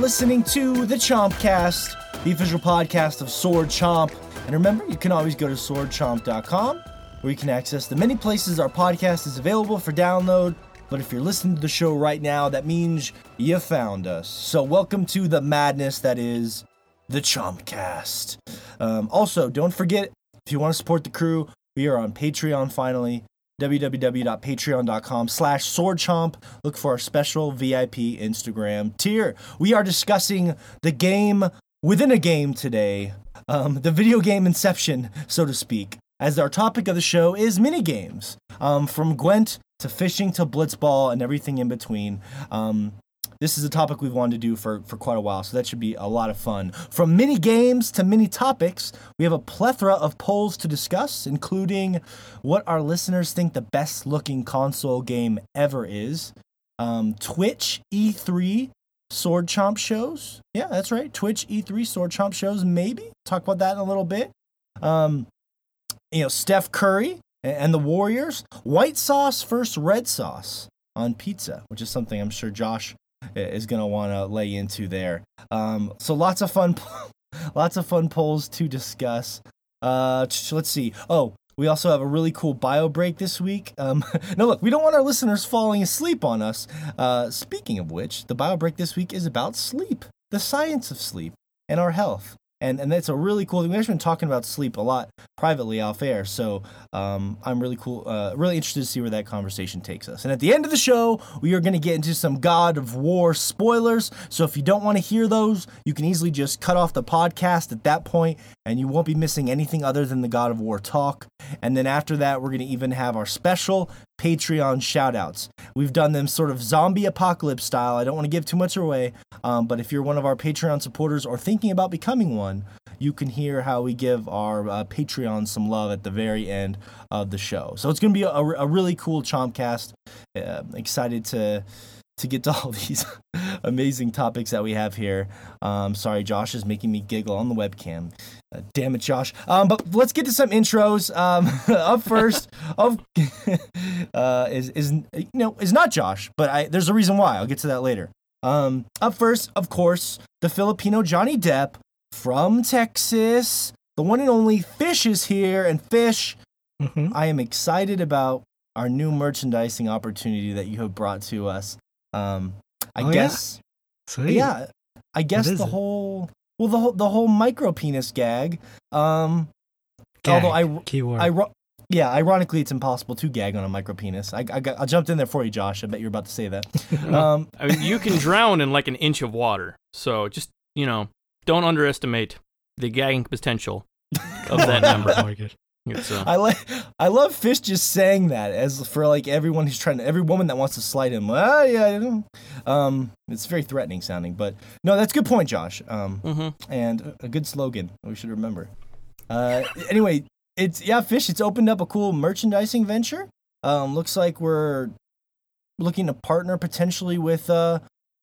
listening to the Chompcast, the official podcast of Sword Chomp. And remember, you can always go to swordchomp.com where you can access the many places our podcast is available for download. But if you're listening to the show right now, that means you found us. So, welcome to the madness that is the Chompcast. Um, also, don't forget if you want to support the crew, we are on Patreon finally www.patreon.com slash swordchomp. Look for our special vip instagram tier. We are discussing the game within a game today um, the video game inception so to speak as our topic of the show is mini games um, from gwent to fishing to blitzball and everything in between. Um, this is a topic we've wanted to do for, for quite a while, so that should be a lot of fun. From mini games to mini topics, we have a plethora of polls to discuss, including what our listeners think the best looking console game ever is, um, Twitch E3 Sword Chomp shows. Yeah, that's right. Twitch E3 Sword Chomp shows, maybe. Talk about that in a little bit. Um, you know, Steph Curry and the Warriors. White sauce versus red sauce on pizza, which is something I'm sure Josh is going to want to lay into there. Um, so lots of fun, lots of fun polls to discuss. Uh, let's see. Oh, we also have a really cool bio break this week. Um, no, look, we don't want our listeners falling asleep on us. Uh, speaking of which, the bio break this week is about sleep, the science of sleep, and our health and and that's a really cool thing. We've actually been talking about sleep a lot privately off air, so um, I'm really cool, uh, really interested to see where that conversation takes us. And at the end of the show, we are going to get into some God of War spoilers. So if you don't want to hear those, you can easily just cut off the podcast at that point, and you won't be missing anything other than the God of War talk. And then after that, we're going to even have our special Patreon shoutouts. We've done them sort of zombie apocalypse style. I don't want to give too much away, um, but if you're one of our Patreon supporters or thinking about becoming one, you can hear how we give our uh, Patreon some love at the very end of the show. So it's going to be a, a, really cool Chompcast. Uh, excited to to get to all these amazing topics that we have here. Um, sorry, Josh is making me giggle on the webcam. Uh, damn it, Josh. Um, but let's get to some intros. Um, up first, of uh, is is you know is not Josh, but I there's a reason why. I'll get to that later. Um, up first, of course, the Filipino Johnny Depp from Texas, the one and only Fish is here, and Fish, mm-hmm. I am excited about our new merchandising opportunity that you have brought to us. Um, I oh, guess, yeah. yeah, I guess the it? whole well, the whole the whole micro penis gag. Um, gag, although I keyword. I, yeah, ironically, it's impossible to gag on a micro penis. I, I, got, I jumped in there for you, Josh. I bet you're about to say that. Um, I mean, you can drown in like an inch of water. So just you know, don't underestimate the gagging potential of that number. Uh, I like I love Fish just saying that as for like everyone who's trying to every woman that wants to slight him. Ah, yeah, um, it's very threatening sounding, but no, that's a good point, Josh. Um, mm-hmm. and a good slogan we should remember. Uh, anyway, it's yeah, Fish. It's opened up a cool merchandising venture. Um, looks like we're looking to partner potentially with uh,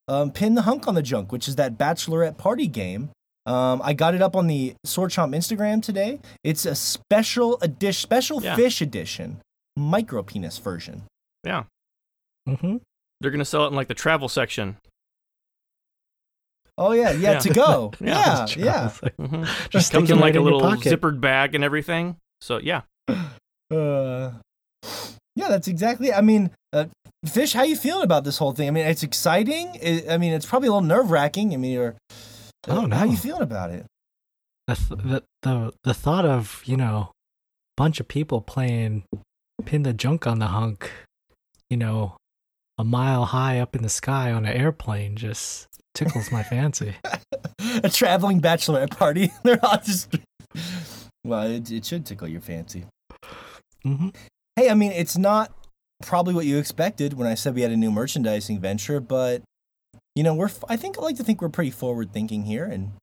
um, Pin the Hunk on the Junk, which is that bachelorette party game um, I got it up on the Sword Chomp Instagram today. It's a special edition, special yeah. fish edition, micro penis version. Yeah. Mm-hmm. They're gonna sell it in like the travel section. Oh yeah, yeah, yeah. to go. yeah, yeah. yeah. Mm-hmm. Just comes in like a little zippered bag and everything. So yeah. Uh, yeah, that's exactly. I mean, uh, Fish, how you feeling about this whole thing? I mean, it's exciting. It, I mean, it's probably a little nerve wracking. I mean, you're Oh no! How are you feeling about it? The, the the the thought of you know, bunch of people playing pin the junk on the hunk, you know, a mile high up in the sky on an airplane just tickles my fancy. a traveling bachelorette party. They're all just. Well, it, it should tickle your fancy. Mm-hmm. Hey, I mean, it's not probably what you expected when I said we had a new merchandising venture, but you know, we're I think I like to think we're pretty forward thinking here, and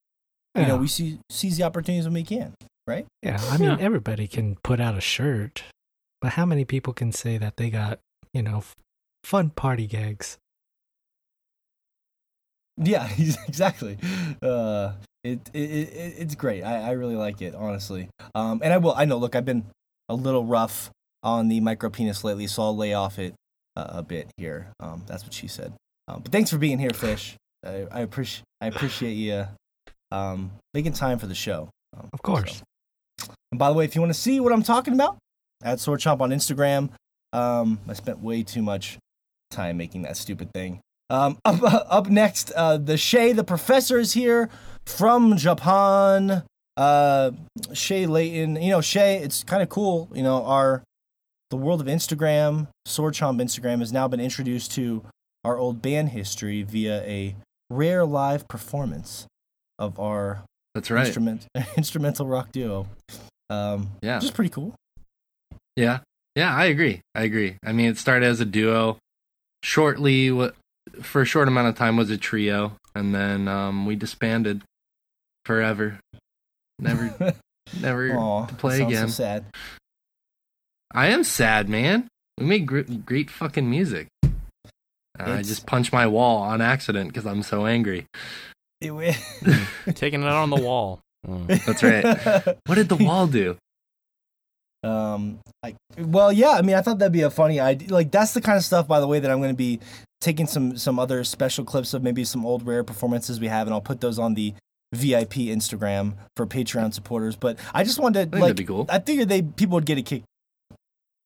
you know, we see seize the opportunities when we can, right? Yeah, I mean, yeah. everybody can put out a shirt, but how many people can say that they got you know fun party gags? Yeah, exactly. Uh, it, it, it it's great. I, I really like it, honestly. Um, and I will. I know. Look, I've been a little rough on the micro penis lately, so I'll lay off it uh, a bit here. Um, that's what she said. Um, but thanks for being here, Fish. I, I appreciate I appreciate you um, making time for the show. Um, Of course. so. And by the way, if you want to see what I'm talking about, at Sword Chomp on Instagram. Um, I spent way too much time making that stupid thing. Um, up, up next, uh, the Shay, the professor, is here from Japan. Uh, Shay Layton, you know, Shay, it's kind of cool. You know, our the world of Instagram, Sword Chomp Instagram, has now been introduced to our old band history via a rare live performance of our That's right. instrument instrumental rock duo. Um, Yeah. which is pretty cool. Yeah. Yeah, I agree. I agree. I mean, it started as a duo. Shortly, what for a short amount of time was a trio, and then um, we disbanded forever. Never, never Aw, to play again. So sad. I am sad, man. We made great, great fucking music. Uh, I just punched my wall on accident because I'm so angry. It Taking it out on the wall. Mm. That's right. What did the wall do? um, I, well, yeah. I mean, I thought that'd be a funny idea. Like, that's the kind of stuff, by the way, that I'm going to be taking some some other special clips of maybe some old rare performances we have, and I'll put those on the VIP Instagram for Patreon supporters. But I just wanted I to think like. that'd be cool. I figured they people would get a kick.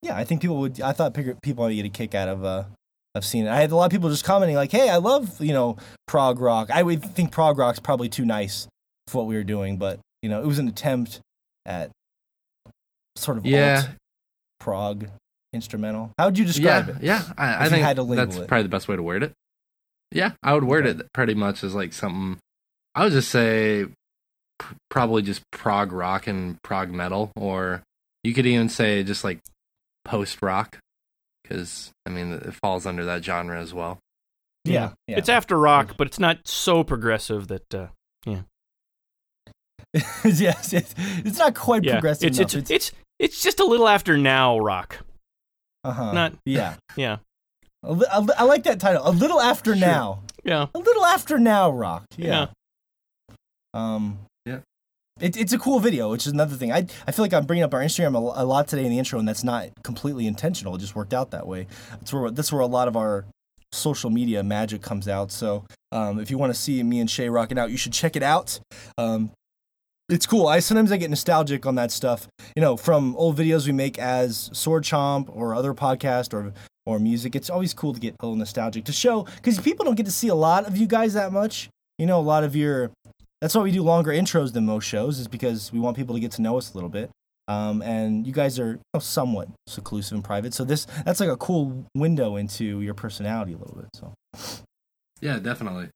Yeah, I think people would. I thought people would get a kick out of uh of seen it. I had a lot of people just commenting like, "Hey, I love you know prog rock." I would think prog rock's probably too nice for what we were doing, but you know, it was an attempt at sort of Yeah. alt prog instrumental. How would you Yeah, describe it? yeah. I, I think had to that's it. probably the best way to word it. Yeah, I would word Okay. it pretty much as like something. I would just say pr- probably just prog rock and prog metal, or you could even say just like post rock, because I mean it falls under that genre as well. Yeah, yeah. It's after rock, but it's not so progressive that. Uh, yes, it's, it's not quite yeah, progressive it's, enough. it's it's it's just a little after now rock. uh-huh. not- yeah. Yeah, A li- a li- I like that title. A little after Sure. now. yeah, A little after now, rock. Yeah. Yeah. Um. It, it's a cool video, which is another thing. I I feel like I'm bringing up our Instagram a, a lot today in the intro, and that's not completely intentional. It just worked out that way. That's where that's where a lot of our social media magic comes out. So um, if you want to see me and Shay rocking out, you should check it out. Um, it's cool. I sometimes I get nostalgic on that stuff. You know, from old videos we make as Sword Chomp or other podcast or or music. It's always cool to get a little nostalgic to show because people don't get to see a lot of you guys that much. You know, a lot of your. That's why we do longer intros than most shows, is because we want people to get to know us a little bit. Um, and you guys are you know, somewhat seclusive and private, so this that's like a cool window into your personality a little bit. So, Yeah, definitely.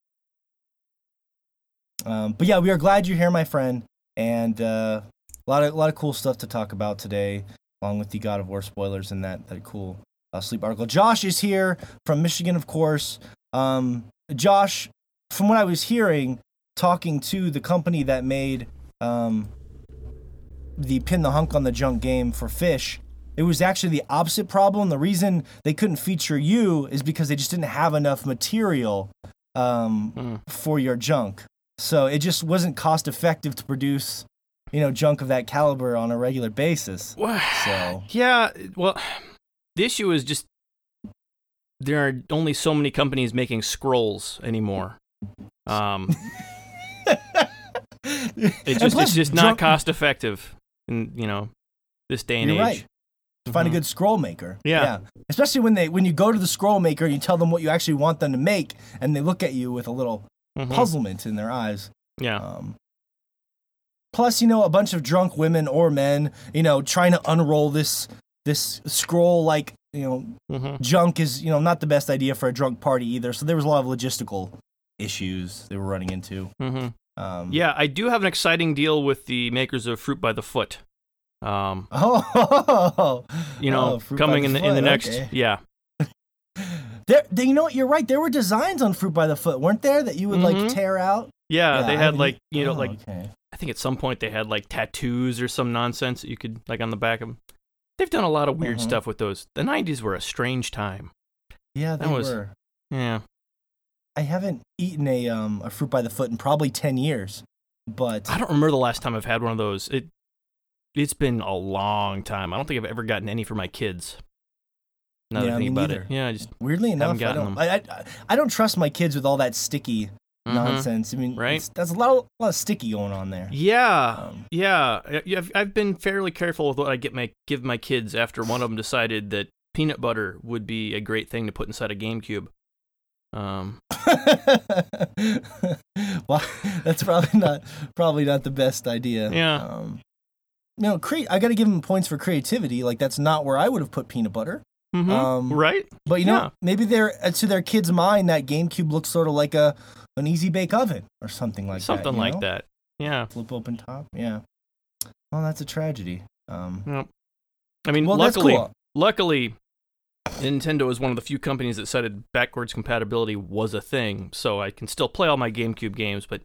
um, but yeah, we are glad you're here, my friend, and uh, a lot of a lot of cool stuff to talk about today, along with the God of War spoilers and that that cool uh, sleep article. Josh is here from Michigan, of course. Um, Josh, from what I was hearing, talking to the company that made um, the pin the hunk on the junk game for Fish, it was actually the opposite problem. The reason they couldn't feature you is because they just didn't have enough material um, Mm. for your junk. So it just wasn't cost effective to produce, you know, junk of that caliber on a regular basis. Well, So yeah. Well, the issue is just there are only so many companies making scrolls anymore. Um, it's just it's just not cost effective, in you know this day and age. right. Find Mhm. a good scroll maker. Yeah. Especially when they when you go to the scroll maker and you tell them what you actually want them to make, and they look at you with a little Mhm. puzzlement in their eyes. Yeah. Um, plus, you know, a bunch of drunk women or men, you know, trying to unroll this this scroll like you know hmm junk is you know not the best idea for a drunk party either. So there was a lot of logistical issues they were running into. hmm Um, Yeah, I do have an exciting deal with the makers of Fruit by the Foot. Um, Oh, you know, Oh, coming the in the in the next, okay. yeah, There, they, you know what? You're right. There were designs on fruit by the foot, weren't there? That you would Mhm. like tear out. yeah, Yeah, they I had like you know oh, like okay. I think at some point they had like tattoos or some nonsense that you could like on the back of them. They've done a lot of weird Mhm. stuff with those. The '90s were a strange time. yeah, they that was- were. Yeah, I haven't eaten a um a fruit by the foot in probably ten years, but I don't remember the last time I've had one of those. It it's been a long time. I don't think I've ever gotten any for my kids. Now that Yeah, I think about it, yeah, I just weirdly enough, I don't. them. I, I I don't trust my kids with all that sticky Mhm. nonsense. I mean, Right. that's a lot, of, a lot of sticky going on there. Yeah, Um, yeah. I've, I've been fairly careful with what I get my give my kids after one of them decided that peanut butter would be a great thing to put inside a GameCube. Um, well, that's probably not probably not the best idea. Yeah. Um, you know, cre- I got to give him points for creativity. Like that's not where I would have put peanut butter. mhm. Um, right? But you know, Yeah. maybe they're uh, to their kids' mind that GameCube looks sort of like a an easy bake oven or something like that. Something like know? that. Yeah. Flip open top. Yeah. Well, that's a tragedy. Um, yep. I mean, well, luckily, cool. luckily, Nintendo is one of the few companies that said backwards compatibility was a thing, so I can still play all my GameCube games. But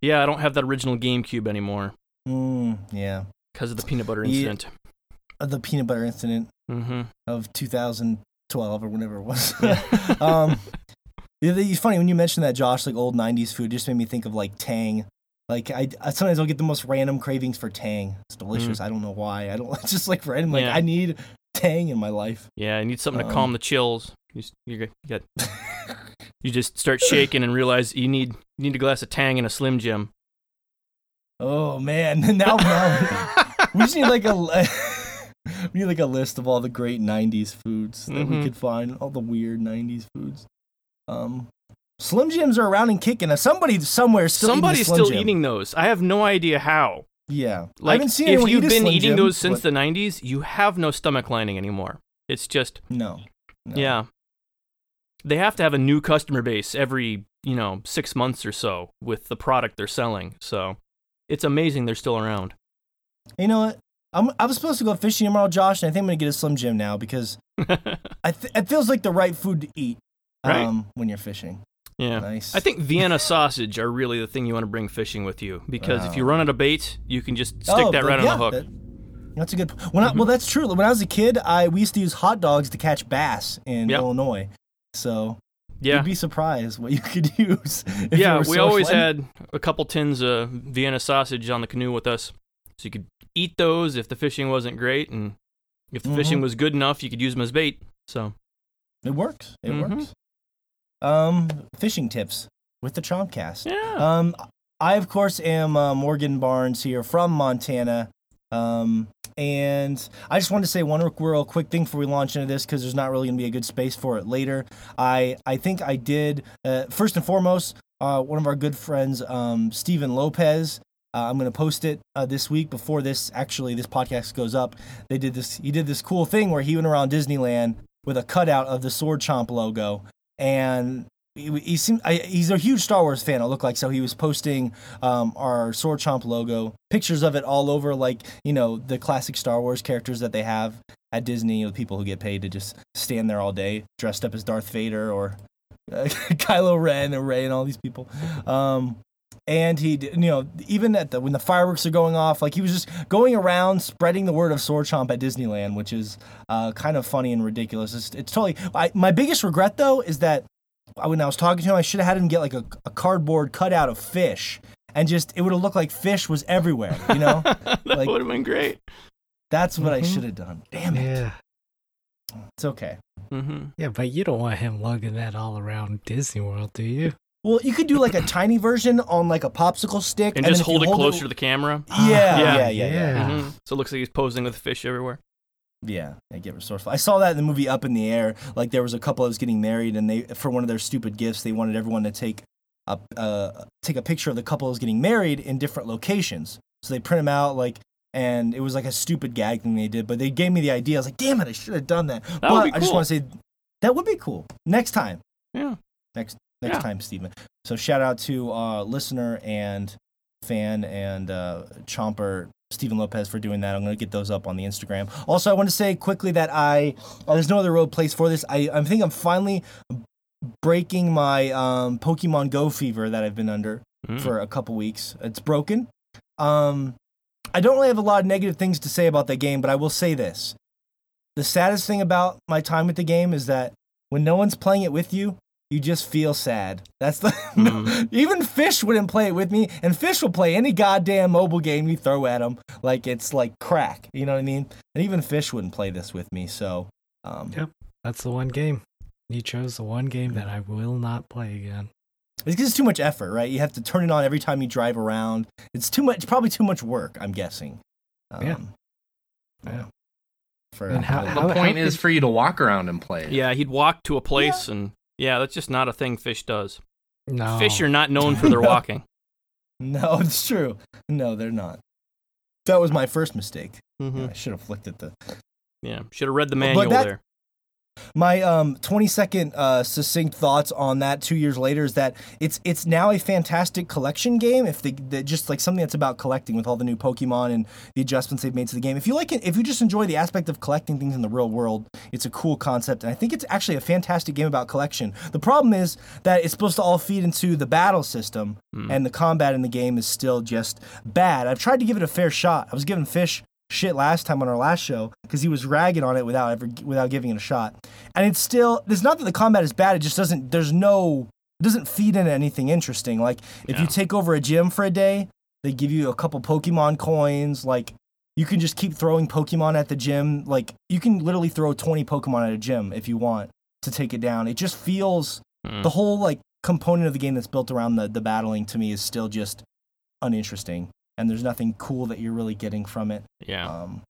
yeah, I don't have that original GameCube anymore Mm, yeah. because of the peanut butter incident. Uh, The peanut butter incident Mm-hmm. of 2012 or whatever it was. um, it- it's funny when you mentioned that, Josh. Like old '90s food, just made me think of like Tang. Like I, I sometimes I'll get the most random cravings for Tang. It's delicious. I don't know why. I don't. It's just like random. Like Mm. Yeah. I need Tang in my life. Yeah, I need something to Um, calm the chills. You, you, got you just start shaking and realize you need you need a glass of Tang and a Slim Jim. Oh man, now now we just need like a we need like a list of all the great '90s foods that we Mhm. could find. All the weird '90s foods. Um, Slim Jims are around and kicking. Somebody somewhere still eating Somebody's Slim still Jim. eating those. I have no idea how. Yeah, I Like haven't seen if you've been eating Jim, those since but- the 90s, you have no stomach lining anymore. It's just no, no. yeah. They have to have a new customer base every, you know, 6 months or so with the product they're selling. So, it's amazing they're still around. You know what? I'm, I was supposed to go fishing tomorrow, Josh, and I think I'm gonna get a Slim Jim now because I th- it feels like the right food to eat Right. um, when you're fishing. Yeah. Nice. I think Vienna sausage are really the thing you want to bring fishing with you because if you run out of bait, you can just stick Oh, that right yeah, on the hook. that- that's a good. When I, well, that's true. When I was a kid, I we used to use hot dogs to catch bass in Yep. Illinois. So yeah. you'd be surprised what you could use. if Yeah, we so always flat. had a couple tins of Vienna sausage on the canoe with us. So you could eat those if the fishing wasn't great and if the fishing Mhm. was good enough, you could use them as bait. So, It works. It Mhm. works. Um, fishing tips with the Chompcast. yeah. Um, I of course am uh, Morgan Barnes here from Montana. Um, and I just wanted to say one real- quick thing before we launch into this because there's not really gonna be a good space for it later. I I think I did uh, first and foremost. Uh, one of our good friends, um, Stephen Lopez. Uh, I'm gonna post it uh, this week before this actually this podcast goes up. They did this. He did this cool thing where he went around Disneyland with a cutout of the Sword Chomp logo, and he, he seemed I, he's a huge Star Wars fan. It looked like so he was posting um, our Sword Chomp logo, pictures of it all over, like you know the classic Star Wars characters that they have at Disney. You know, people who get paid to just stand there all day, dressed up as Darth Vader or uh, Kylo Ren or Rey and all these people. Um, and he, you know, even at the when the fireworks are going off, like he was just going around spreading the word of Sword Chomp at Disneyland, which is uh, kind of funny and ridiculous. It's, it's totally. I, my biggest regret though is that when I was talking to him, I should have had him get like a, a cardboard cutout of fish, and just it would have looked like fish was everywhere. You know, that like- would have been great. that's what I Mhm. should have done. Damn it, Yeah. it's okay. hmm Yeah, but you don't want him lugging that all around Disney World, do you? Well, you could do like a tiny version on like a popsicle stick, And, then just if you hold it closer to the camera. Yeah, Yeah. yeah, yeah, yeah. Yeah. Mhm. So it looks like he's posing with fish everywhere. Yeah, I get resourceful. I saw that in the movie Up in the Air. Like there was a couple that was getting married, and they for one of their stupid gifts, they wanted everyone to take a uh, take a picture of the couple that was getting married in different locations. So they print them out like, and it was like a stupid gag thing they did. But they gave me the idea. I was like, damn it, I should have done that. That but would be I just want to say that would be cool next time. Yeah. Next next Yeah. time, Stephen. So shout out to uh, listener and fan and uh, chomper Stephen Lopez for doing that. I'm going to get those up on the Instagram. Also, I want to say quickly that I uh, there's no other road place for this. I I think I'm finally breaking my um, Pokemon Go fever that I've been under Mm. for a couple weeks. It's broken. Um, I don't really have a lot of negative things to say about the game, but I will say this: the saddest thing about my time with the game is that when no one's playing it with you, you just feel sad. That's the Mhm. even Fish wouldn't play it with me, and Fish will play any goddamn mobile game you throw at him like it's like crack. You know what I mean? And even Fish wouldn't play this with me. So, um, Yep. That's the one game. You chose the one game that I will not play again. It's because it's too much effort, right? You have to turn it on every time you drive around. It's too much, probably too much work. I'm guessing. Um, Yeah. yeah. For And how- the how- point how is could- for you to walk around and play. Yeah, he'd walk to a place and yeah, that's just not a thing fish does. No. Fish are not known for their walking. no, it's true. No, they're not. That was my first mistake. hmm I should have flicked at the Yeah, should have read the manual that- there. My um 20 second uh succinct thoughts on that two years later is that it's it's now a fantastic collection game if they, they just like something that's about collecting with all the new pokemon and the adjustments they've made to the game. If you like it if you just enjoy the aspect of collecting things in the real world it's a cool concept. And i think it's actually a fantastic game about collection. The problem is that it's supposed to all feed into the battle system and the combat in the game is still just bad. I've tried to give it a fair shot. I was giving fish shit last time on our last show because he was ragging on it without ever without giving it a shot. And it's still it's not that the combat is bad, it just doesn't there's no it doesn't feed into anything interesting. Like if you take over a gym for a day, they give you a couple Pokemon coins, like you can just keep throwing Pokemon at the gym. Like you can literally throw 20 Pokemon at a gym if you want to take it down. It just feels Mm. the whole like component of the game that's built around the, the battling to me is still just uninteresting and there's nothing cool that you're really getting from it Yeah. um,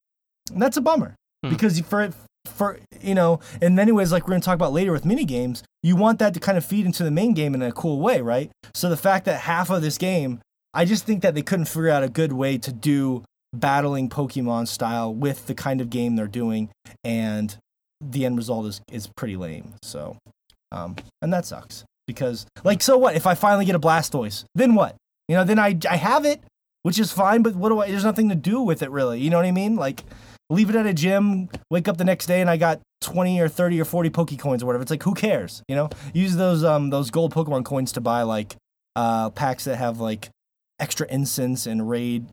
and that's a bummer Hmm. because for for you know, in many ways, like we're gonna talk about later with mini games, you want that to kind of feed into the main game in a cool way, right? So the fact that half of this game, I just think that they couldn't figure out a good way to do battling Pokemon style with the kind of game they're doing, and the end result is is pretty lame. So, um, and that sucks because like, so what if I finally get a Blastoise? Then what? You know, then I I have it, which is fine, but what do I? There's nothing to do with it really. You know what I mean? Like, leave it at a gym, wake up the next day, and I got 20 or 30 or 40 Poke coins or whatever. It's like, who cares? You know, use those um those gold Pokemon coins to buy like uh packs that have like extra incense and raid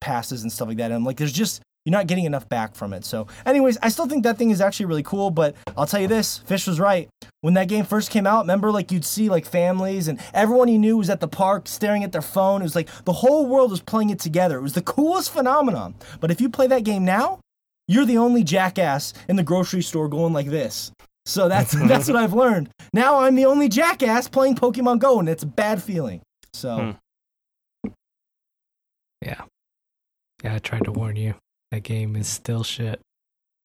passes and stuff like that. And I'm like, there's just you're not getting enough back from it. So, anyways, I still think that thing is actually really cool. But I'll tell you this, Fish was right. When that game first came out, remember like you'd see like families and everyone you knew was at the park staring at their phone. It was like the whole world was playing it together. It was the coolest phenomenon. But if you play that game now, you're the only jackass in the grocery store going like this. So that's that's what I've learned. Now I'm the only jackass playing Pokemon Go, and it's a bad feeling. So Hmm. Yeah. Yeah, I tried to warn you. That game is still shit.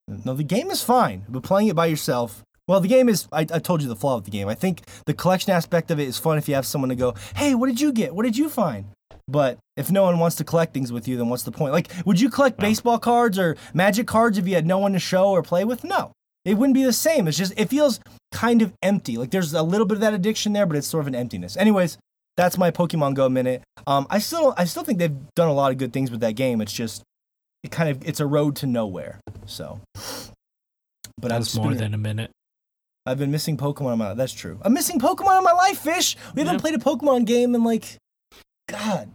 no, the game is fine, but playing it by yourself. Well, the game is. I, I told you the flaw with the game. I think the collection aspect of it is fun if you have someone to go, "Hey, what did you get? What did you find?" But if no one wants to collect things with you, then what's the point? Like, would you collect baseball cards or magic cards if you had no one to show or play with? No, it wouldn't be the same. It's just it feels kind of empty. Like there's a little bit of that addiction there, but it's sort of an emptiness. Anyways, that's my Pokemon Go minute. Um, I still I still think they've done a lot of good things with that game. It's just it kind of it's a road to nowhere. So, but That's more spinning- than a minute. I've been missing Pokemon in my. That's true. I'm missing Pokemon in my life, Fish. We haven't Yeah. played a Pokemon game in like, God.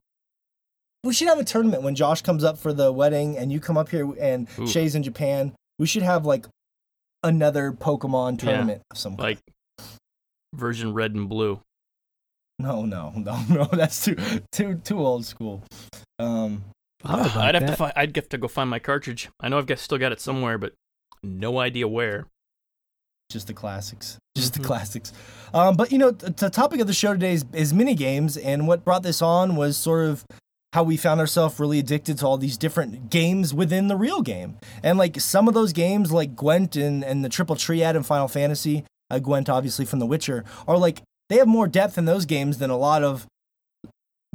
We should have a tournament when Josh comes up for the wedding and you come up here and Ooh. Shay's in Japan. We should have like another Pokemon Yeah. tournament of some kind. Like version red and blue. No, no, no, no. That's too too too old school. Um, I would I'd have that. to fi- I'd have to go find my cartridge. I know I've got, still got it somewhere, but no idea where. just the classics just the Mhm. classics um, but you know th- the topic of the show today is, is mini games and what brought this on was sort of how we found ourselves really addicted to all these different games within the real game and like some of those games like gwent and, and the triple triad in final fantasy uh, gwent obviously from the witcher are like they have more depth in those games than a lot of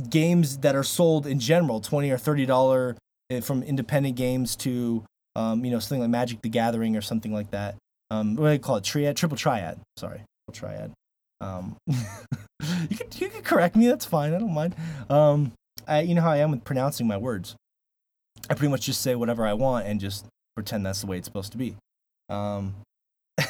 games that are sold in general 20 or 30 dollar uh, from independent games to um, you know something like magic the gathering or something like that um, what do you call it? Triad, triple triad. Sorry, triple triad. Um, you can you can correct me. That's fine. I don't mind. Um, I, you know how I am with pronouncing my words. I pretty much just say whatever I want and just pretend that's the way it's supposed to be. Um,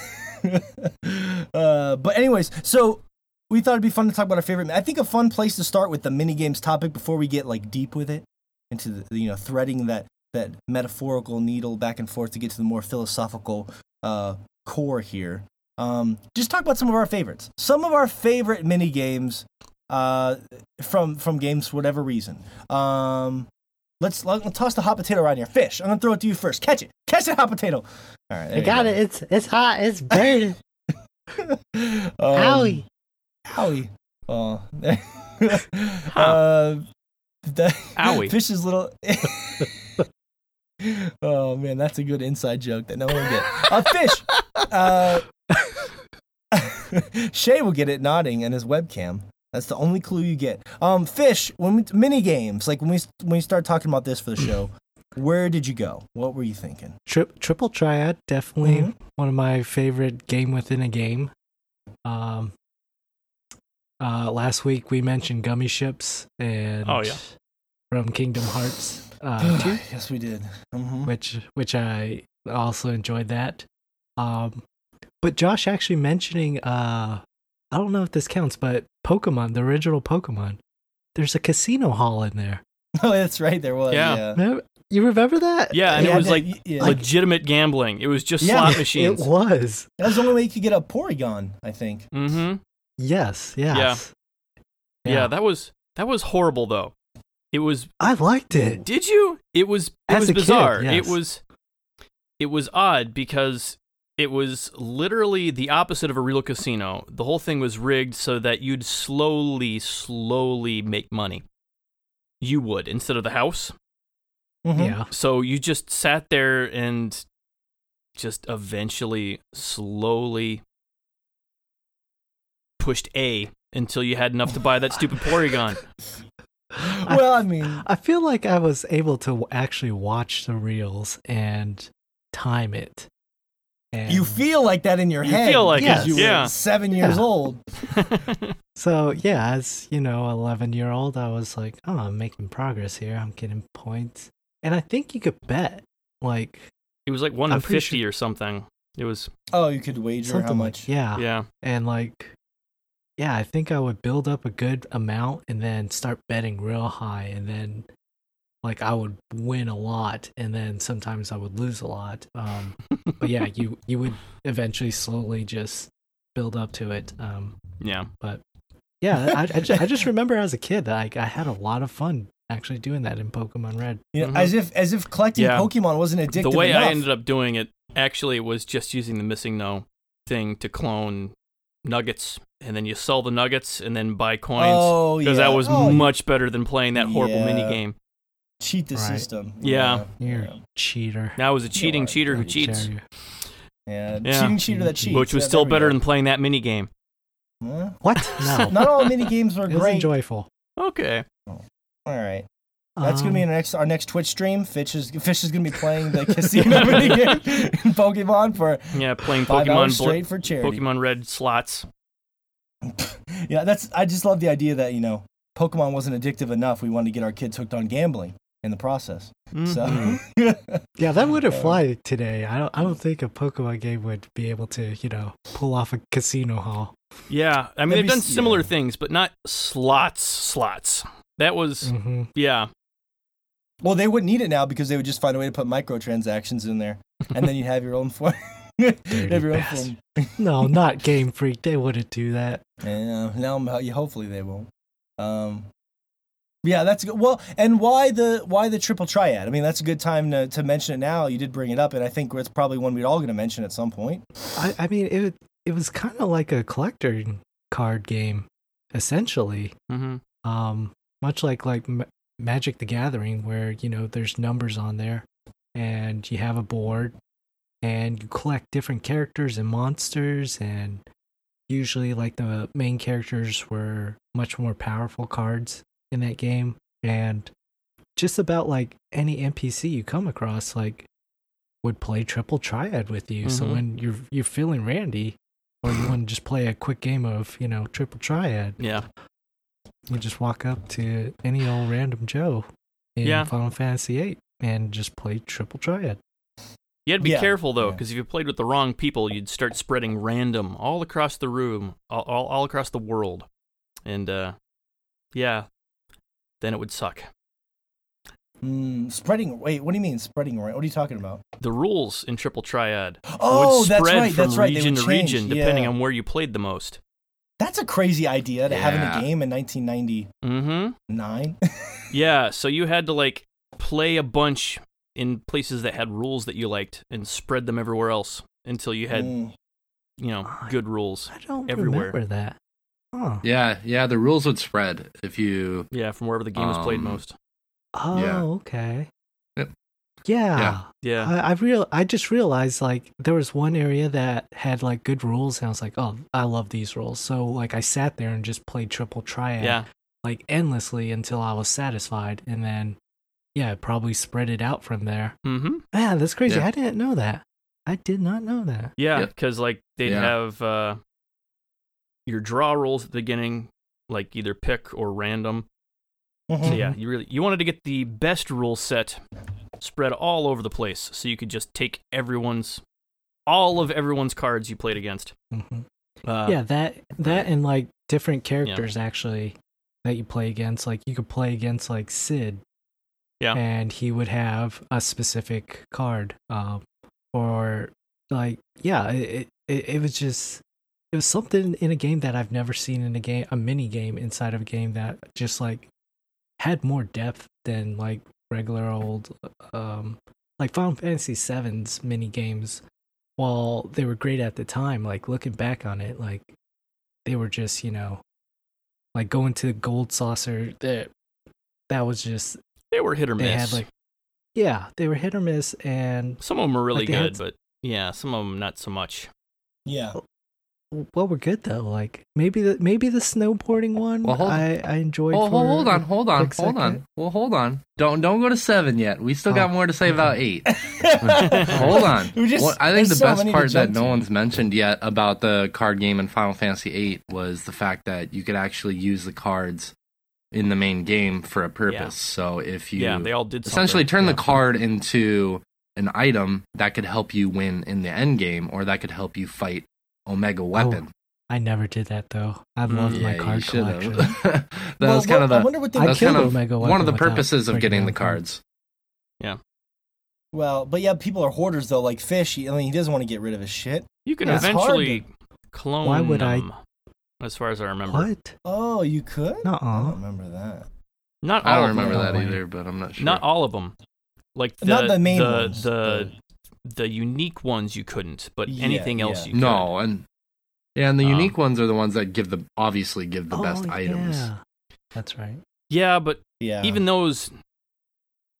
uh, but anyways, so we thought it'd be fun to talk about our favorite. I think a fun place to start with the mini games topic before we get like deep with it into the you know threading that that metaphorical needle back and forth to get to the more philosophical uh, core here. Um, just talk about some of our favorites. Some of our favorite mini games uh, from from games for whatever reason. Um, let's, let, us toss the hot potato right here. Fish. I'm gonna throw it to you first. Catch it. Catch it, hot potato. All right. I got it. It's it's hot. It's burning. Um, Owie. Howie. Oh, uh, that, Owie. Fish's little. oh man, that's a good inside joke that no one will get. Uh, fish. Uh, Shay will get it nodding and his webcam. That's the only clue you get. Um, fish. When we, mini games, like when we when we start talking about this for the show, where did you go? What were you thinking? Tri- triple triad, definitely Mhm. one of my favorite game within a game. Um, uh, last week we mentioned gummi ships and Oh, yeah. from Kingdom Hearts uh, two, yes, we did. hmm which which I also enjoyed that. Um, but Josh actually mentioning uh, I don't know if this counts, but Pokemon, the original Pokemon. There's a casino hall in there. Oh, that's right. There was. Yeah. Yeah. Remember- You remember that? Yeah, and Yeah, it was like yeah. legitimate gambling. It was just Yeah, slot It was. That was the only way you could get a Porygon, I think. Mm-hmm. Yes. Yes. Yeah. Yeah. that was that was horrible though. It was. I liked it. Did you? It was. It As was a kid, bizarre. yes. It was. It was odd because it was literally the opposite of a real casino. The whole thing was rigged so that you'd slowly, slowly make money. You would instead of the house. Mhm. Yeah. So you just sat there and just eventually, slowly pushed A until you had enough to buy that stupid Porygon. Well, I mean, I feel like I was able to actually watch the reels and time it. And you feel like that in your You head. feel like it, because you yeah. were seven years Yeah. old. so yeah, as you know, eleven year old, I was like, oh, I'm making progress here. I'm getting points, and I think you could bet like it was like one I'm in fifty or something. It was Oh, you could wager something how like- much. yeah, yeah. and like yeah, I think I would build up a good amount and then start betting real high, and then like I would win a lot, and then sometimes I would lose a lot. Um, but yeah, you you would eventually slowly just build up to it. Um, Yeah. But yeah, I, I, ju- I just remember as a kid, like I had a lot of fun actually doing that in Pokemon Red. You know, Mhm. as if as if collecting Yeah. Pokemon wasn't addictive the way enough. I ended up doing it actually was just using the MissingNo thing to clone nuggets, and then you sell the nuggets and then buy coins oh, because yeah. that was oh, you much better than playing that horrible Yeah. mini game. cheat the Right. system. Yeah. You're yeah. a cheater. Now I was a cheating are, cheater who cheats, Jerry. Yeah, Yeah. cheating cheater that cheats. which was Yeah, still better go. than playing that mini game. Huh? What? No, Not all mini games are it was great. enjoyable. Okay. Oh. All right. That's gonna be Um, our next our next Twitch stream. Fish is Fish is gonna be playing the casino mini game in Pokemon for Yeah, playing Pokemon board, straight for charity. Pokemon Red slots. Yeah, that's I just love the idea that you know Pokemon wasn't addictive enough. We wanted to get our kids hooked on gambling in the process. Mhm. So Yeah, that wouldn't Uh, fly today. I don't. I don't think a Pokemon game would be able to, you know, pull off a casino hall. Yeah, I That'd mean they've be done similar yeah. things, but not slots. Slots. That was hmm yeah. Well, they wouldn't need it now because they would just find a way to put microtransactions in there, and then you'd have your own form. have your own form. No, not Game Freak. They wouldn't do that. Yeah, now hopefully they won't. Um, yeah, that's good. Well, and why the why the triple triad? I mean, that's a good time to, to mention it now. You did bring it up, and I think it's probably one we're all going to mention at some point. I, I mean, it it was kind of like a collector card game, essentially. hmm Um, much like like Ma- Magic the Gathering, where you know there's numbers on there, and you have a board, and you collect different characters and monsters, and usually like the main characters were much more powerful cards in that game, and just about like any NPC you come across, like would play triple triad with you. So Mhm. when you're you're feeling randy, or you want to just play a quick game of you know triple triad, Yeah. You just walk up to any old random Joe in Yeah. Final Fantasy VIII and just play triple triad. You had to be Yeah, careful though, yeah. because if you played with the wrong people, you'd start spreading random all across the room, all, all, all across the world, and uh, yeah, then it would suck. Mm, spreading. Wait, what do you mean spreading? What are you talking about? The rules in Triple Triad Oh, would that's spread right. from That's right. They region would to change, region depending yeah. on where you played the most. That's a crazy idea to have in a game in 1999. Mm-hmm. Yeah, so you had to like play a bunch in places that had rules that you liked and spread them everywhere else until you had Mm. you know good rules. I don't Everywhere. remember that. Huh. Yeah, yeah. The rules would spread if you. Yeah, from wherever the game was played Um, most. Oh, Yeah. okay. Yep. Yeah. Yeah. Yeah. I, I real I just realized like there was one area that had like good rules and I was like, oh, I love these rules. So like I sat there and just played triple triad yeah. like endlessly until I was satisfied, and then yeah, probably spread it out from there. Mm-hmm. Man, that's crazy. Yeah. I didn't know that. I did not know that. Yeah, Yep. because like they'd Yeah. have uh, your draw rolls at the beginning, like either pick or random. So Mhm. yeah, you really you wanted to get the best rule set spread all over the place, so you could just take everyone's, all of everyone's cards you played against. hmm Uh, yeah, that that and like different characters actually that you play against. Like you could play against like Cid. Yeah. And he would have a specific card. Um or like yeah, it, it it was just it was something in a game that I've never seen in a game a mini game inside of a game that just like had more depth than like regular old um like Final Fantasy VII's mini games while they were great at the time, like looking back on it, like they were just, you know, like going to the gold saucer that that was just they were hit or they miss. had like yeah, they were hit or miss and some of them were really like, they had good, but yeah, some of them not so much. Yeah. Well we're good though. Like maybe the maybe the snowboarding one Well, hold- I I enjoyed Hold, for hold, hold on, hold on, quick hold on. Well, hold on. Don't don't go to seven yet. We still got Oh, more to say okay. about eight. Hold on. We just- Well, I think the so best part that jump no one's mentioned yet about the card game in Final Fantasy VIII was the fact that you could actually use the cards in the main game for a purpose. Yeah. So if you yeah, they all did essentially turn Yeah. the card into an item that could help you win in the end game, or that could help you fight Omega Weapon. I never did that though. I Mm, loved yeah, my you card collection. have. that Well, was kind of what- I wonder what they I that's killed kind of Omega one of the purposes of getting the cards. Yeah. Well, but yeah, people are hoarders though. Like fish, he- I mean, he doesn't want to get rid of his shit. You can Yeah, it's hard eventually clone Why would I- as far as I remember. What? Oh, you could? I Nuh-uh. don't remember that. Not all I don't of them. remember No that either, but I'm not sure. Not all of them. Like the Not the main the, ones, the the unique ones you couldn't, but Yeah, anything else yeah. you could. No, and yeah, and the Um, unique ones are the ones that give the obviously give the best Oh, items. That's right. Yeah, but Yeah. even those,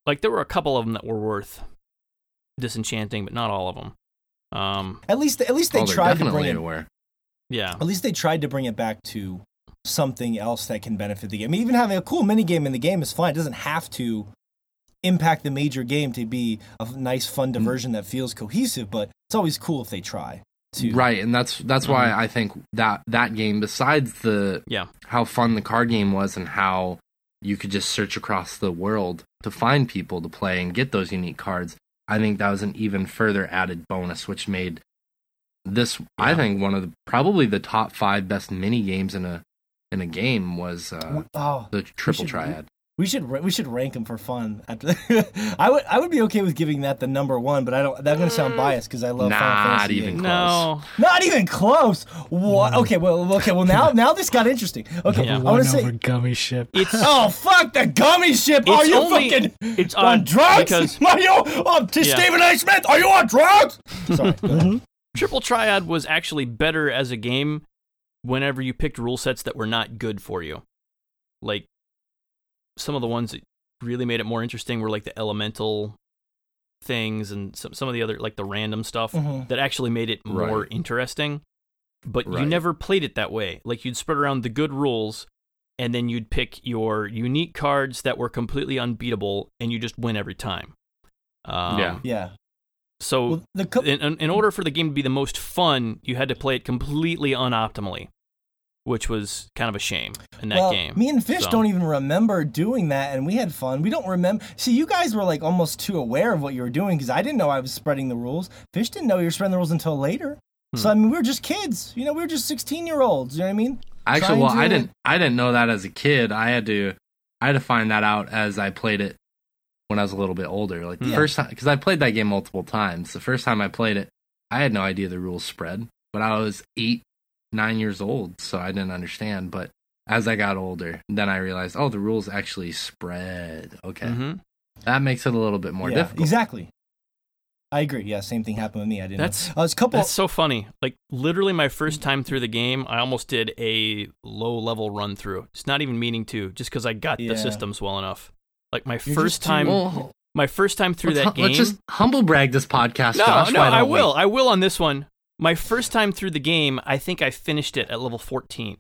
like there were a couple of them that were worth disenchanting, but not all of them. Um, at least at least they oh, they're tried to bring definitely it. aware. yeah, At least they tried to bring it back to something else that can benefit the game. I mean, even having a cool mini game in the game is fine. It doesn't have to impact the major game to be a nice, fun diversion that feels cohesive. But it's always cool if they try to. Right, and that's that's why I think that that game, besides the Yeah. how fun the card game was and how you could just search across the world to find people to play and get those unique cards, I think that was an even further added bonus, which made this I think one of the probably the top five best mini games in a in a game was uh, Oh, the triple should- triad. We should we should rank them for fun. I would I would be okay with giving that the number one, but I don't. That's gonna sound biased because I love Final Not Fantasy even games. no, Not even close. What? No. Okay, well, okay, well now now this got interesting. Okay, Yeah. I want to say. over gummi ship. it's Oh fuck the gummi ship! It's are you only- fucking it's on on drugs? because Are you? Oh, to Yeah. Stephen A. Smith, are you on drugs? Sorry. go ahead. Mhm. Triple Triad was actually better as a game whenever you picked rule sets that were not good for you. Like some of the ones that really made it more interesting were like the elemental things and some some of the other like the random stuff Mhm. that actually made it more Right. interesting. But you never played it that way. Like you'd spread around the good rules and then you'd pick your unique cards that were completely unbeatable and you just win every time. Um, Yeah. Yeah. So Well, the co- in, in in order for the game to be the most fun, you had to play it completely unoptimally, which was kind of a shame in that well, game. me and Fish So- don't even remember doing that, and we had fun. We don't remember. See, you guys were like almost too aware of what you were doing because I didn't know I was spreading the rules. Fish didn't know you were spreading the rules until later. Hmm. So I mean, we were just kids. You know, we were just sixteen year olds. You know what I mean? Actually, trying well, to, I didn't I didn't know that as a kid. I had to I had to find that out as I played it when I was a little bit older. Like the Yeah. first time because I played that game multiple times. The first time I played it, I had no idea the rules spread. But I was eight, nine years old, so I didn't understand. But as I got older, then I realized, oh, the rules actually spread. Okay, Mhm. that makes it a little bit more yeah, difficult. Exactly. I agree. Yeah, same thing happened with me. I didn't. That's- know. Uh, a couple. That's so funny. Like literally my first time through the game, I almost did a low level run through. It's not even meaning to, just because I got Yeah. the systems well enough. Like my You're first just too- time, my first time through let's, that hu- game. let's just humble brag this podcast. no, Josh. no, Why I don't we? will. I will on this one. My first time through the game, I think I finished it at level 14.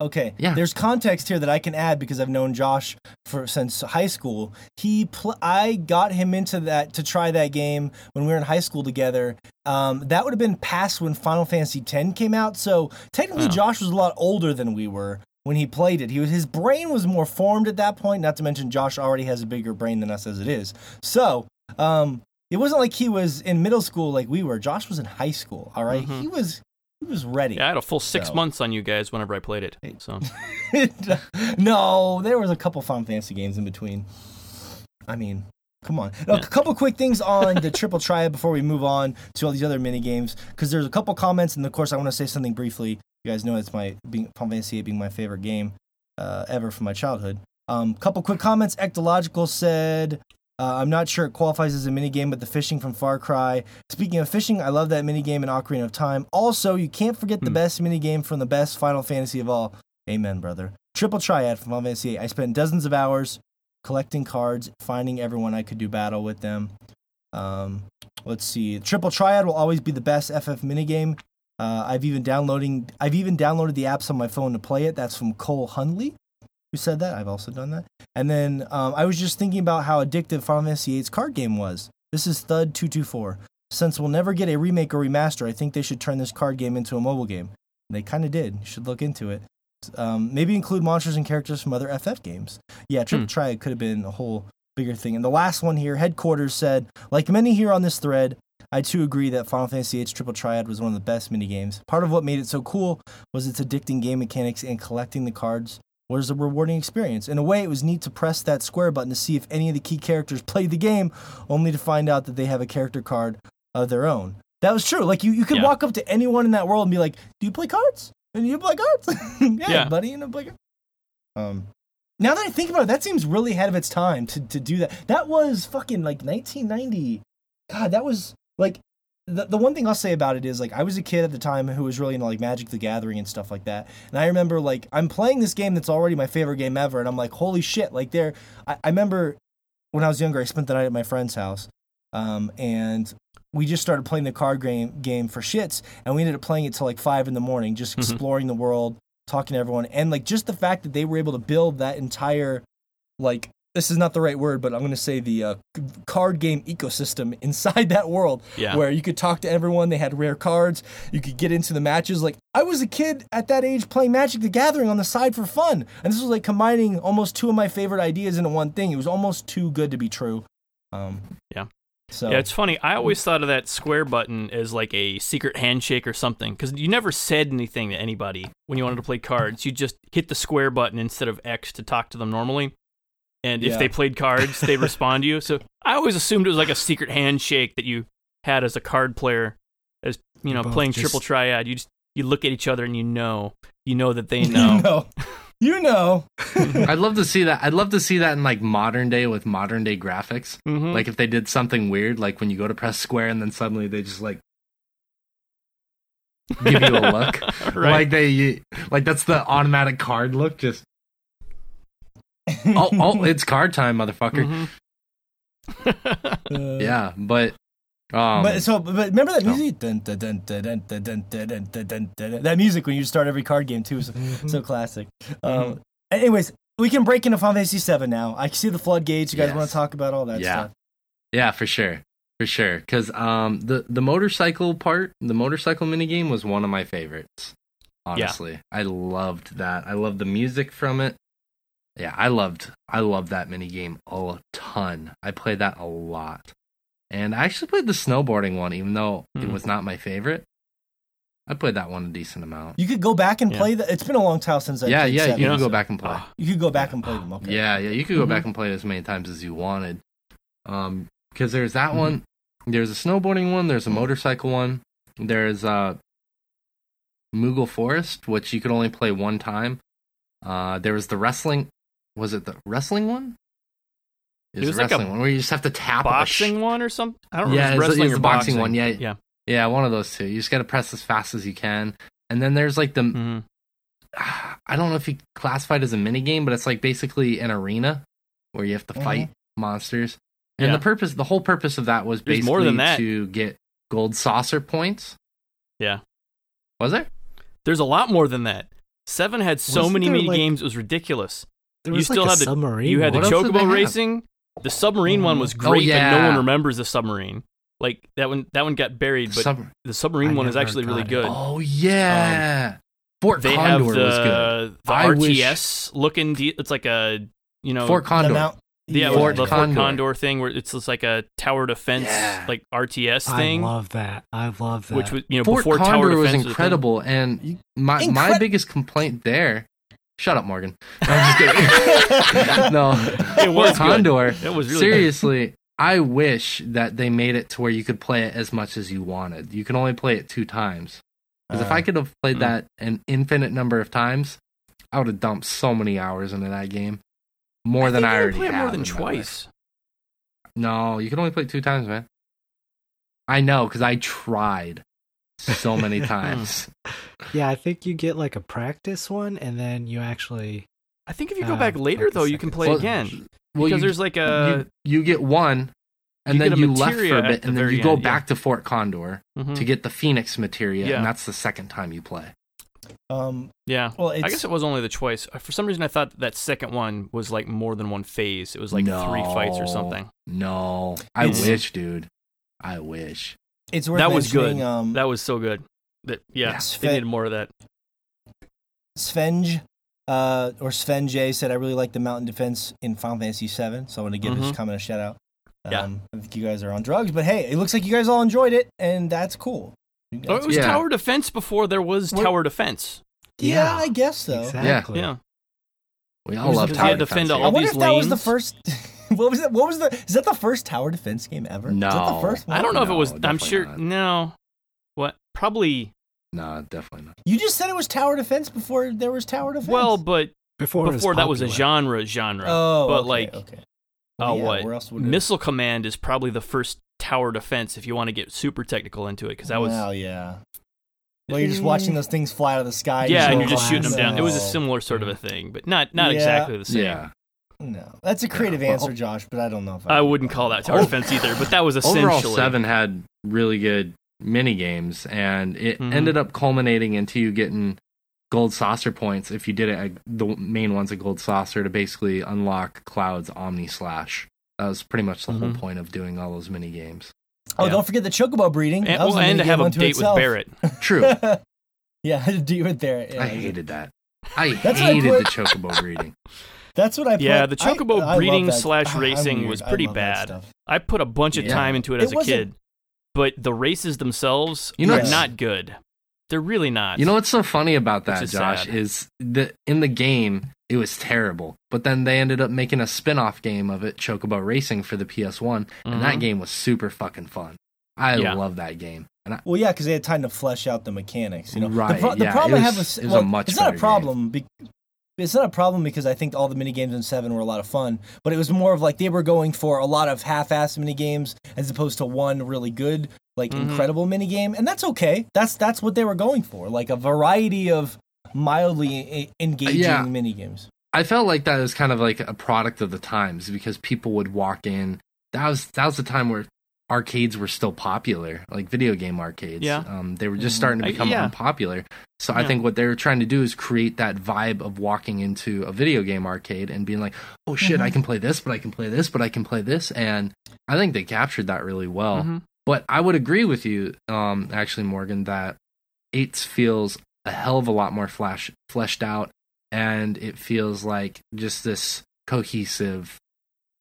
Okay. Yeah. There's context here that I can add because I've known Josh for since high school. He pl- I got him into that to try that game when we were in high school together. Um, that would have been past when Final Fantasy X came out. So technically, Oh. Josh was a lot older than we were when he played it. He was his brain was more formed at that point. Not to mention Josh already has a bigger brain than us as it is. So um, it wasn't like he was in middle school like we were. Josh was in high school. All right? Mhm. he was he was ready. Yeah, I had a full six So- months on you guys whenever I played it. So no, there was a couple Final Fantasy games in between. I mean, come on. A couple quick things on the triple triad before we move on to all these other mini games, because there's a couple comments, and of course I want to say something briefly. You guys know it's my being, Final Fantasy being my favorite game uh, ever from my childhood. Um, couple quick comments. Ectological said. Uh, I'm not sure it qualifies as a mini game, but the fishing from Far Cry. Speaking of fishing, I love that mini game in Ocarina of Time. Also, you can't forget the Hmm. best mini game from the best Final Fantasy of all. Amen, brother. Triple Triad from Final Fantasy VIII. I spent dozens of hours collecting cards, finding everyone I could do battle with them. Um, let's see. Triple Triad will always be the best FF minigame. Uh, I've even downloading. I've even downloaded the apps on my phone to play it. That's from Cole Hundley, who said that. I've also done that. And then um, I was just thinking about how addictive Final Fantasy VIII's card game was. This is Thud two two four. Since we'll never get a remake or remaster, I think they should turn this card game into a mobile game. They kind of did. You should look into it. Um, maybe include monsters and characters from other FF games. Yeah, Triple Hmm. Triad could have been a whole bigger thing. And the last one here, Headquarters said, like many here on this thread, I too agree that Final Fantasy VIII's Triple Triad was one of the best minigames. Part of what made it so cool was its addicting game mechanics and collecting the cards was a rewarding experience. In a way, it was neat to press that square button to see if any of the key characters played the game, only to find out that they have a character card of their own. That was true. Like you, you could Yeah. walk up to anyone in that world and be like, "Do you play cards? And you play cards? yeah, Yeah. buddy, you know, play cards." Um, now that I think about it, that seems really ahead of its time to, to do that. That was fucking like 1990. God, that was like the, the one thing I'll say about it is like I was a kid at the time who was really into like Magic the Gathering and stuff like that. And I remember like I'm playing this game that's already my favorite game ever, and I'm like, holy shit! Like there, I, I remember when I was younger, I spent the night at my friend's house, um, and we just started playing the card game game for shits, and we ended up playing it till like five in the morning, just Mhm. exploring the world, talking to everyone, and like just the fact that they were able to build that entire like this is not the right word, but I'm going to say the uh, card game ecosystem inside that world yeah. where you could talk to everyone. They had rare cards. You could get into the matches. Like I was a kid at that age playing Magic the Gathering on the side for fun, and this was like combining almost two of my favorite ideas into one thing. It was almost too good to be true. Um, Yeah. So Yeah, it's funny. I always thought of that square button as like a secret handshake or something because you never said anything to anybody when you wanted to play cards. You just hit the square button instead of X to talk to them normally. And if Yeah. they played cards, they'd respond to you. So I always assumed it was like a secret handshake that you had as a card player, as you know, both playing just- triple triad. You just you look at each other and you know, you know that they you know. know, you know. I'd love to see that. I'd love to see that in like modern day with modern day graphics. Mhm. Like if they did something weird, like when you go to press square and then suddenly they just like give you a look, right? like they like that's the automatic card look. Just oh, oh, it's card time, motherfucker. Mm-hmm. yeah, but um, but so, but remember that music? That music when you start every card game too, so, mm-hmm. so classic. Mm-hmm. Anyways, we can break into Final Fantasy VII now. I see the floodgates. You guys yes. want to talk about all that yeah. stuff? Yeah, for sure, for sure. Because um, the the motorcycle part, the motorcycle minigame was one of my favorites. Honestly, yeah. I loved that. I loved the music from it. Yeah, I loved I loved that minigame a ton. I played that a lot. And I actually played the snowboarding one even though it Hmm. was not my favorite. I played that one a decent amount. You could go back and Yeah. play that. It's been a long time since I yeah, yeah, seven, you can Yeah. go back and play. You could go back and play them. Okay. Yeah, yeah, you could go Mhm. back and play it as many times as you wanted. Um, because there's that Mm-hmm. one, there's a snowboarding one, there's a motorcycle one, there's uh, Moogle Forest, which you could only play one time. Uh, there was the wrestling. Was it the wrestling one? Is It was the like a wrestling one where you just have to tap a boxing sh- one or something. I don't know. Yeah, if it's- it's wrestling it's or the boxing one, yeah. Yeah. Yeah, one of those two. You just got to press as fast as you can. And then there's like the hmm I don't know if you classified as a mini game, but it's like basically an arena where you have to fight monsters. And Yeah. the purpose, the whole purpose of that was There's basically more than that. to get gold saucer points. Yeah. Was there? There's a lot more than that. Seven had so Wasn't many mini like- games; it was ridiculous. There You was still like a had the- submarine. You had the What else did they chocobo have? racing. The submarine one was mm. Oh, great, but no one remembers the submarine. Like that one, that one got buried, but Sub- the submarine I one is actually really it. good. oh um, yeah, Fort they Condor have the was good. the I wish- RTS looking. De- it's like a you know Fort The Condor. Mount- yeah, Fort the Condor. Fort Condor thing where it's just like a tower defense Yeah. like RTS thing. I love that. I love that. which was you know Fort before tower Condor was defense a thing. incredible, and my my biggest complaint there. Shut up, Morgan. No, I'm just kidding. no, It was Fort Condor. It was really good. Seriously, I wish that they made it to where you could play it as much as you wanted. You can only play it two times. Because if Uh, I could have played Mm. that an infinite number of times, I would have dumped so many hours into that game, more than think I you already play it have more than in my life. twice. No, you can only play it two times, man. I know because I tried so many times. yeah, I think you get like a practice one, and then you actually. I think if you go Uh, back later like though, you can play Well, again Well, because you, there's like a you, you get one, and You then you left for a bit, at the and then you go end, yeah. back to Fort Condor Mhm. to get the Phoenix materia, Yeah. and that's the second time you play. um, yeah. well, it's, I guess it was only the choice. For some reason, I thought that second one was like more than one phase. It was like three fights or something. No, I It's- wish, dude. I wish. It's worth That was good. Um, That was so good. That yeah, Yes, they fa- needed more of that. Svenge uh, or Sven J said, I really like the mountain defense in Final Fantasy VII, so I want to give his Mhm. comment a shout out. Yeah. Um, I think you guys are on drugs, but hey, it looks like you guys all enjoyed it, and that's cool. Oh, it was Yeah. tower defense before there was What- tower defense. yeah, Yeah. I guess so. Exactly. Yeah. We all love tower you had to defense defend. I wonder these if that was the first. what was that? What was the? Is that the first tower defense game ever? No, Is that the No. first one? I don't know if it was. I'm sure. not. No. What? Probably. No, definitely not. You just said it was tower defense before there was tower defense. Well, but Before, it before that was a genre genre. oh, but okay, like, okay. uh, yeah, what? Where else would it? Missile Command is probably the first tower defense if you want to get super technical into it because that was Well, yeah. Well, you're just watching those things fly out of the sky. yeah, and you're just shooting them down. It was a similar sort of a thing, but not not Yeah. exactly the same. Yeah. No, that's a creative Yeah, well, answer, Josh, but I don't know if I wouldn't call that tower Oh. defense either, but that was essentially Overall, seven had really good mini games, and it Mhm. ended up culminating into you getting gold saucer points if you did it. At, the main one's a gold saucer to basically unlock Cloud's Omni Slash. That was pretty much the whole Mhm. point of doing all those mini games. Oh, Yeah. don't forget the chocobo breeding. and, well, and to have a date itself. with Barret. True. yeah, to do with Barret. Yeah, I hated that. I That's what I hated the chocobo breeding. That's what I. Put. Yeah, the I- chocobo I breeding that. slash racing was pretty love bad. I put a bunch of Yeah. time into it It as a kid, but the races themselves You know are what's- not good. They're really not. You know what's so funny about Which that, is Josh, sad. is that in the game it was terrible, but then they ended up making a spin-off game of it, Chocobo Racing, for the PS1, and that Mhm. game was super fucking fun. I Yeah. love that game, and I, Well, yeah, because they had time to flesh out the mechanics. You know, Right, The, pro- the yeah, problem it I have was- with it a well, much it's not a problem. Be- it's not a problem because I think all the mini games in Seven were a lot of fun, but it was more of like they were going for a lot of half-assed mini games as opposed to one really good, like Mhm. incredible mini game, and that's okay. That's that's what they were going for, like a variety of mildly engaging Yeah. mini games. I felt like that was kind of like a product of the times because people would walk in. That was that was the time where arcades were still popular, like video game arcades. Yeah. um, they were just starting to I- become yeah. unpopular. So I think what they were trying to do is create that vibe of walking into a video game arcade and being like, "Oh shit, I Mhm. can play this, but I can play this, but I can play this," and I think they captured that really well. Mhm. But I would agree with you, um, actually, Morgan, that eights feels a hell of a lot more flash fleshed out, and it feels like just this cohesive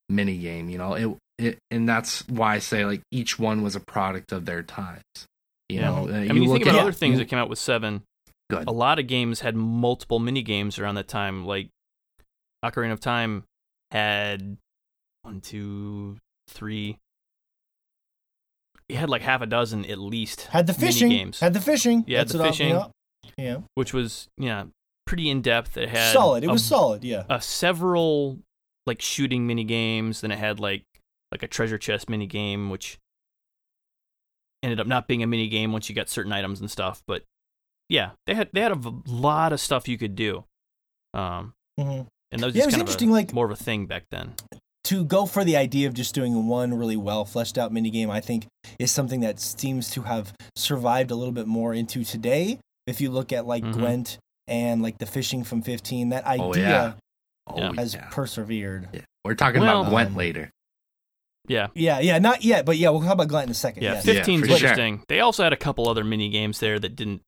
mini game. You know, it, it and that's why I say like each one was a product of their times. You Yeah. know, uh, I mean, you look think about at- other things you- that came out with Seven. Good. A lot of games had multiple mini games around that time. Like Ocarina of Time had one, two, three. It had like half a dozen at least. Had the mini fishing. games, Had the fishing. Yeah, That's the fishing. yeah. yeah. which was yeah pretty in depth. It had solid. It a was solid. Yeah. uh, several like shooting mini games. Then it had like like a treasure chest mini game, which ended up not being a mini game once you got certain items and stuff. But yeah, they had they had a v- lot of stuff you could do. Um, Mhm. and that was Yeah, it was kind interesting, of a, like- more of a thing back then. to go for the idea of just doing one really well fleshed out mini game, I think is something that seems to have survived a little bit more into today. If you look at like Mhm. Gwent and like the fishing from 15, that Oh, idea yeah. Oh, Yeah. has yeah. persevered. Yeah. We're talking Well- about Gwent Um, later. Yeah, Yeah, yeah, not yet, but yeah, we'll talk about Gwent in a second. yeah. yes. Yeah, 15 for is sure. interesting. They also had a couple other mini games there that didn't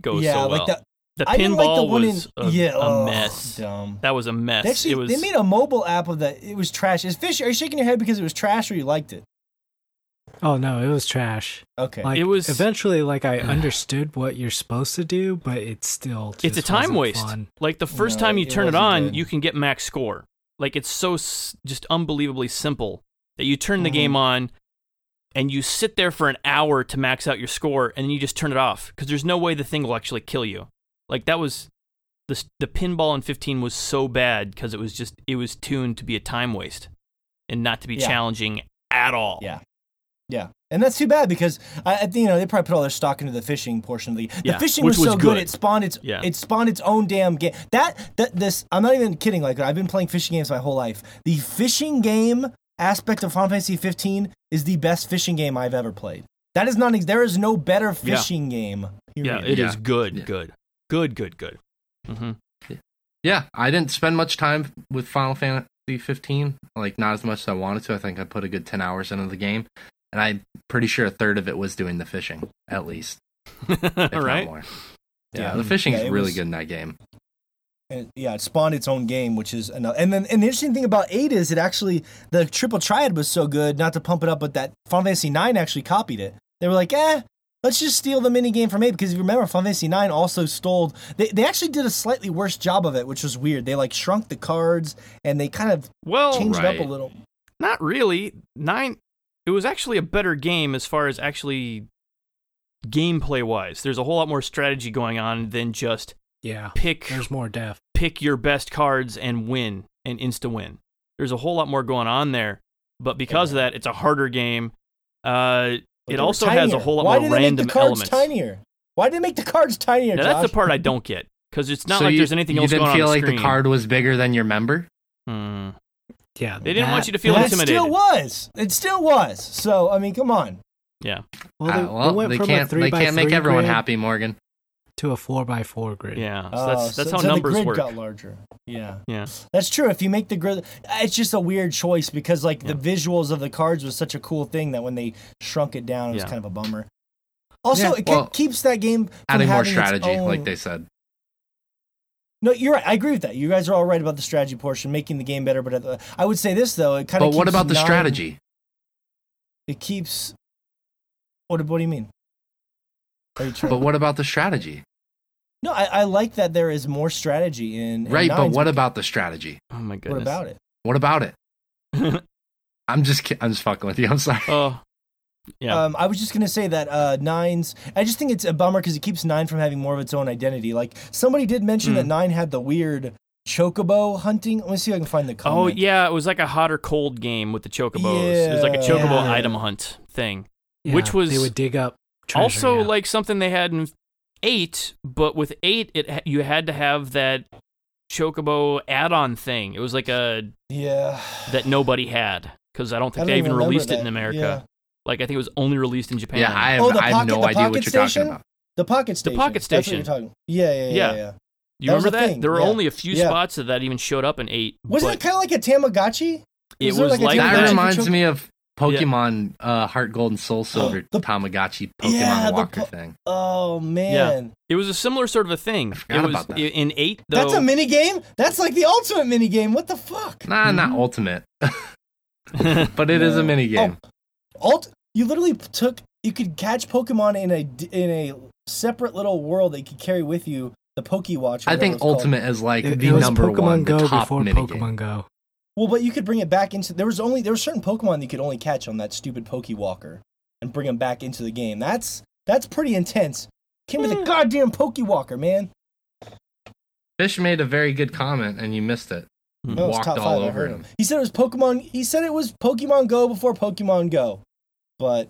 go yeah, so well. like the the I pinball like the one was in a, yeah, a oh, mess. Dumb. That was a mess. They actually it was they made a mobile app of that. It was trash. Is fish? Are you shaking your head because it was trash or you liked it? Oh no, it was trash. Okay. Like It was- eventually like I understood what you're supposed to do, but it's still it's a time wasn't waste. fun. Like the first No, time you it turn it wasn't on, good. you can get max score. Like it's so s- just unbelievably simple that you turn the Mhm. game on and you sit there for an hour to max out your score and then you just turn it off because there's no way the thing will actually kill you. Like that was the the pinball in 15 was so bad because it was just it was tuned to be a time waste and not to be Yeah. challenging at all. Yeah. Yeah, and that's too bad because I, you know they probably put all their stock into the fishing portion of the. The Yeah, fishing which was so good. good. it spawned its Yeah. it spawned its own damn game. That that this I'm not even kidding. Like I've been playing fishing games my whole life. The fishing game aspect of Final Fantasy 15 is the best fishing game I've ever played. That is not. There is no better Yeah. fishing game. Yeah, period. it is Yeah. good, Yeah. good, good, good, good. hmm Yeah, I didn't spend much time with Final Fantasy 15. Like, not as much as I wanted to. I think I put a good 10 hours into the game. And I'm pretty sure a third of it was doing the fishing, at least. If all not right. more. Yeah, Yeah. the fishing Yeah, it really was- good in that game. And yeah, it spawned its own game, which is another. And then, and the interesting thing about eight is it actually the triple triad was so good, not to pump it up, but that Final Fantasy nine actually copied it. They were like, eh, let's just steal the mini game from eight because if you remember, Final Fantasy nine also stole. They they actually did a slightly worse job of it, which was weird. They like shrunk the cards and they kind of Well, changed it up a little. Not really. Nine. It was actually a better game as far as actually gameplay wise. There's a whole lot more strategy going on than just Yeah. pick There's more depth. pick your best cards and win and insta win. There's a whole lot more going on there. But because of that, it's a harder game. Uh, it they were also has a whole lot Why more did they make random the cards elements. tinier? Why did they make the cards tinier? Now, that's the part I don't get because it's not So like you- there's anything else going on. you didn't going feel on like the screen. the card was bigger than your member? Hmm. Yeah. They didn't want you to feel But intimidated. It still was. It still was. So I mean, come on. Yeah, Well, they, well, they they can't they can't make everyone grid happy, Morgan. To a four by four grid. yeah. So Oh, that's that's so- how so numbers the grid work. got larger. Yeah. Yeah. That's true. If you make the grid, it's just a weird choice because like the visuals of the cards was such a cool thing that when they shrunk it down, it was Yeah. kind of a bummer. Also, Yeah, it well, keeps that game from Adding more having its strategy, own- like they said. No, you're right. I agree with that. You guys are all right about the strategy portion, making the game better. But at the, I would say this though, it kind of. But what about the strategy? It keeps. What? What do you mean? Are you? But what about the strategy? No, I, I like that there is more strategy in. in Right, but Nines, what about the strategy? Oh my goodness. What about it? What about it? I'm just ki- I'm just fucking with you. I'm sorry. Oh, yeah. Um, I was just gonna say that uh, nines. I just think it's a bummer because it keeps nine from having more of its own identity. Like somebody did mention Hmm. that nine had the weird chocobo hunting. Let me see if I can find the comment. oh yeah, it was like a hot or cold game with the chocobos. It was like a Yeah. chocobo Yeah. item hunt thing. Yeah, Which was they would dig up. Treasure, also yeah. like something they had in eight, but with eight, it you had to have that chocobo add-on thing. It was like a Yeah. that nobody had because I don't I think don't they even remember released it in America. Yeah. Like I think it was only released in Japan. yeah, I have, Oh, the I have pocket- no idea what you're station? talking about. The pocket station. The pocket That's what station. you're talking. Yeah, yeah, yeah, Yeah. yeah. yeah. you that remember that? thing, There were yeah. only a few Yeah. spots that, that even showed up in eight. Wasn't it kind of like a Tamagotchi? it was there was like a like Tamagotchi That for reminds me of Pokemon uh, Heart Gold and Soul Silver The- Tamagotchi Pokemon Yeah, the Walker po- thing. Oh man, yeah. It was a similar sort of a thing. I forgot it was about that. in eight though. that's a mini game. That's like the ultimate mini game. What the fuck? Nah, not Mhm. ultimate, but it is a No. mini game. Ult. You literally took. You could catch Pokemon in a in a separate little world that you could carry with you. The Pokewatch. or I think it's called. Ultimate is like It, the it was number Pokemon one, Go the top before mini Pokemon game. Go. Well, but you could bring it back into. There was only there were certain Pokemon that you could only catch on that stupid Pokewalker, and bring them back into the game. That's that's pretty intense. Came with a goddamn Pokewalker, man. Fish made a very good comment, and you missed it. Hmm. No, walked top all five. I over him. him. He said it was Pokemon. He said it was Pokemon Go before Pokemon Go, but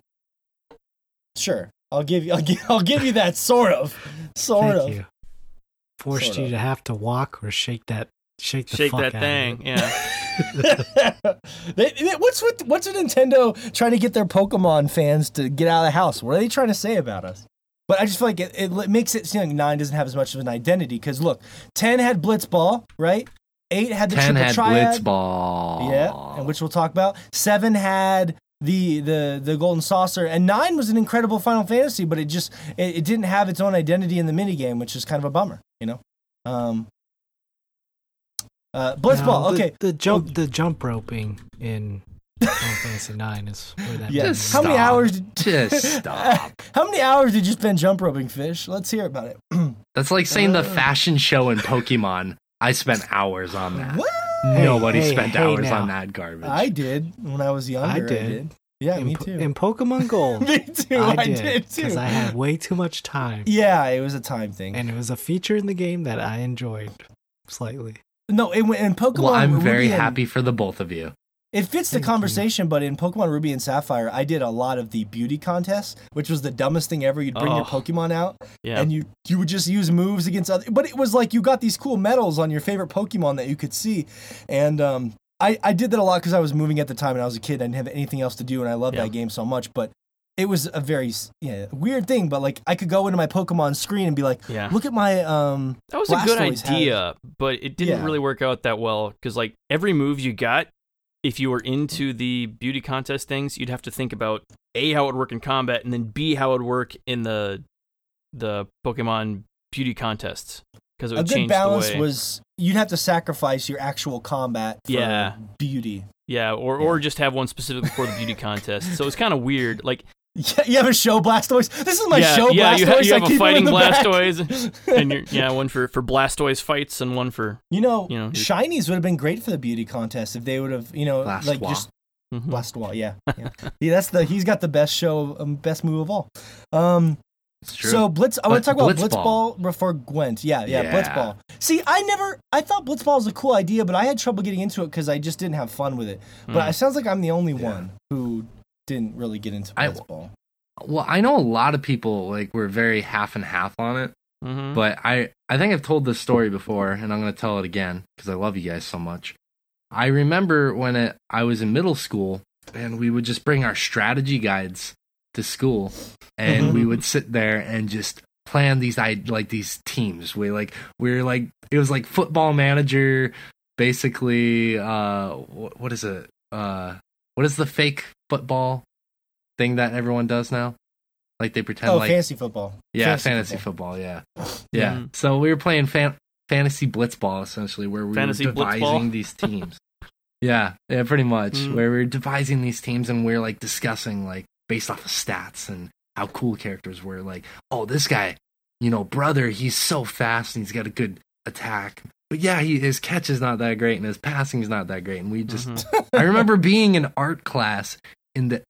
sure, I'll give you. I'll give, I'll give you that sort of, sort Thank of. you. Forced Sort you of. to have to walk or shake that shake the Shake fuck that out thing. it. Yeah. They- they- what's with what's with Nintendo trying to get their Pokemon fans to get out of the house? What are they trying to say about us? But I just feel like it, it makes it seem like nine doesn't have as much of an identity because look, ten had Blitzball, right? Eight had the Ten triple had triad, Blitzball. yeah, and which we'll talk about. Seven had the the the golden saucer, and nine was an incredible Final Fantasy, but it just it, it didn't have its own identity in the minigame, which is kind of a bummer, you know. Um, uh, Blitzball, No, the- okay. The jump the jump roping in Final Fantasy Nine is where that Yeah. Just How many hours? Did, Just stop. How many hours did you spend jump roping fish? Let's hear about it. That's like saying the Uh. fashion show in Pokemon. I spent hours on that. what? Nobody hey, spent hey, hours now. on that garbage. I did when I was younger. I did. did. Yeah, in, me Po- too. in Pokemon Gold. me too. I, I did, did too. because I had way too much time, yeah, it was a time thing. and it was a feature in the game that I enjoyed slightly. No, it, went- in Pokemon. well, I'm Ruby very and- happy for the both of you. It fits the Thank you. conversation, but in Pokemon Ruby and Sapphire, I did a lot of the beauty contests, which was the dumbest thing ever. You'd bring your Oh. Pokemon out, Yeah. and you you would just use moves against other. But it was like you got these cool medals on your favorite Pokemon that you could see, and um, I I did that a lot because I was moving at the time and I was a kid. I didn't have anything else to do, and I loved Yeah. that game so much. But it was a very yeah weird thing. But like I could go into my Pokemon screen and be like, yeah. look at my um. That was a good Blastoise idea, but it didn't Yeah. really work out that well because like every move you got, if you were into the beauty contest things, you'd have to think about a how it would work in combat, and then b how it would work in the the Pokemon beauty contests because it A good change balance was you'd have to sacrifice your actual combat for Yeah. beauty. yeah, or or just have one specifically for the beauty contest. So it's kind of weird. Like Yeah, you have a show Blastoise. This is my yeah, show yeah, Blastoise. you, ha- you I have a keep fighting the back. Blastoise, and you're, yeah, one for for Blastoise fights and one for You know, you know, your- shinies would have been great for the beauty contest if they would have, you know, like Blastoise. just Mhm. Blastoise. Yeah, yeah. yeah. That's the he's got the best show, um, best move of all. Um, true. so Blitz. I want to talk about Blitzball. Blitzball before Gwent. Yeah, yeah, Yeah. Blitzball. See, I never. I thought Blitzball was a cool idea, but I had trouble getting into it because I just didn't have fun with it. But Mm. it sounds like I'm the only Yeah. one who didn't really get into I- well, I know a lot of people like were very half and half on it, Mhm. but I I think I've told this story before, and I'm gonna tell it again because I love you guys so much. I remember when it, I was in middle school, and we would just bring our strategy guides to school, and Mm-hmm. we would sit there and just plan these I like these teams. We like we were like it was like football manager, basically. Uh, what, what is it? Uh, what is the fake football thing that everyone does now? Like they pretend Oh, like fantasy football. yeah, fantasy, football. Yeah, yeah. Mhm. So we were playing fan- fantasy blitzball essentially, where we Fantasy were devising blitzball? these teams. yeah, yeah, pretty much. Mhm. Where we were devising these teams and we are like discussing like based off of stats and how cool characters were. Like, oh, this guy, you know, brother, he's so fast and he's got a good attack. But yeah, he, his catch is not that great and his passing is not that great. And we just Mhm. I remember being in art class in the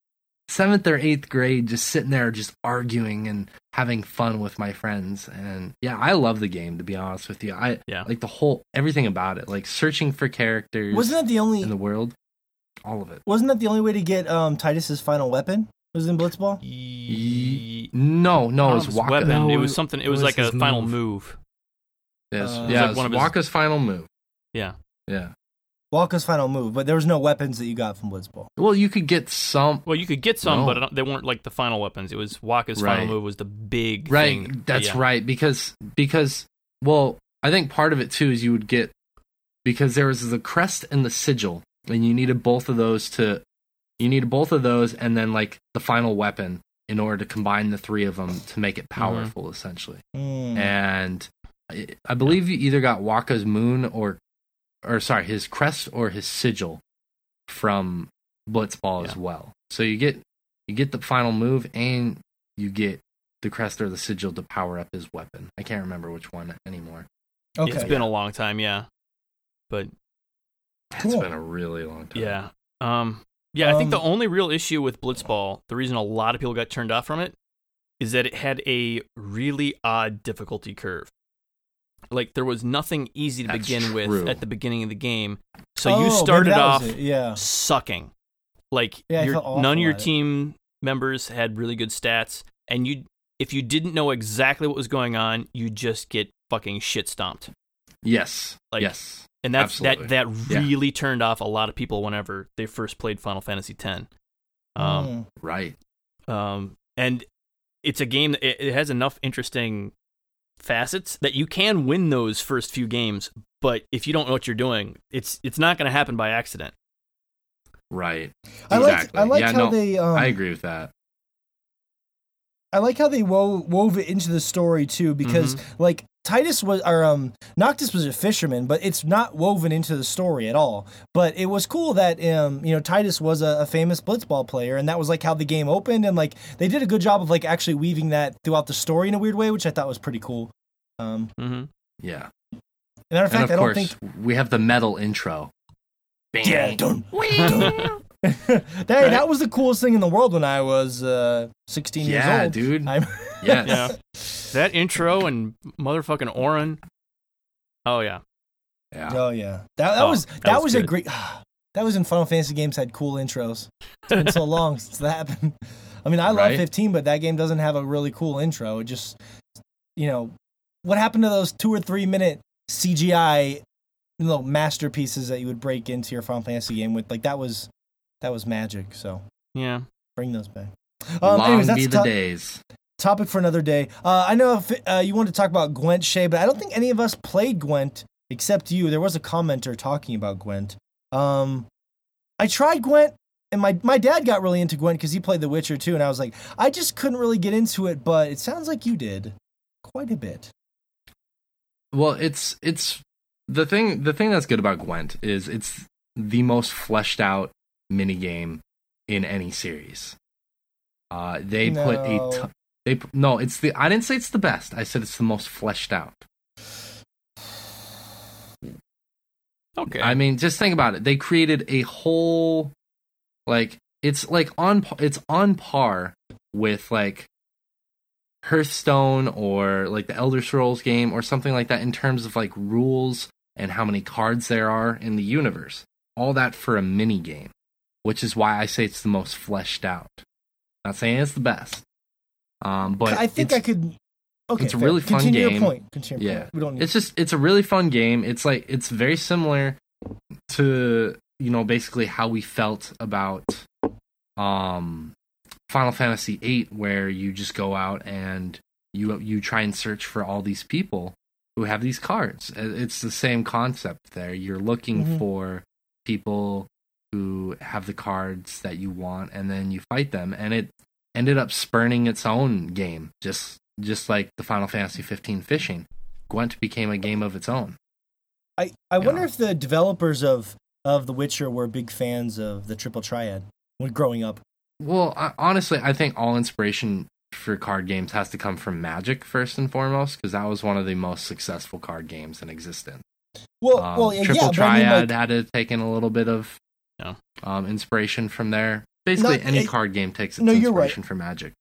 seventh or eighth grade, just sitting there, just arguing and having fun with my friends. And yeah, I love the game. To be honest with you, I Yeah. like the whole everything about it, like searching for characters Wasn't that the only? in the world, all of it. Wasn't that the only way to get um, Tidus's final weapon? Was in Blitzball. Ye- No, no, it was Wakka. weapon. No, it it- was something. It it was, was like a his final move. move. Yes, Uh, yeah, like it was one of his- Wakka's final move. Yeah. Yeah. Wakka's final move, but there was no weapons that you got from Blitzball. Well, you could get some. Well, you could get some, No. but they weren't like the final weapons. It was Wakka's Right. final move was the big thing. right thing. that's Yeah. right because because well i think part of it too is you would get because there was the crest and the sigil and you needed both of those to you needed both of those and then like the final weapon in order to combine the three of them to make it powerful essentially Mm. and I, I believe you either got wakka's moon or or sorry his crest or his sigil from blitzball as well so you get you get the final move and you get the crest or the sigil to power up his weapon. I can't remember which one anymore. okay. It's been a long time, yeah. But it's been a really long time. yeah, um, yeah. I think the Um, only real issue with Blitzball, the reason a lot of people got turned off from it, is that it had a really odd difficulty curve. Like there was nothing easy to That's begin with at the beginning of the game. So Oh, you started off Yeah. sucking. Like Yeah, your, none of your at it. team members had really good stats, and you if you didn't know exactly what was going on, you just get fucking shit stomped. Yes. Like- yes. And that's Absolutely. that that Yeah. really turned off a lot of people whenever they first played Final Fantasy X. Um, Mm. Right. um, and it's a game that it, it has enough interesting facets that you can win those first few games. But if you don't know what you're doing, it's it's not going to happen by accident. Right. I like. I like yeah, how no, they um, I agree with that. I like how they wove, wove it into the story too, because like Tidus was, or um, Noctis was a fisherman, but it's not woven into the story at all. But it was cool that um, you know, Tidus was a, a famous blitzball player, and that was like how the game opened, and like they did a good job of like actually weaving that throughout the story in a weird way, which I thought was pretty cool. Um, hmm Yeah. matter of And fact, of I don't course, think. we have the metal intro. Yeah, dun, dun. that, that was the coolest thing in the world when I was uh, 16 years Yeah, old. dude. I'm, Yes. Yeah. That intro and motherfucking Auron. Oh yeah. Yeah. Oh yeah, that, that Oh, was that that, was was, a great. That was in Final Fantasy games had cool intros. It's been so long since that happened. I mean, I love Right. 15, but that game doesn't have a really cool intro. It just, you know, what happened to those two or three minute CGI little masterpieces that you would break into your Final Fantasy game with? Like that was that was magic. So Yeah. bring those back. Um, Long anyways, that's be the to- days. topic for another day. Uh, I know if, uh, you want to talk about Gwent Shay, but I don't think any of us played Gwent except you. There was a commenter talking about Gwent. Um, I tried Gwent, and my my dad got really into Gwent because he played The Witcher too, and I was like, I just couldn't really get into it, but it sounds like you did quite a bit. Well, it's it's the thing the thing that's good about Gwent is it's the most fleshed out mini game in any series. Uh, they put a No. they no, it's the I didn't say it's the best. I said it's the most fleshed out. Okay. I mean, just think about it. They created a whole like it's like on it's on par with like Hearthstone or like the Elder Scrolls game or something like that in terms of like rules and how many cards there are in the universe. All that for a mini game, which is why I say it's the most fleshed out. Not saying it's the best. Um, but I think I could. Okay, it's a fair. really fun Continue game. Your point. Continue Yeah. point. We don't need. it's just it's a really fun game it's like it's very similar to you know basically how we felt about um final fantasy 8 where you just go out and you you try and search for all these people who have these cards Uh, it's the same concept there you're looking Mhm. for people who have the cards that you want and then you fight them and it ended up spurning its own game just just like the final fantasy 15 fishing gwent became a game of its own I, I wonder Yeah. if the developers of of The Witcher were big fans of the Triple Triad when growing up. well I, honestly i think all inspiration for card games has to come from magic first and foremost because that was one of the most successful card games in existence Well, Um, well, yeah, triple I mean, triad like, had to take in a little bit of Yeah. um, inspiration from there basically No, any it- card game takes its no, you're right. inspiration from magic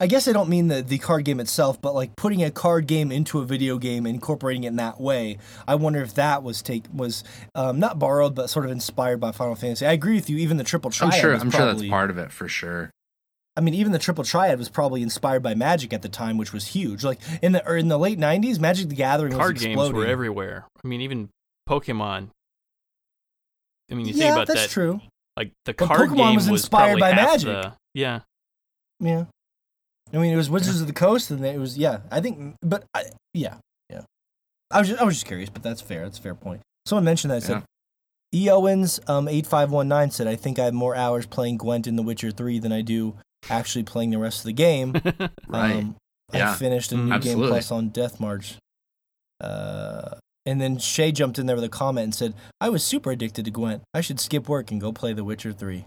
I guess I don't mean the the card game itself, but like putting a card game into a video game, incorporating it in that way. I wonder if that was take was um, not borrowed, but sort of inspired by Final Fantasy. I agree with you. Even the Triple triad. i'm sure was i'm sure that's probably- part of it for sure I mean, even the Triple Triad was probably inspired by Magic at the time, which was huge. Like in the or in the late '90s, Magic the Gathering Card was games were everywhere. I mean, even Pokemon. I mean, you yeah, think about that. Yeah, that's that. true. Like the But card Pokemon game was was inspired probably by Magic. the- yeah. Yeah. I mean, it was Wizards of the Coast, and it was yeah. I think, but I, yeah, yeah. I was just, I was just curious, but that's fair. That's a fair point. Someone mentioned that. Said E Owens um eight five one nine said, "I think I have more hours playing Gwent in The Witcher three than I do actually playing the rest of the game." right Um, I Yeah. finished a new absolutely. game plus on Death March. Uh, and then Shay jumped in there with a comment and said, "I was super addicted to Gwent. I should skip work and go play The Witcher 3.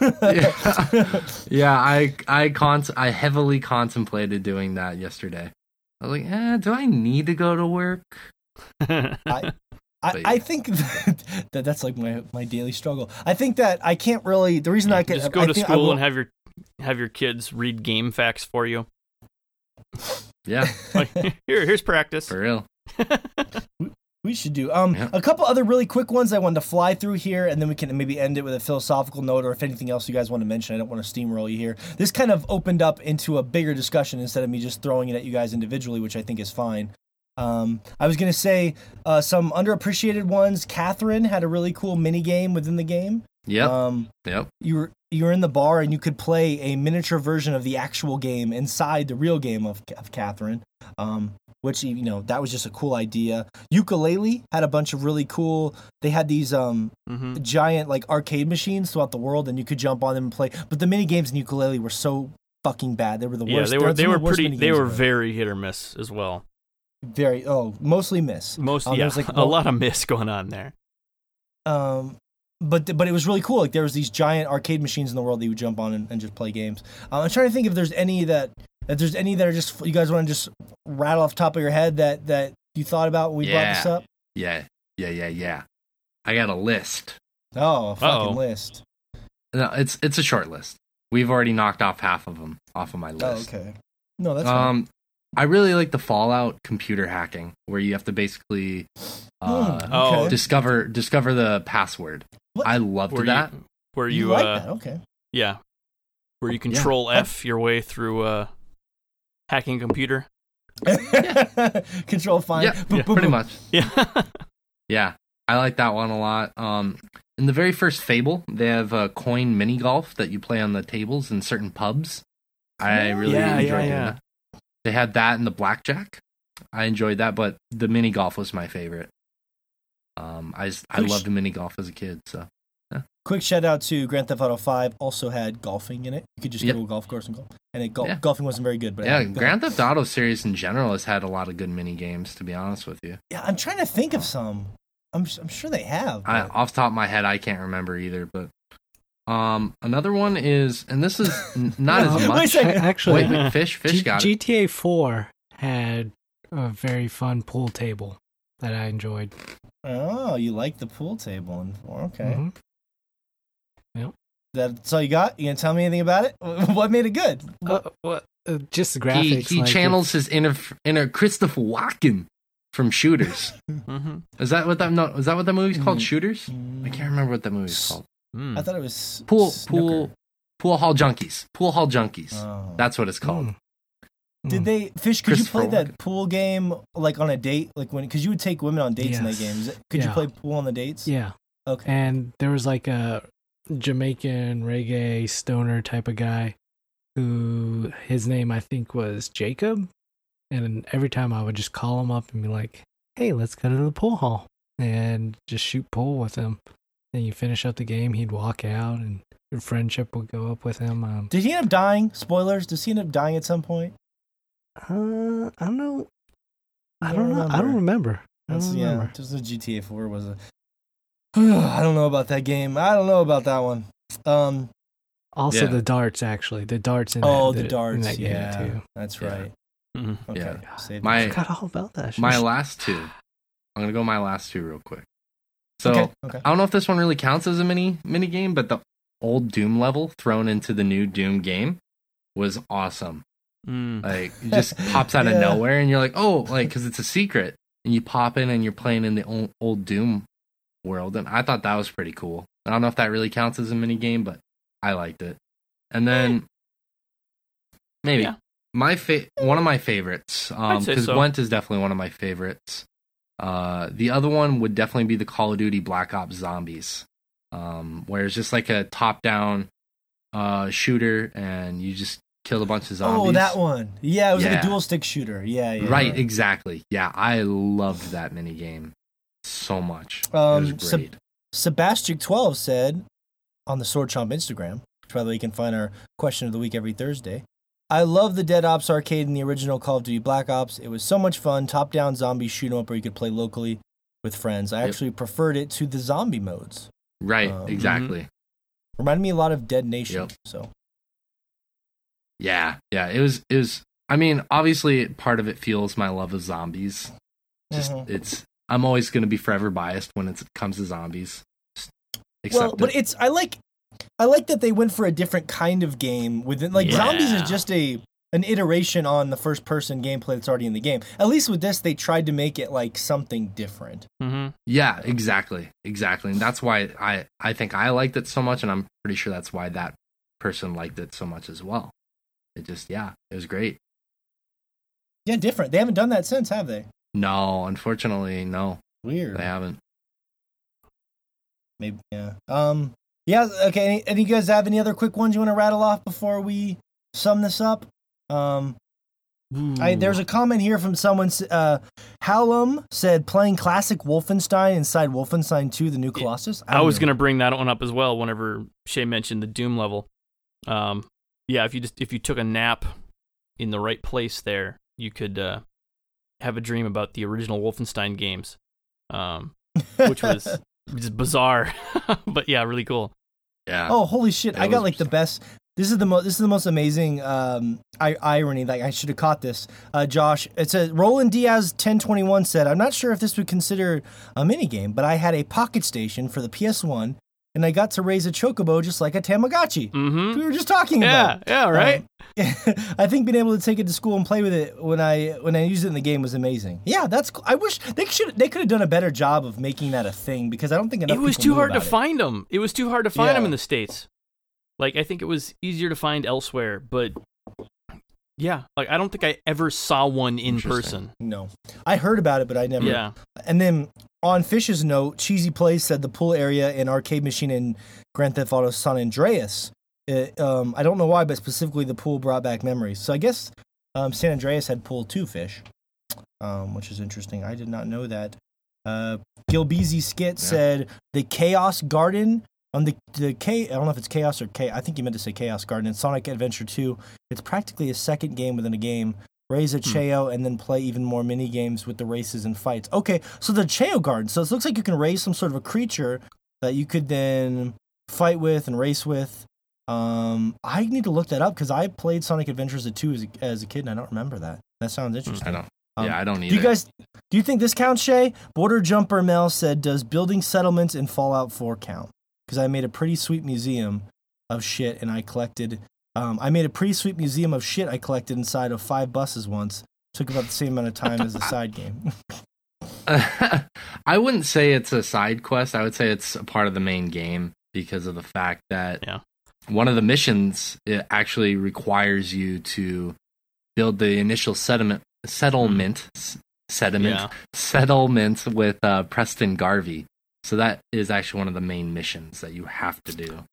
yeah. yeah, I I con I heavily contemplated doing that yesterday. I was like, eh, do I need to go to work? I, But I think that, that that's like my my daily struggle. I think that I can't really. The reason I can Just go I to I school will- and have your have your kids read game facts for you. Yeah, Like, here, here's practice. for real. We should do um Yeah. a couple other really quick ones I wanted to fly through here, and then we can maybe end it with a philosophical note, or if anything else you guys want to mention. I don't want to steamroll you here. This kind of opened up into a bigger discussion instead of me just throwing it at you guys individually, which I think is fine. Um, I was gonna say uh, some underappreciated ones. Catherine had a really cool mini game within the game. Yeah. Um, yep. you were you were in the bar and you could play a miniature version of the actual game inside the real game of, of Catherine. Um, which you know that was just a cool idea. Yooka-Laylee had a bunch of really cool. They had these um hmm giant like arcade machines throughout the world, and you could jump on them and play. But the mini games in Yooka-Laylee were so fucking bad. They were the Yeah, worst. they They're were they were the pretty they were very hit or miss as well. very oh mostly miss. Most Um, yeah, there's, like, a lot of miss going on there. um but but it was really cool like there was these giant arcade machines in the world that you would jump on and, and just play games uh, i'm trying to think if there's any that if there's any that are just you guys want to just rattle off the top of your head that that you thought about when we brought this up Yeah, yeah, yeah, yeah. I got a list. oh a fucking Uh-oh. list No, it's it's a short list. We've already knocked off half of them off of my oh list. okay no that's fine. um, I really like the Fallout computer hacking, where you have to basically uh, Hmm, Oh, okay. discover discover the password. What? I loved Where that. you where you, you, like uh that okay yeah, where you Yeah. control F your way through uh hacking a computer. control fine yeah, Boop, yeah, boop, pretty boop. much. Yeah. Yeah, I like that one a lot. Um, in the very first Fable, they have a coin mini golf that you play on the tables in certain pubs. I really Yeah, enjoyed yeah, doing yeah. that. They had that in the blackjack. I enjoyed that, but the mini golf was my favorite. Um, I just, I Quick sh- loved mini golf as a kid. So quick shout out to grand theft auto 5 also had golfing in it you could just Yep. go to a golf course and golf and it, gol- Yeah. golfing wasn't very good but yeah, had- Grand Theft Auto series in general has had a lot of good mini games. To be honest with you, yeah i'm trying to think of some i'm, I'm sure they have I, off the top of my head, I can't remember either. But um, another one is, and this is not No, as much. second. Actually, Wait, wait, fish, fish G- got it. GTA 4 had a very fun pool table that I enjoyed. Oh, you like the pool table and okay. Mhm. That's all you got? You gonna tell me anything about it? What made it good? Uh, what? Uh, just the he graphics. he like, channels his inner inner Christopher Walken from Shooters. hmm is that what that no? Is that what that movie's called? Mm. Shooters? I can't remember what that movie's called. Mm. I thought it was Pool snooker. pool pool hall junkies. Pool hall junkies. Oh. That's what it's called. Mm. Did Mm. they fish? Could you play that pool game like on a date? Like when? Because you would take women on dates in that game. Is it, could you play pool on the dates? Yeah. Okay. And there was like a Jamaican reggae stoner type of guy who his name I think was Jacob. And every time I would just call him up and be like, hey, let's go to the pool hall and just shoot pool with him. Then you finish up the game, he'd walk out and your friendship would go up with him. Um, Did he end up dying? Spoilers. Does he end up dying at some point? uh, I don't know. I I don't don't know. I don't remember. I That's don't yeah. remember. Just the GTA 4 was a. I don't know about that game. I don't know about that one. Um. Also, Yeah. the darts, actually. The darts in Oh, that, the in darts. that game, Yeah, too. that's Yeah. right. Mhm. Okay. Yeah. Save My- it. I forgot all about that. My last two. I'm gonna go my last two real quick. So okay. Okay. I don't know if this one really counts as a mini mini game, but the old Doom level thrown into the new Doom game was awesome. Mm. Like it just pops out of nowhere, and you're like, oh, like because it's a secret, and you pop in and you're playing in the old, old Doom world, and I thought that was pretty cool. I don't know if that really counts as a mini game, but I liked it. And then maybe Yeah. my fa- one of my favorites, um, because so. Gwent is definitely one of my favorites. Uh, the other one would definitely be the Call of Duty Black Ops Zombies, um, where it's just like a top-down uh, shooter, and you just kill a bunch of zombies. Oh, that one. Yeah, it was like a dual stick shooter. Yeah, yeah. Right, exactly. Yeah, I loved that mini game so much. Um, Seb- Sebastian12 said on the Sword Chomp Instagram, which by the way, you can find our question of the week every Thursday. I love the Dead Ops arcade in the original Call of Duty Black Ops. It was so much fun. Top down zombie shoot 'em up where you could play locally with friends. I Yep. actually preferred it to the zombie modes. right, um, exactly. Reminded me a lot of Dead Nation. Yep. So Yeah, yeah. It was. It was. I mean, obviously, part of it fuels my love of zombies. Just Mhm. it's. I'm always going to be forever biased when it comes to zombies. Accept well, but it. it's I like I like that they went for a different kind of game within like Yeah. zombies is just a an iteration on the first person gameplay that's already in the game. At least with this, they tried to make it like something different. hmm Yeah, exactly, exactly, and that's why I I think I liked it so much, and I'm pretty sure that's why that person liked it so much as well. It just yeah, it was great. Yeah, different. They haven't done that since, have they? No, unfortunately, no, Weird. they haven't. Maybe yeah. Um. Yeah. Okay. Any, any you guys have any other quick ones you want to rattle off before we sum this up? Um. I, there's a comment here from someone. Uh, Hallam said playing classic Wolfenstein inside Wolfenstein 2: The New Colossus. I was gonna bring that one up as well. Whenever Shay mentioned the Doom level, um, yeah, if you just if you took a nap in the right place there, you could uh, have a dream about the original Wolfenstein games, um, which was just bizarre, but yeah, really cool. Yeah. Oh, holy shit! That I got was like the best. This is the most. This is the most amazing um, I- irony. Like I should have caught this, uh, Josh. It says Roland Diaz ten twenty one said, "I'm not sure if this would consider a mini game, but I had a Pocket Station for the PS One, and I got to raise a chocobo just like a Tamagotchi. Mm-hmm. We were just talking Yeah, about. yeah, yeah, right. Um, I think being able to take it to school and play with it when I when I used it in the game was amazing. Yeah, that's. cool. I wish they should. They could have done a better job of making that a thing because I don't think enough. it was too hard to it. find them. It was too hard to find them in the states. Like I think it was easier to find elsewhere, but yeah, like I don't think I ever saw one in person. No, I heard about it, but I never. Yeah, And then on Fish's note, Cheesy Place said the pool area and arcade machine in Grand Theft Auto San Andreas. It, um, I don't know why, but specifically the pool brought back memories. So I guess um, San Andreas had pool too, Fish, um, which is interesting. I did not know that. Uh, Gilbeezy Skit Yeah. said the Chaos Garden on the the K. I don't know if it's Chaos or K. I think you meant to say Chaos Garden in Sonic Adventure 2. It's practically a second game within a game. Raise a Chao and then play even more mini games with the races and fights. Okay, so the Chao Garden. So it looks like you can raise some sort of a creature that you could then fight with and race with. Um, I need to look that up because I played Sonic Adventures at 2 as a, as a kid and I don't remember that. That sounds interesting. I don't. Um, yeah, I don't either. Do you guys do you think this counts, Shay? Border Jumper Mel said, "Does building settlements in Fallout 4 count?" Because I made a pretty sweet museum of shit, and I collected. Um, I made a pretty sweet museum of shit I collected inside of five buses once. Took about the same amount of time as the side game. I wouldn't say it's a side quest. I would say it's a part of the main game because of the fact that Yeah. one of the missions it actually requires you to build the initial settlement settlement s- sediment Yeah. settlement with uh, Preston Garvey. So that is actually one of the main missions that you have to do.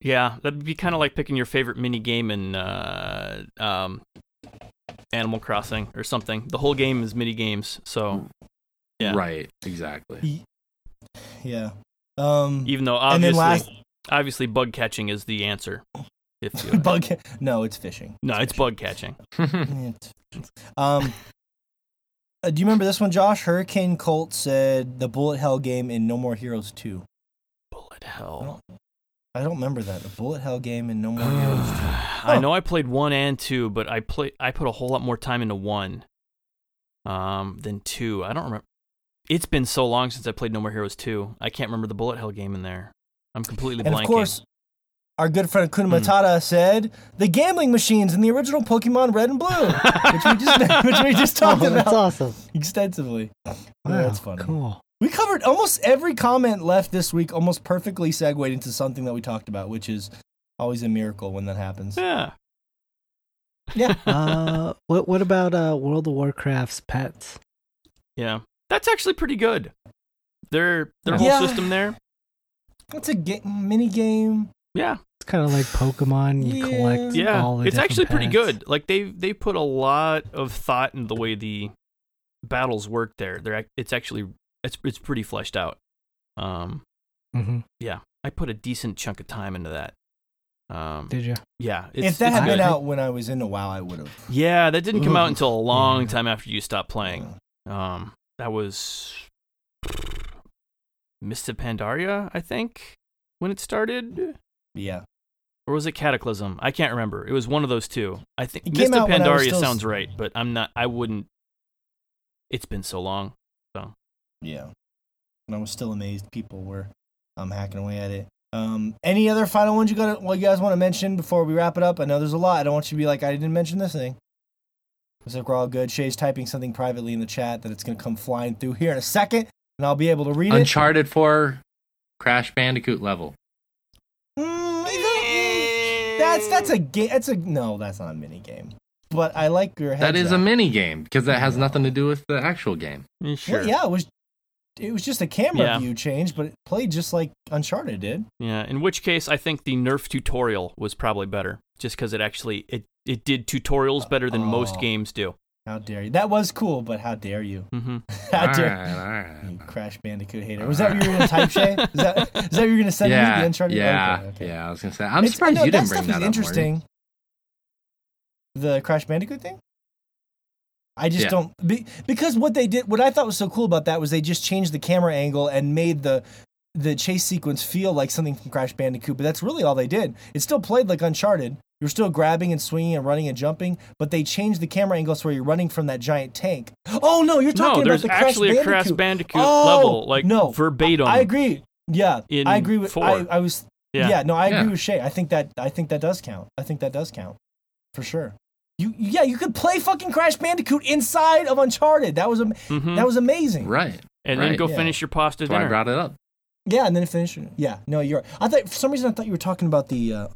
yeah. That'd be kind of like picking your favorite mini game in uh, um, Animal Crossing or something. The whole game is mini games, so Yeah. Right, exactly. yeah. Um, even though and then obviously, last obviously, bug catching is the answer. If you, bug. No, it's fishing. no, it's bug catching. Um, uh, do you remember this one, Josh? Hurricane Colt said the bullet hell game in No More Heroes 2. Bullet hell. I don't remember that. The bullet hell game in No More Heroes 2. I know I played one and two, but I play I put a whole lot more time into one um than two. I don't remember. It's been so long since I played No More Heroes two. I can't remember the bullet hell game in there. I'm completely And blanking. of course, our good friend Kuna Hmm. Matata said the gambling machines in the original Pokemon Red and Blue, which we just which we just talked Oh, that's about awesome. extensively. Yeah, that's funny. Cool. We covered almost every comment left this week, almost perfectly segued into something that we talked about, which is always a miracle when that happens. yeah. Yeah. Uh, what what about uh World of Warcraft's pets? Yeah. That's actually pretty good. Their their whole system there. It's a ga- mini game. Yeah. It's kind of like Pokemon. You Yeah. collect Yeah. all the It's actually different pretty pets. good. Like they they put a lot of thought into the way the battles work there. They're it's actually it's it's pretty fleshed out. Um Mhm. yeah. I put a decent chunk of time into that. Um Did you? yeah, it's, if that it's had been out when I was into WoW, I would have. Yeah, that didn't come out until a long Yeah. time after you stopped playing. Um, that was Mist of Pandaria, I think, when it started, Yeah. or was it Cataclysm? I can't remember. It was one of those two. I think It Mist came of out when I was Pandaria still- sounds right, but I'm not. I wouldn't. It's been so long. so. Yeah. And I was still amazed people were um, hacking away at it. Um, any other final ones you got? Well, you guys want to mention before we wrap it up? I know there's a lot. I don't want you to be like I didn't mention this thing. Looks like we're all good. Shay's typing something privately in the chat that it's going to come flying through here in a second, and I'll be able to read it. Uncharted 4 Crash Bandicoot level. Mm, that's that's a game. That's a no. That's not a mini game. But I like your head. That is a mini game because that has nothing to do with the actual game. Mm, Sure. yeah, it was. It was just a camera Yeah. view change, but it played just like Uncharted did. Yeah, in which case I think the Nerf tutorial was probably better, just because it actually it it did tutorials better than most Oh. games do. How dare you? That was cool, but how dare you? Mm-hmm. How All dare right, you. Crash Bandicoot hater? Was that what you were gonna type, Shay? Is that is that what you were gonna send me? Yeah, The Uncharted? yeah, Okay, okay. yeah. I was gonna say. I'm It's- surprised no, you didn't bring that up. Interesting. The Crash Bandicoot thing. I just Yeah. don't be, because what they did, what I thought was so cool about that was they just changed the camera angle and made the the chase sequence feel like something from Crash Bandicoot. But that's really all they did. It still played like Uncharted. You're still grabbing and swinging and running and jumping, but they changed the camera angles where you're running from that giant tank. Oh no, you're talking No, about the Crash actually a Bandicoot. Crash Bandicoot Oh, level, like no, verbatim. I agree. Yeah, in I agree with. four. I, I was Yeah. yeah. no, I agree Yeah. with Shay. I think that I think that does count. I think that does count for sure. You yeah, you could play fucking Crash Bandicoot inside of Uncharted. That was am- Mhm. that was amazing. Right. and then go Yeah. finish your pasta That's why I brought it up. Yeah, and then finish. Yeah, no, you're. I thought for some reason I thought you were talking about the uh,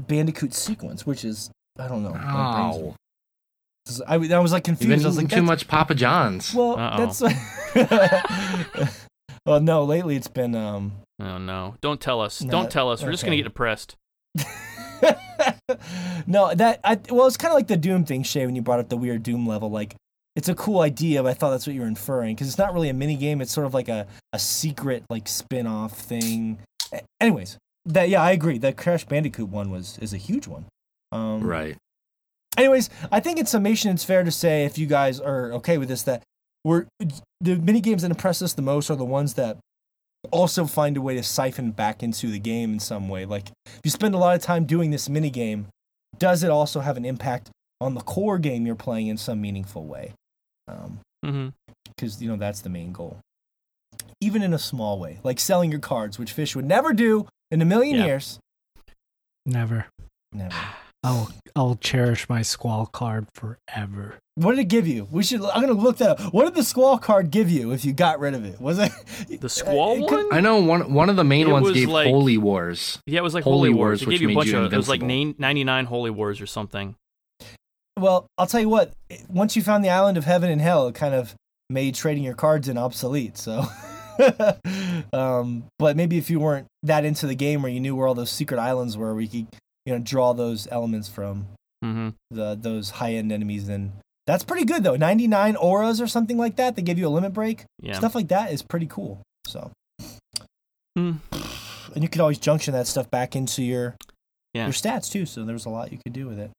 Bandicoot sequence, which is I don't know. Oh, I, I was like you've confused. been I like too much Papa John's. Well, Uh-oh. that's. well, no. Lately, it's been um. Oh no! Don't tell us. No, Don't tell us. We're just gonna get depressed. no, that I well, it's kind of like the Doom thing, Shay. When you brought up the weird Doom level, like it's a cool idea, but I thought that's what you were inferring because it's not really a mini game. It's sort of like a a secret like spin off thing. Anyways, that yeah, I agree. That Crash Bandicoot one was is a huge one. Um, right. Anyways, I think in summation, it's fair to say if you guys are okay with this, that we're the mini games that impress us the most are the ones that also find a way to siphon back into the game in some way. Like if you spend a lot of time doing this mini game, does it also have an impact on the core game you're playing in some meaningful way? Um, hmm because you know that's the main goal. Even in a small way, like selling your cards, which Fish would never do in a million Yeah. years. Never. Never. I'll I'll cherish my squall card forever. What did it give you? We should. I'm gonna look that up. What did the squall card give you if you got rid of it? Was it The squall it could- one? I know one one of the main It ones gave like- Holy Wars. Yeah, it was like Holy Holy, Wars, Wars. It gave you a bunch you of. It was like 99 Holy Wars or something. Well, I'll tell you what. Once you found the island of heaven and hell, it kind of made trading your cards in obsolete. So, um, but maybe if you weren't that into the game, where you knew where all those secret islands were, where you could, you know, draw those elements from hmm the those high end enemies, then that's pretty good though. 99 auras or something like that. They give you a limit break. Yeah. Stuff like that is pretty cool. So, Hmm. and you could always junction that stuff back into your Yeah. your stats too. So there's a lot you could do with it.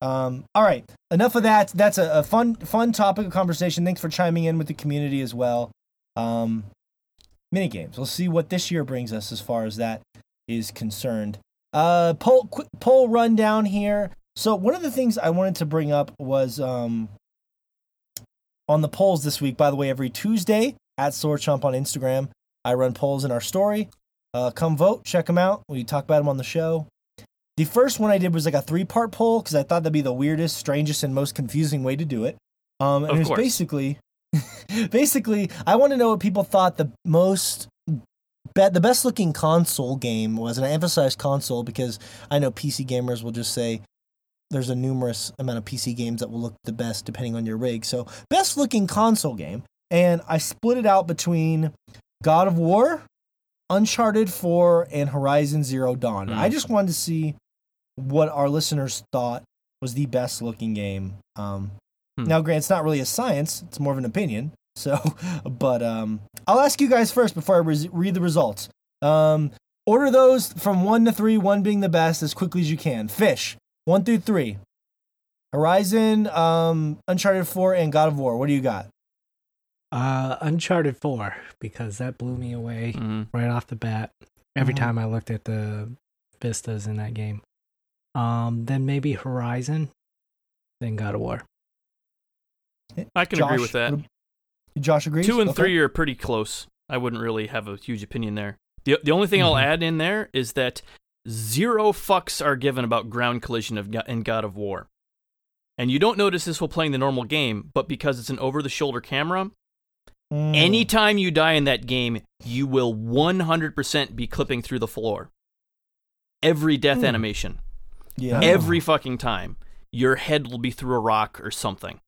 Um, all right, enough of that. That's a, a fun fun topic of conversation. Thanks for chiming in with the community as well. Um, mini games. We'll see what this year brings us as far as that is concerned. Uh, poll quick poll rundown here. So one of the things I wanted to bring up was um, on the polls this week. By the way, every Tuesday at Sword Chomp on Instagram, I run polls in our story. Uh, come vote, check them out. We talk about them on the show. The first one I did was like a three part poll because I thought that'd be the weirdest, strangest, and most confusing way to do it. Um, and Of it was course. basically, basically, I want to know what people thought the most, be- the best looking console game was, and I emphasize console because I know PC gamers will just say there's a numerous amount of PC games that will look the best depending on your rig. So best looking console game, and I split it out between God of War, Uncharted 4, and Horizon Zero Dawn. Hmm. I just wanted to see what our listeners thought was the best looking game. Um, Hmm. Now, Grant, it's not really a science; it's more of an opinion. So, but um, I'll ask you guys first before I res- read the results. Um, order those from one to three, one being the best, as quickly as you can. Fish, one through three. Horizon, um, Uncharted 4, and God of War. What do you got? Uh, Uncharted Four because that blew me away hmm right off the bat. Every Mhm. time I looked at the vistas in that game. Um, then maybe Horizon, then God of War. I can agree with that. Josh agrees. Two and Okay. three are pretty close. I wouldn't really have a huge opinion there. The the only thing I'll Mhm. add in there is that zero fucks are given about ground collision of in God of War. and you don't notice this while playing the normal game, but because it's an over-the-shoulder camera, Mm. anytime you die in that game, you will 100% be clipping through the floor. Every death Hmm. animation, yeah. every fucking time, your head will be through a rock or something.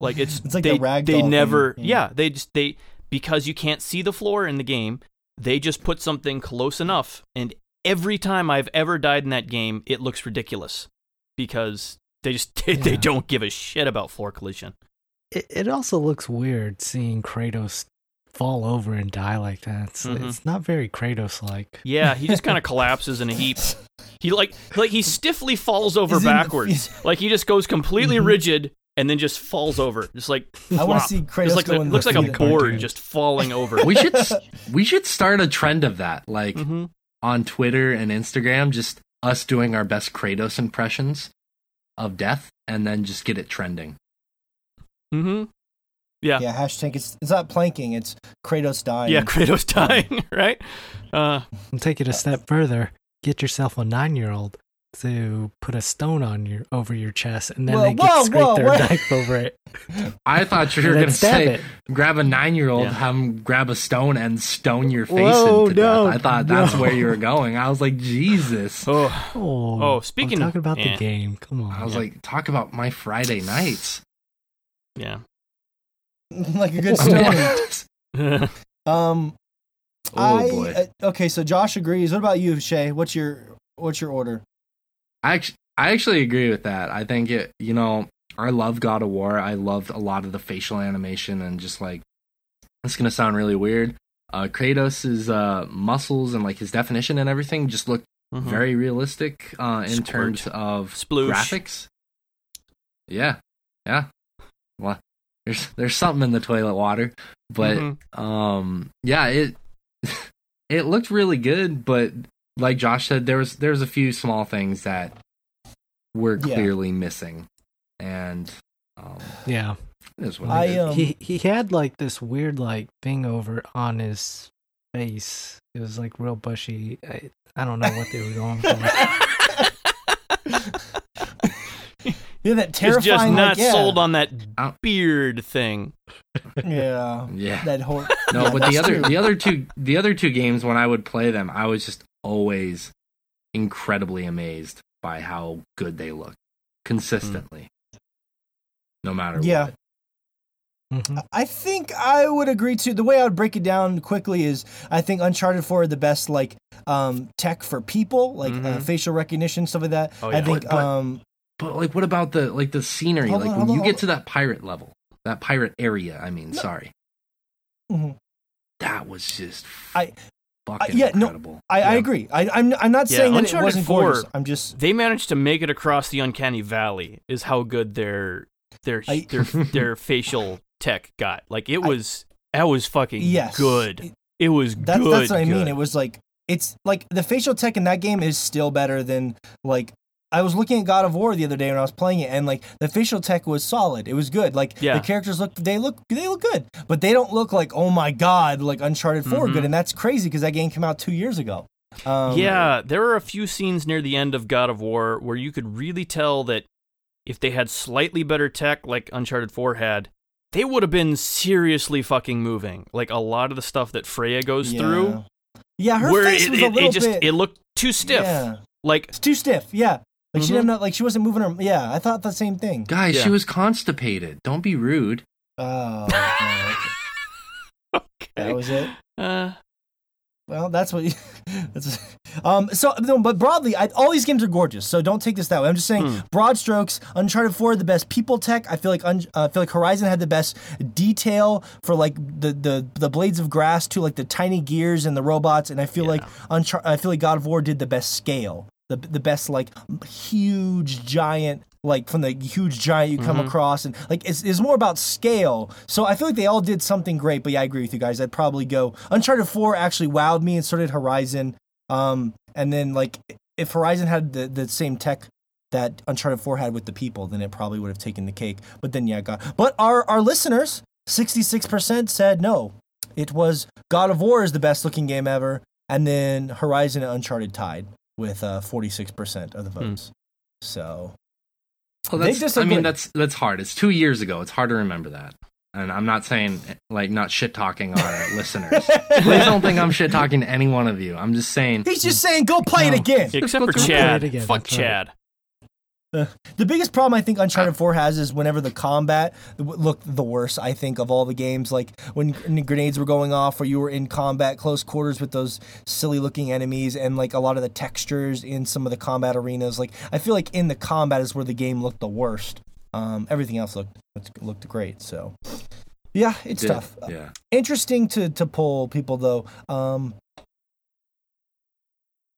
Like it's, It's like they, the they thing, never yeah. yeah they just they because you can't see the floor in the game they just put something close enough and every time I've ever died in that game it looks ridiculous because they just they, they don't give a shit about floor collision. It, it also looks weird seeing Kratos fall over and die like that. It's, Mhm. it's not very Kratos like. Yeah, he just kind of collapses in a heap. He like like he stiffly falls over backwards. like he just goes completely Mhm. rigid and then just falls over. Just like I want to see Kratos Just like go a, in looks the like a feet. board cartoon. just falling over. We should we should start a trend of that, like hmm on Twitter and Instagram, just us doing our best Kratos impressions of death, and then just get it trending. hmm Yeah. Yeah, hashtag. It's, it's not planking. It's Kratos dying. Yeah, Kratos dying, right? Uh, I'll take it a step further. Get yourself a nine-year-old to put a stone on your over your chest, and then Whoa, they get whoa, scrape whoa, their what? knife over it. I thought you were gonna say it. grab a nine year old, Yeah. have him grab a stone and stone your face Whoa, into no, death. I thought that's no. where you were going. I was like, Jesus. oh, Oh, Oh, speaking I'm of- talking about yeah. the game. Come on. I was Yeah. like, talk about my Friday nights. yeah. like a good story. oh um, I boy. uh, okay. So Josh agrees. What about you, Shay? What's your what's your order? I actually, I actually agree with that. I think it, you know, I love God of War. I loved a lot of the facial animation and just like, it's going to sound really weird. Uh, Kratos' uh, muscles and like his definition and everything just looked Mhm. very realistic uh, in Squirt. terms of Sploosh. graphics. Yeah, yeah. Well, there's there's something in the toilet water, but Mhm. um, yeah, it it looked really good. But like Josh said, there was there was a few small things that were Yeah. clearly missing, and um, yeah. it is what I, it is. um, he he had like this weird like thing over on his face. It was like real bushy. I, I don't know what they were going for. Yeah, that He's terrifying. just not like, yeah, sold on that beard thing. Yeah, yeah. that whole. No, yeah, but the other true. the other two the other two games when I would play them, I was just always incredibly amazed by how good they look consistently. No matter Yeah. what. Mhm. I think I would agree to the way I would break it down quickly is I think Uncharted 4 are the best like um tech for people like uh, Mhm. facial recognition stuff like that. Oh, I think But- but- um But like what about the like the scenery? Hold like on, when hold you on, get hold to that pirate level, that pirate area, I mean, No. sorry. Mhm. That was just I- fucking uh, yeah, no, incredible. I, I Yeah. agree. I, I'm I'm not Yeah, saying that it wasn't 4 gorgeous. I'm just They managed to make it across the uncanny valley. Is how good their their I- their their facial tech got. Like it I- was that was fucking yes good. It- It was That's good. that's what I mean. It was like it's like the facial tech in that game is still better than like I was looking at God of War the other day when I was playing it, and like the facial tech was solid. It was good. Like Yeah. the characters look, they look, they look good, but they don't look like oh my god, like Uncharted 4 Mhm. good, and that's crazy because that game came out two years ago. Um, yeah, there were a few scenes near the end of God of War where you could really tell that if they had slightly better tech like Uncharted 4 had, they would have been seriously fucking moving. Like a lot of the stuff that Freya goes yeah. through, Yeah, her face it, was a little it just bit. it looked too stiff. Yeah, Like it's too stiff. Yeah, like she Mhm. didn't know, like she wasn't moving her. Yeah, I thought the same thing. Guys, Yeah. she was constipated. Don't be rude. Oh, okay. okay. that was it. uh, Well, that's what. that's um. So, no, but broadly, I, all these games are gorgeous. So don't take this that way. I'm just saying, Hmm. broad strokes. Uncharted 4 the best people tech. I feel like Un- uh, I feel like Horizon had the best detail for like the the the blades of grass to like the tiny gears and the robots. And I feel Yeah. like Unchar- I feel like God of War did the best scale. The the best like huge giant like from the huge giant you come Mhm. across and like it's, it's more about scale. So i feel like they all did something great but yeah i agree with you guys. I'd probably go uncharted 4 actually wowed me and so did horizon. Um and then like if horizon had the, the same tech that uncharted 4 had with the people then it probably would have taken the cake. But then yeah god but our our listeners 66% said no. It was god of war is the best looking game ever and then horizon and uncharted tied with uh 46% of the Hmm. votes so Well, They that's, I disagree. mean, that's that's hard. It's two years ago. It's hard to remember that. And I'm not saying like not shit talking our listeners. Please don't think I'm shit talking to any one of you. I'm just saying. He's just saying, go play it again. Except for Let's Chad. again, Fuck that's The biggest problem I think Uncharted 4 has is whenever the combat looked the worst, I think, of all the games. Like when grenades were going off or you were in combat close quarters with those silly looking enemies and like a lot of the textures in some of the combat arenas. Like I feel like in the combat is where the game looked the worst. Um, everything else looked looked great. So yeah, it's Yeah, tough. Yeah. Interesting to to pull people though. Um,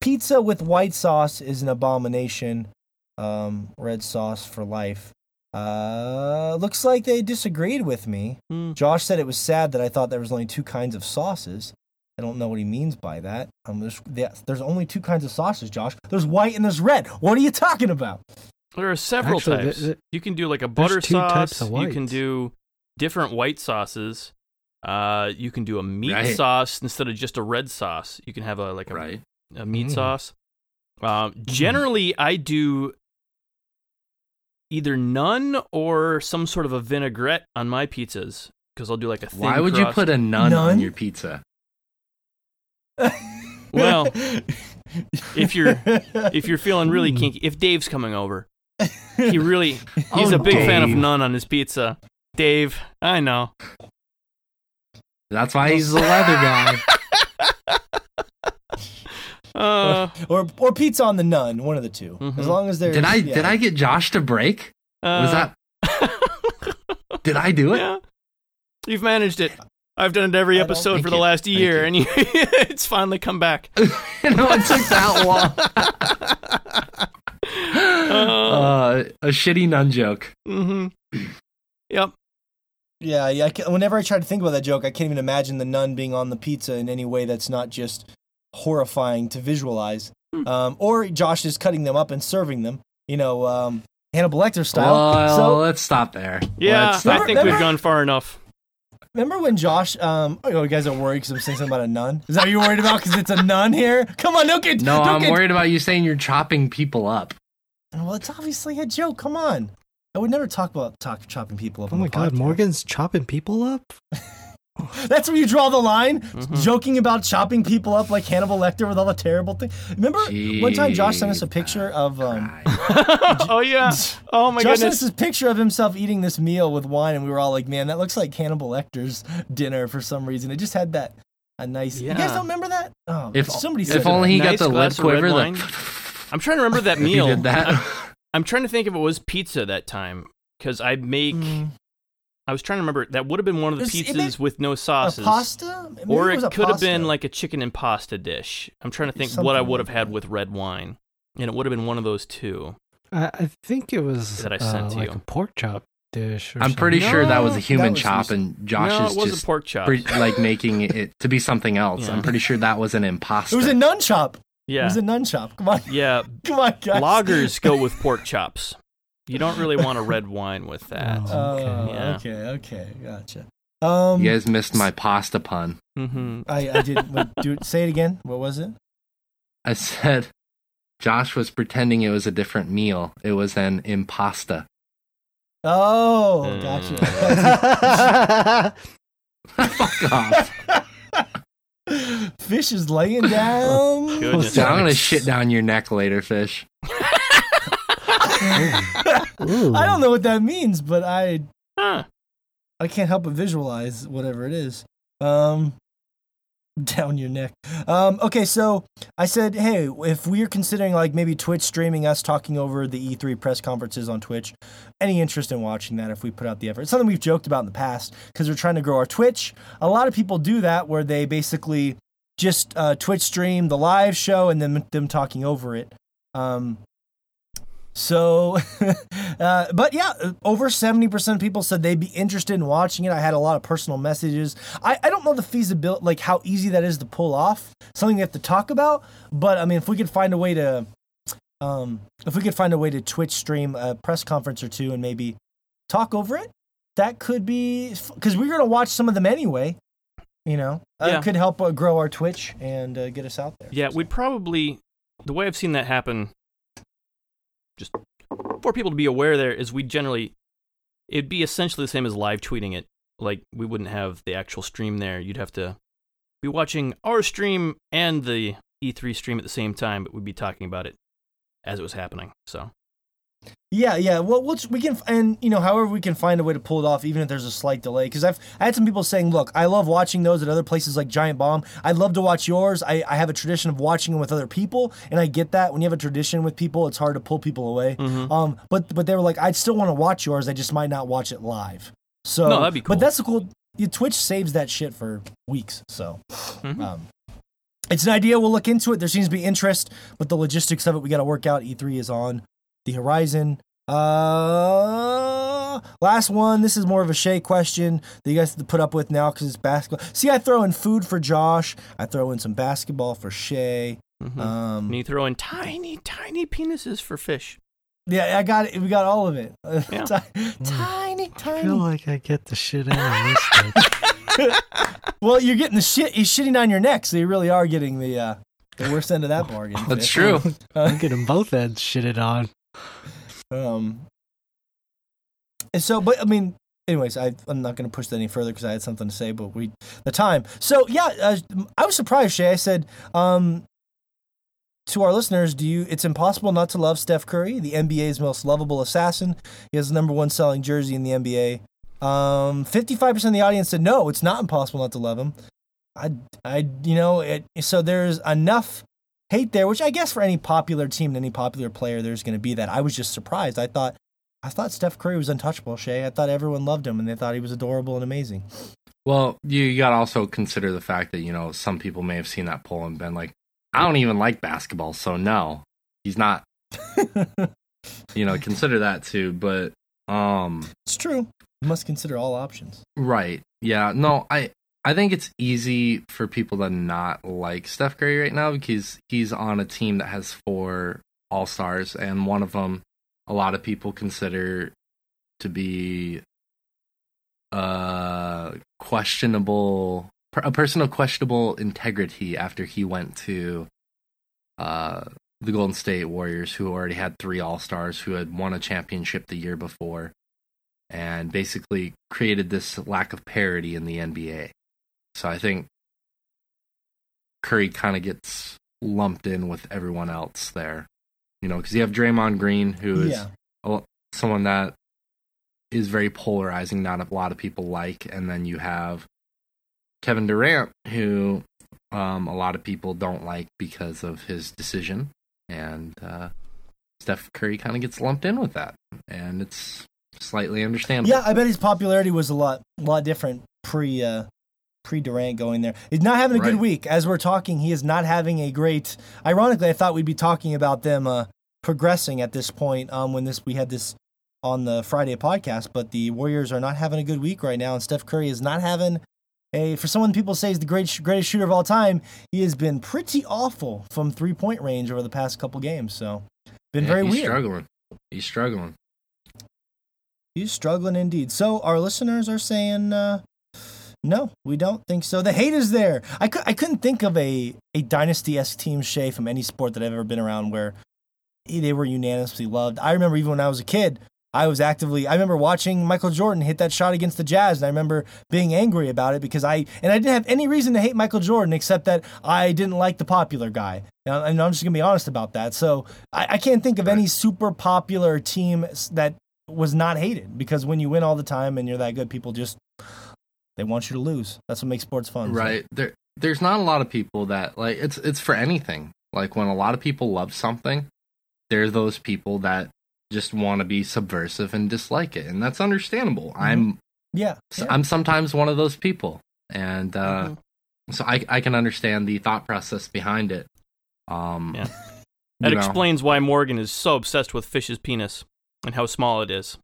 pizza with white sauce is an abomination. Um, red sauce for life. Uh, looks like they disagreed with me. Hmm. Josh said it was sad that I thought there was only two kinds of sauces. I don't know what he means by that. Um, there's, yeah, there's only two kinds of sauces, Josh. There's white and there's red. What are you talking about? There are several Actually, th- types. th- you can do like a there's butter two types sauce. of You can do different white sauces. Uh, you can do a meat Right. sauce instead of just a red sauce. You can have a like a, Right. a meat Mm. sauce. Um, generally, I do either none or some sort of a vinaigrette on my pizzas because I'll do like a thin Why would you put a nun, Nun? on your pizza? Well, if you're if you're feeling really kinky, if Dave's coming over, he really he's Oh, a big fan of Dave. none on his pizza. Dave, I know. That's why he's the leather guy. Uh, or or pizza on the nun, one of the 2 Mhm. As long as there's Did I yeah. did I get Josh to break? Was uh, that did I do it? yeah. You've managed it. I've done it every episode for the you- last thank year, you. and you, it's finally come back. no, it took that long. uh, a shitty nun joke. Mm-hmm. Yep. Yeah, yeah. I ca whenever I try to think about that joke, I can't even imagine the nun being on the pizza in any way that's not just horrifying to visualize. Hmm. Um, or Josh is cutting them up and serving them, you know, um, Hannibal Lecter style. Well, so let's stop there. Yeah, Let's I think Remember- we've gone far enough. remember when Josh? Um, oh, you guys are worried because I'm saying something about a nun. Is that what you're worried about? Because it's a nun here? Come on, don't get. No, don't I'm get, worried about you saying you're chopping people up. Well, it's obviously a joke. Come on. I would never talk about talk, chopping people up. Oh on my the god, podcast. Morgan's chopping people up? That's where you draw the line. Mhm. Joking about chopping people up like Hannibal Lecter with all the terrible things. Remember one time Josh sent us a picture of um, oh yeah. Oh my Josh sent us goodness. this picture of himself eating this meal with wine, and we were all like, "Man, that looks like Hannibal Lecter's dinner for some reason." It just had that a nice. You guys don't remember that? Oh, If somebody said if only he Nice got the lip glass red quiver. wine. The, I'm trying to remember that if he meal. did that. I'm trying to think if it was pizza that time because I make. Mm, I was trying to remember. That would have been one of the It was- it pizzas made- with no a sauces. pasta, Maybe or was it a could have pasta. been like a chicken and pasta dish. I'm trying to think what I Something would have like had that. with red wine, and it would have been one of those two. I, I think it was That I uh, sent to like you. a pork chop dish. Or I'm pretty something. sure that was No, a human that was chop, some- and Josh no, is it wasn't just pork chops. pre- like making it to be something else. Yeah. I'm pretty sure that was an imposter. It was a nun chop. Yeah, It yeah, was a nun chop. Come on, yeah. come on, guys. Loggers go with pork chops. You don't really want a red wine with that. Oh. Oh, Okay. Yeah. okay, okay, gotcha. Um, you guys missed my pasta pun. Mm-hmm. I, I did. Wait, do say it again. What was it? I said Josh was pretending it was a different meal. It was an impasta. Oh, Mm. gotcha. Fuck off. Fish is laying down. Goodness. I'm gonna shit down your neck later, fish. Ooh. I don't know what that means, but I Huh. I can't help but visualize whatever it is. Um, down your neck. Um, okay, so I said, hey, if we're considering like maybe Twitch streaming us talking over the E3 press conferences on Twitch, any interest in watching that if we put out the effort? It's something we've joked about in the past because we're trying to grow our Twitch. A lot of people do that where they basically just uh, Twitch stream the live show and then them talking over it. Um, so, uh, but yeah, over 70% of people said they'd be interested in watching it. I had a lot of personal messages. I, I don't know the feasibility, like how easy that is to pull off, something we have to talk about. But I mean, if we could find a way to, um, if we could find a way to Twitch stream a press conference or two and maybe talk over it, that could be, because we're going to watch some of them anyway. You know, uh, Yeah. it could help uh, grow our Twitch and uh, get us out there. Yeah, we'd probably the way I've seen that happen. Just for people to be aware there is we generally it'd be essentially the same as live tweeting it. Like we wouldn't have the actual stream there. You'd have to be watching our stream and the E3 stream at the same time, but we'd be talking about it as it was happening. So Yeah, yeah. Well, we'll we can and you know, however we can find a way to pull it off, even if there's a slight delay. Because I've I had some people saying, "Look, I love watching those at other places like Giant Bomb. I'd love to watch yours. I, I have a tradition of watching them with other people, and I get that. When you have a tradition with people, it's hard to pull people away. Mm-hmm. Um, but but they were like, I'd still want to watch yours. I just might not watch it live. So No, that'd be cool. But that's the cool. Twitch saves that shit for weeks. So. Mhm. Um, it's an idea. We'll look into it. There seems to be interest, but the logistics of it we got to work out. E3 is on the horizon. Uh, last one. This is more of a Shay question that you guys have to put up with now because it's basketball. See, I throw in food for Josh. I throw in some basketball for Shay. mhm. and Um, you throw in tiny, tiny penises for fish. yeah, I got it. We got all of it. Yeah. Ti- tiny, I feel like I get the shit out of this. Well, you're getting the shit. He's shitting on your neck, so you really are getting the uh, the worst end of that bargain. That's Fish. true. I'm getting both ends shitted on. Um, and so, but I mean, anyways, I, I'm not going to push that any further because I had something to say, but we the time. So yeah, uh, I was surprised, Shay. I said um, to our listeners, "Do you? It's impossible not to love Steph Curry, the NBA's most lovable assassin. He has the number one selling jersey in the NBA." Um, 55% of the audience said no, it's not impossible not to love him. I, I, you know, it, so there's enough hate there, which I guess for any popular team and any popular player, there's going to be that. I was just surprised. I thought, I thought Steph Curry was untouchable, Shay. I thought everyone loved him and they thought he was adorable and amazing. Well, you, you got to also consider the fact that, you know, some people may have seen that poll and been like, I don't even like basketball, so no, he's not. you know, consider that too. But, um, It's true. You must consider all options. right. Yeah. No, I, I think it's easy for people to not like Steph Curry right now because he's on a team that has four All Stars, and one of them, a lot of people consider to be uh questionable a person of questionable integrity after he went to uh the Golden State Warriors who already had three All-Stars who had won a championship the year before and basically created this lack of parity in the NBA. So I think Curry kind of gets lumped in with everyone else there. You know, cuz you have Draymond Green who is Yeah. someone that is very polarizing, not a lot of people like, and then you have Kevin Durant, who um, a lot of people don't like because of his decision, and uh, Steph Curry kind of gets lumped in with that, and it's slightly understandable. Yeah, I bet his popularity was a lot, a lot different pre, uh, pre Durant going there. He's not having a good week. As we're talking, he is not having a great. Ironically, I thought we'd be talking about them uh, progressing at this point. Um, when this we had this on the Friday podcast, but the Warriors are not having a good week right now, and Steph Curry is not having a. For someone people say is the great, greatest shooter of all time, he has been pretty awful from three point range over the past couple games. So, been Yeah, very he's weird. struggling. He's struggling. He's struggling indeed. So our listeners are saying, uh, no, we don't think so. The hate is there. I, cou- I couldn't think of a, a dynasty esque team, Shay, from any sport that I've ever been around where they were unanimously loved. I remember even when I was a kid, I was actively, I remember watching Michael Jordan hit that shot against the Jazz, and I remember being angry about it because I, and I didn't have any reason to hate Michael Jordan except that I didn't like the popular guy. And I'm just going to be honest about that. So I, I can't think of any super popular team that was not hated because when you win all the time and you're that good, people just they want you to lose. That's what makes sports fun. so- Right. There there's not a lot of people that like it's it's for anything. Like when a lot of people love something, there are those people that just want to be subversive and dislike it, and that's understandable. I'm Yeah. Yeah. I'm sometimes one of those people, and uh, Mhm. so I I can understand the thought process behind it. Um, Yeah. That know, explains why Morgan is so obsessed with Fish's penis and how small it is.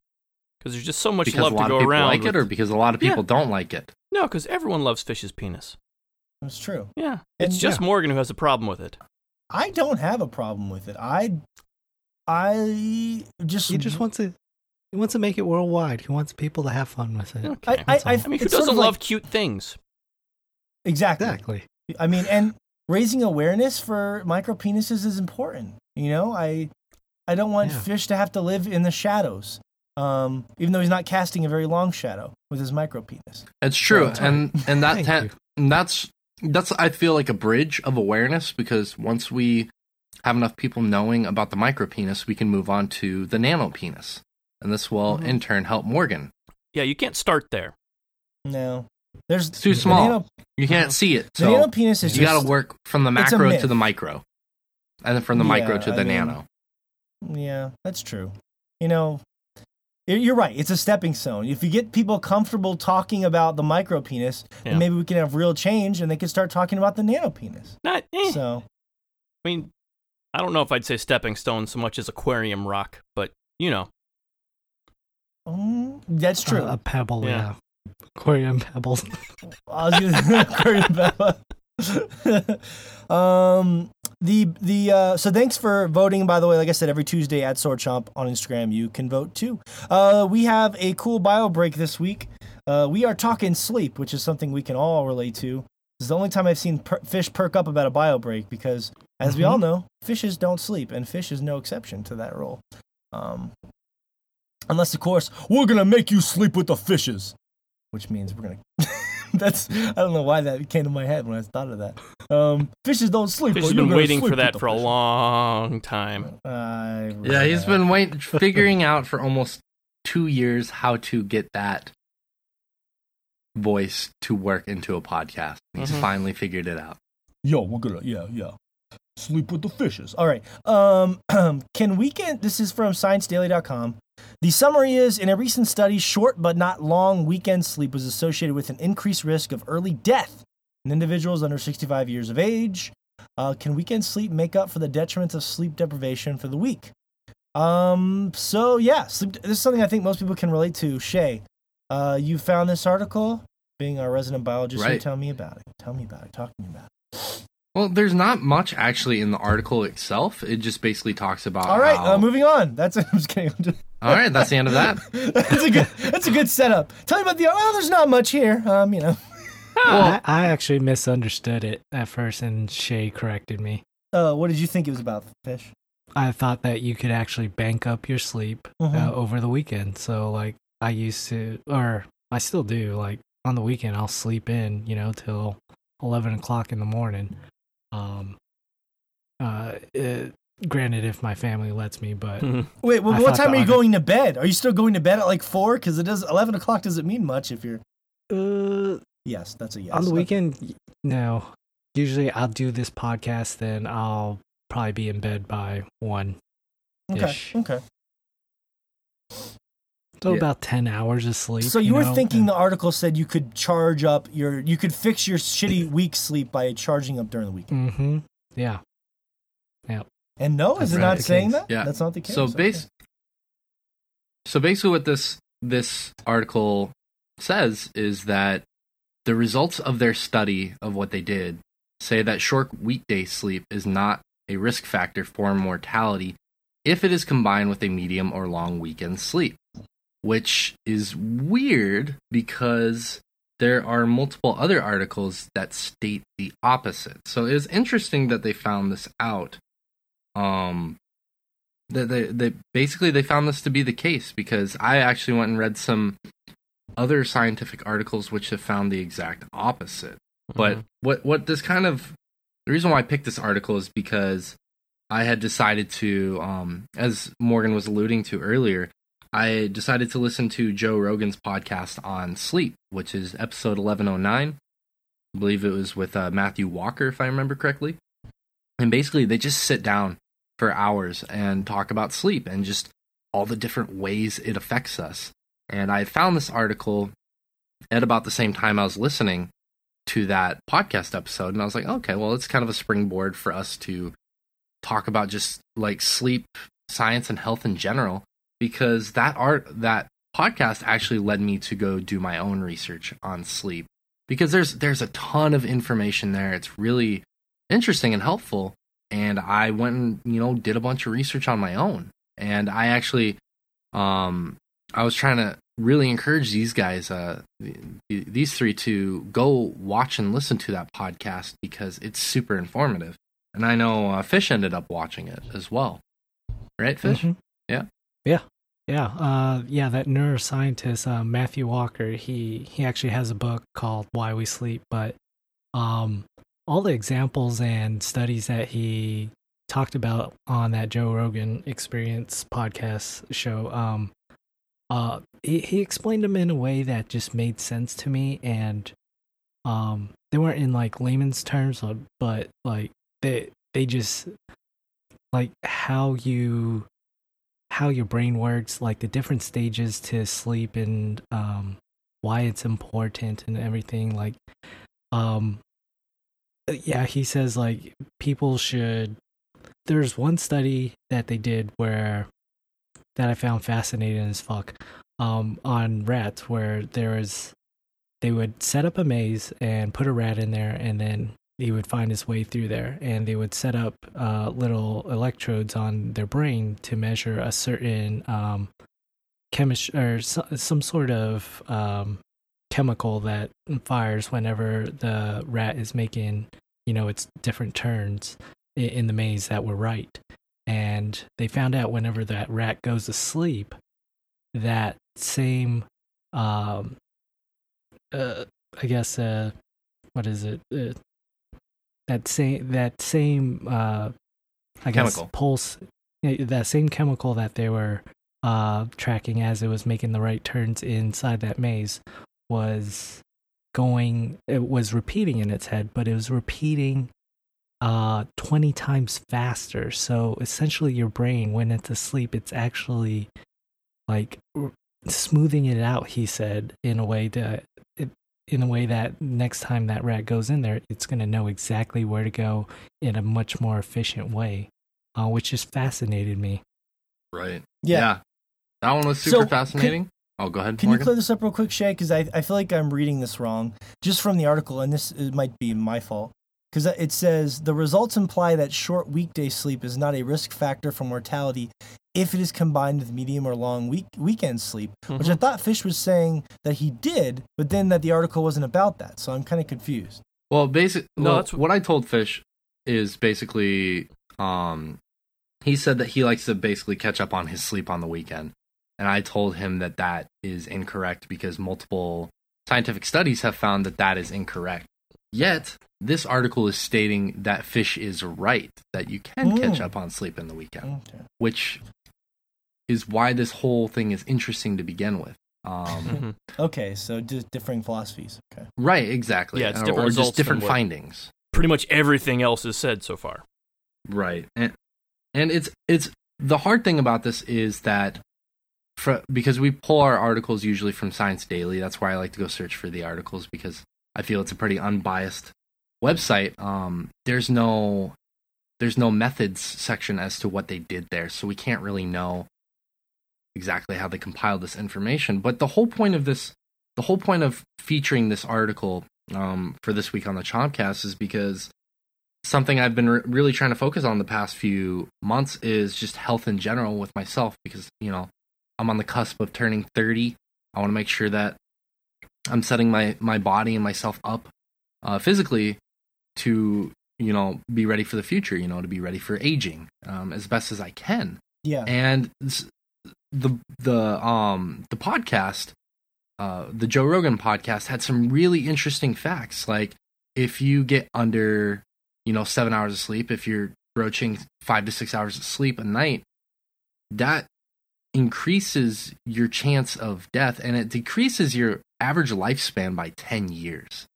Because there's just so much because love a lot to of go people around. like it, or because a lot of Yeah. people don't like it. No, because everyone loves Fish's penis. That's true. Yeah. It's And- just Morgan who has a problem with it. I don't have a problem with it. I I just He just wants to. He wants to make it worldwide. He wants people to have fun with it. Okay. I, I, I, I mean, who doesn't of like- love cute things? exactly. Exactly. I mean, and raising awareness for micro penises is important. You know, I I don't want Yeah. fish to have to live in the shadows. Um, even though he's not casting a very long shadow with his micro penis. It's true, that's and and that Thank ten- and that's that's I feel like a bridge of awareness because once we have enough people knowing about the micro penis, we can move on to the nano penis, and this will Mhm. in turn help Morgan. Yeah, you can't start there. No, there's It's too the small. nano- You can't Mhm. see it, the nano penis is you got to work from the macro to the micro, and then from the micro Yeah, to I the mean- nano. Yeah, that's true. You know, y- you're right. It's a stepping stone. If you get people comfortable talking about the micro penis, Yeah. then maybe we can have real change, and they can start talking about the nano penis. Not. eh. So, I mean, I don't know if I'd say stepping stone so much as aquarium rock, but you know, mm, that's true. Uh, a pebble, Yeah. yeah. Aquarium pebbles. I was gonna um the the uh so thanks for voting by the way. Like i said every tuesday at sword chomp on instagram you can vote too. Uh we have a cool bio break this week. Uh we are talking sleep which is something we can all relate to. This is the only time i've seen per- fish perk up about a bio break because as we Mhm. all know fishes don't sleep and fish is no exception to that rule. Um unless of course we're gonna make you sleep with the fishes which means we're gonna that's i don't know why that came to my head when i thought of that um fishes don't sleep Fish but has been waiting for that for a long time. I Yeah, he's been waiting, figuring out for almost two years how to get that voice to work into a podcast. He's Mhm. finally figured it out. Yo, we're gonna yeah, yeah. Sleep with the fishes. All right. Um can we get this is from sciencedaily.com. The summary is in a recent study, short but not long weekend sleep was associated with an increased risk of early death in individuals under 65 years of age. Uh, can weekend sleep make up for the detriments of sleep deprivation for the week? Um, so yeah, sleep. This is something I think most people can relate to. Shay, uh, you found this article. Being our resident biologist, so Right. tell me about it. Tell me about it. Talk to me about it. Well, there's not much actually in the article itself. It just basically talks about. All right, how- uh, moving on. That's I'm just kidding. I'm just- All right, that's the end of that. that's a good. That's a good setup. Tell me about the. Oh, there's not much here. Um, you know. I, I actually misunderstood it at first, and Shay corrected me. Uh, what did you think it was about, fish? I thought that you could actually bank up your sleep Mhm. uh, over the weekend. So, like, I used to, or I still do, like, on the weekend, I'll sleep in, you know, till 11 o'clock in the morning. Um, uh, it, granted, if my family lets me, but Mhm. Wait, well, what time are you going to bed? Are you still going to bed at like four? Because it does eleven o'clock doesn't mean much if you're. uh, Yes, that's a yes. on the weekend, y- no. Usually I'll do this podcast, then I'll probably be in bed by one. Okay. Okay. So Yeah. about 10 hours of sleep. So you, were know, thinking and- the article said you could charge up your, you could fix your shitty week sleep by charging up during the week. Mm-hmm. Yeah. And no, is it not saying case. that? Yeah. That's not the case. So Okay. So basically, what this this article says is that the results of their study of what they did say that short weekday sleep is not a risk factor for mortality if it is combined with a medium or long weekend sleep, which is weird because there are multiple other articles that state the opposite. So it is interesting that they found this out. Um, that they, they basically they found this to be the case because I actually went and read some other scientific articles which have found the exact opposite. But what what this kind of the reason why I picked this article is because I had decided to, um, as Morgan was alluding to earlier, I decided to listen to Joe Rogan's podcast on sleep, which is episode eleven oh nine. I believe it was with uh, Matthew Walker, if I remember correctly. And basically, they just sit down for hours and talk about sleep and just all the different ways it affects us. And I found this article at about the same time I was listening to that podcast episode, and I was like, okay, well, it's kind of a springboard for us to talk about just like sleep science and health in general because that art that podcast actually led me to go do my own research on sleep because there's there's a ton of information there it's really interesting and helpful and I went and you know did a bunch of research on my own and I actually um I was trying to really encourage these guys uh th- th- these three to go watch and listen to that podcast because it's super informative and I know uh, Fish ended up watching it as well right, Fish? Mhm. Yeah. Yeah. Yeah. Uh, yeah. That neuroscientist, uh, Matthew Walker, he, he actually has a book called Why We Sleep, but, um, all the examples and studies that he talked about on that Joe Rogan experience podcast show, um, uh, he, he explained them in a way that just made sense to me. And, um, they weren't in like layman's terms, but like they, they just like how you how your brain works, like the different stages to sleep and um why it's important and everything like um yeah, he says like people should there's one study that they did where that I found fascinating as fuck um on rats where there was they would set up a maze and put a rat in there and then he would find his way through there. And they would set up uh, little electrodes on their brain to measure a certain um, chemistry or so, some sort of um, chemical that fires whenever the rat is making you know its different turns in, the maze that were right. And they found out whenever that rat goes to sleep that same um uh i guess uh what is it? Uh, that same that same uh I guess pulse that same chemical that they were uh tracking as it was making the right turns inside that maze was going it was repeating in its head but it was repeating uh 20 times faster so essentially your brain when it's asleep it's actually like r- smoothing it out he said in a way that it, in a way that next time that rat goes in there it's going to know exactly where to go in a much more efficient way uh, which just fascinated me Right. Yeah. That one was super So, fascinating. Oh, go ahead, Can you clear this up real quick, Shay? Because I, I feel like I'm reading this wrong just from the article, and this it might be my fault. Because it says the results imply that short weekday sleep is not a risk factor for mortality if it is combined with medium or long week weekend sleep, which I Mhm. thought Fish was saying that he did, but then that the article wasn't about that. So I'm kind of confused. Well, basic. No, well, that's what- what I told Fish is basically, um, he said that he likes to basically catch up on his sleep on the weekend, and I told him that that is incorrect because multiple scientific studies have found that that is incorrect. Yet this article is stating that Fish is right that you can catch Mm. up on sleep in the weekend, Okay. which is why this whole thing is interesting to begin with. Um, Mhm. Okay, so just differing philosophies. Okay. right, exactly. Yeah, it's different or just results from different findings. Pretty much everything else is said so far. Right. And and it's it's the hard thing about this is that for, because we pull our articles usually from Science Daily, that's why I like to go search for the articles because I feel it's a pretty unbiased website. Um there's no there's no methods section as to what they did there, so we can't really know exactly how they compiled this information. But the whole point of this the whole point of featuring this article um, for this week on the Chompcast is because something I've been re- really trying to focus on the past few months is just health in general with myself because you know I'm on the cusp of turning 30. I want to make sure that I'm setting my my body and myself up uh, physically to you know be ready for the future. You know to be ready for aging um, as best as I can Yeah. and the the um the podcast uh the Joe Rogan podcast had some really interesting facts like if you get under you know 7 hours of sleep if you're broaching 5 to 6 hours of sleep a night that increases your chance of death and it decreases your average lifespan by 10 years.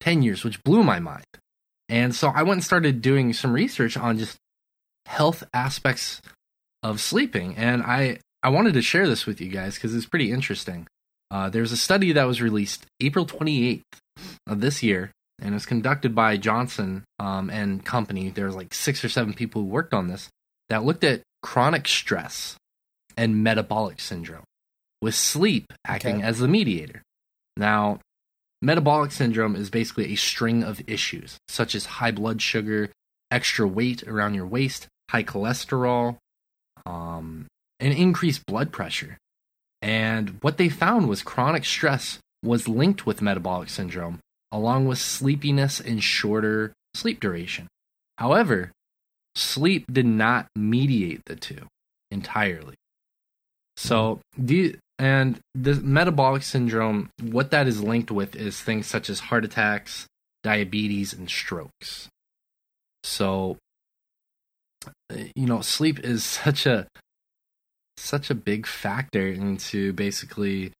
10 years which blew my mind. And so I went and started doing some research on just health aspects of sleeping and i i wanted to share this with you guys because it's pretty interesting. Uh, there's a study that was released april 28th of this year and it was conducted by johnson um, and company. There's like six or seven people who worked on this that looked at chronic stress and metabolic syndrome with sleep acting Okay. as the mediator now metabolic syndrome is basically a string of issues such as high blood sugar extra weight around your waist high cholesterol um, and increased blood pressure. And what they found was chronic stress was linked with metabolic syndrome, along with sleepiness and shorter sleep duration. However, sleep did not mediate the two. entirely. So the and the metabolic syndrome, what that is linked with is things such as heart attacks, diabetes, and strokes. So you know, sleep is such a such a big factor into basically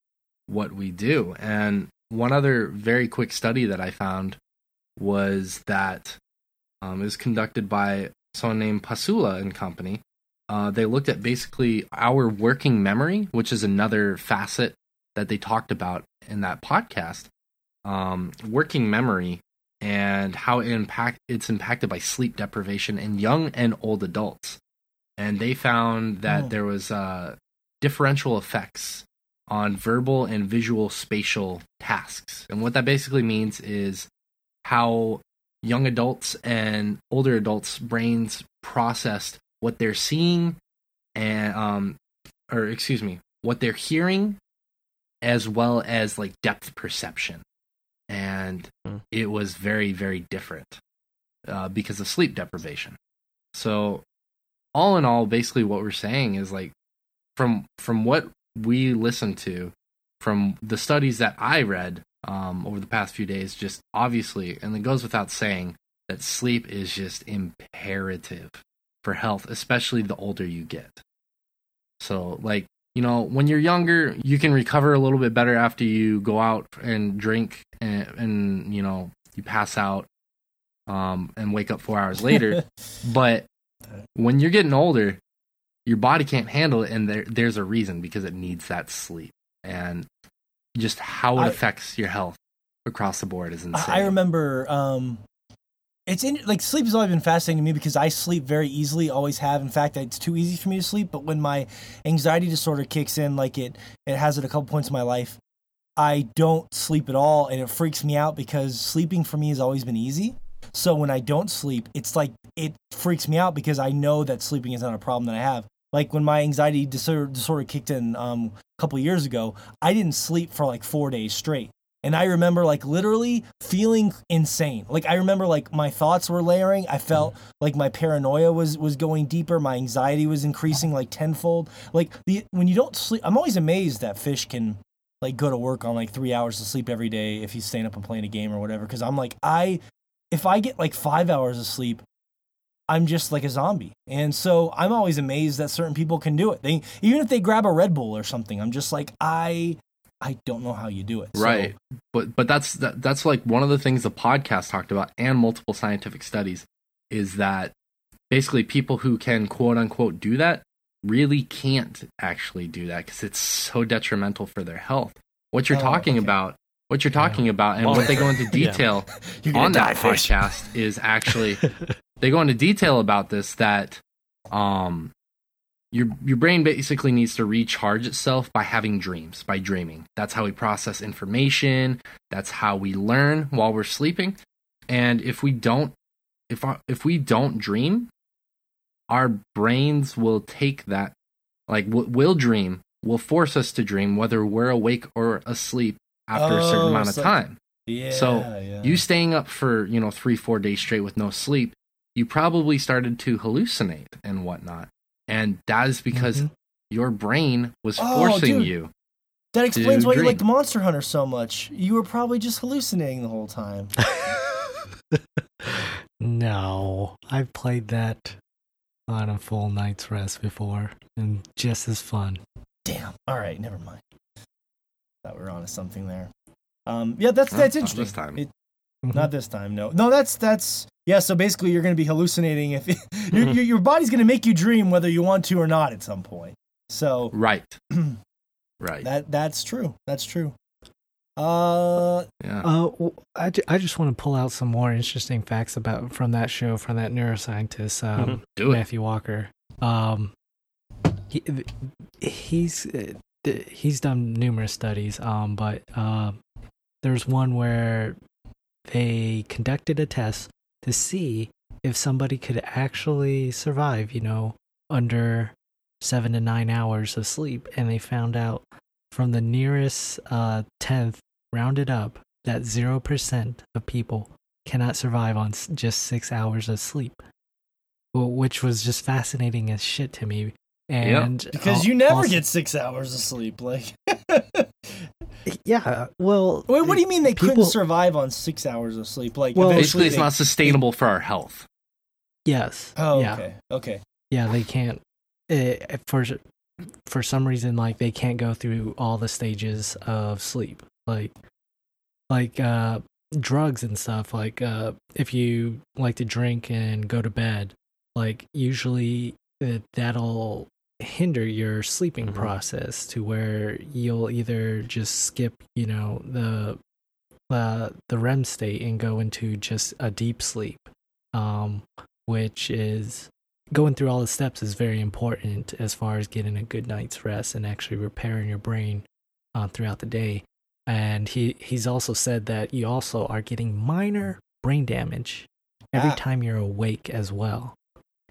what we do. And one other very quick study that I found was that um, it was conducted by someone named Pasula and company. Uh, they looked at basically our working memory, which is another facet that they talked about in that podcast. Um, working memory and how it impact it's impacted by sleep deprivation in young and old adults. And they found that Oh. there was uh, differential effects on verbal and visual spatial tasks. And what that basically means is how young adults and older adults' brains processed what they're seeing and um or excuse me, what they're hearing as well as like depth perception. And Hmm. it was very, very different uh, because of sleep deprivation. So, all in all, basically, what we're saying is like from from what we listened to, from the studies that I read um, over the past few days, just obviously, and it goes without saying that sleep is just imperative for health, especially the older you get. So, like, you know, when you're younger, you can recover a little bit better after you go out and drink and, and you know, you pass out um, and wake up four hours later. but when you're getting older, your body can't handle it, and there, there's a reason because it needs that sleep. And just how it I- affects your health across the board is insane. I I remember um it's in like sleep has always been fascinating to me because I sleep very easily, always have. In fact, it's too easy for me to sleep, but when my anxiety disorder kicks in like it it has at a couple points in my life, I don't sleep at all and it freaks me out because sleeping for me has always been easy. So when I don't sleep, it's like it freaks me out because I know that sleeping is not a problem that I have. Like when my anxiety disorder, disorder kicked in um, a couple years ago, I didn't sleep for like four days straight. And I remember like literally feeling insane. Like I remember like my thoughts were layering. I felt mm-hmm. like my paranoia was was going deeper. My anxiety was increasing like tenfold. Like the when you don't sleep, I'm always amazed that fish can like go to work on like three hours of sleep every day if he's staying up and playing a game or whatever. Because I'm like I, if I get like five hours of sleep, I'm just like a zombie. And so I'm always amazed that certain people can do it. They even if they grab a Red Bull or something, I'm just like I I don't know how you do it. So- right but but that's that, that's like one of the things the podcast talked about and multiple scientific studies is that basically people who can quote unquote do that really can't actually do that because it's so detrimental for their health what you're Oh, talking okay. about what you're talking about and Well, what they go into detail You're on that podcast is actually they go into detail about this that um your your brain basically needs to recharge itself by having dreams by dreaming that's how we process information that's how we learn while we're sleeping and if we don't if our, if we don't dream our brains will take that like we'll, we'll dream will force us to dream whether we're awake or asleep after a certain Oh, amount of so- time Yeah. So, yeah. you staying up for you know three four days straight with no sleep you probably started to hallucinate and whatnot and that is because Mhm. your brain was Oh, forcing dude. you that explains to why you liked Monster Hunter so much. You were probably just hallucinating the whole time. no, I've played that on a full night's rest before, and just as fun. Damn. All right, never mind. Thought we were onto something there. Um, yeah, that's that's Not interesting. this time. It- Mhm. not this time, no. No, that's that's yeah. So basically, you're going to be hallucinating if your, your your body's going to make you dream whether you want to or not at some point. So right right that that's true. That's true. Uh, yeah Uh, w- I, ju- I just want to pull out some more interesting facts about from that show from that neuroscientist um, Mhm. do it Matthew Walker. Um, he he's uh, he's done numerous studies. Um, but uh, there's one where they conducted a test to see if somebody could actually survive. You know, under seven to nine hours of sleep, and they found out from the nearest uh, tenth rounded up that 0% of people cannot survive on just six hours of sleep, which was just fascinating as shit to me. And Because al- you never also- get six hours of sleep. Like, Yeah. Well, wait, what do you mean they couldn't survive on six hours of sleep? Like, Well- Basically, it's they- not sustainable for our health. Yes. Oh, yeah. okay, okay. Yeah, they can't. eh, for for some reason, like they can't go through all the stages of sleep, like like uh drugs and stuff. Like uh if you like to drink and go to bed, like usually uh, that'll hinder your sleeping Mhm. process to where you'll either just skip, you know, the uh, the REM state and go into just a deep sleep, um, which is going through all the steps is very important as far as getting a good night's rest and actually repairing your brain uh, throughout the day. And he he's also said that you also are getting minor brain damage every Ah. time you're awake as well,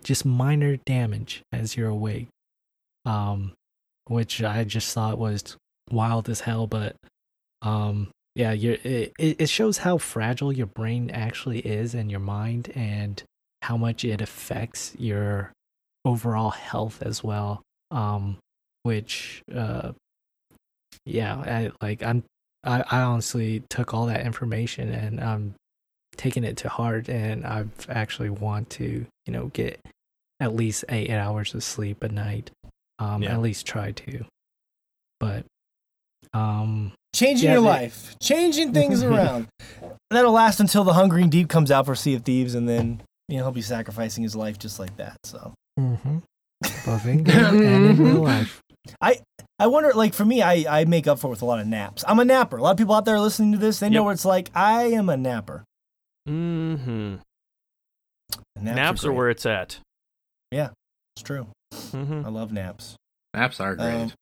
just minor damage as you're awake. Um, which I just thought was wild as hell, but um, yeah, it it shows how fragile your brain actually is and your mind and how much it affects your overall health as well um which uh yeah i like i'm i, I honestly took all that information and i'm taking it to heart and i've actually want to you know get at least eight hours of sleep a night um Yeah. at least try to but um Changing Yeah, your they- life, changing things around. That'll last until the Hungering Deep comes out for Sea of Thieves, and then you know he'll be sacrificing his life just like that. So mm-hmm. both in game and in real life I I wonder, like for me, I I make up for it with a lot of naps. I'm a napper. A lot of people out there listening to this, they know Yep. what it's like. I am a napper. Mm-hmm. Naps, Naps are great. where it's at. Yeah, it's true. Mm-hmm. I love naps. Naps are great. Um,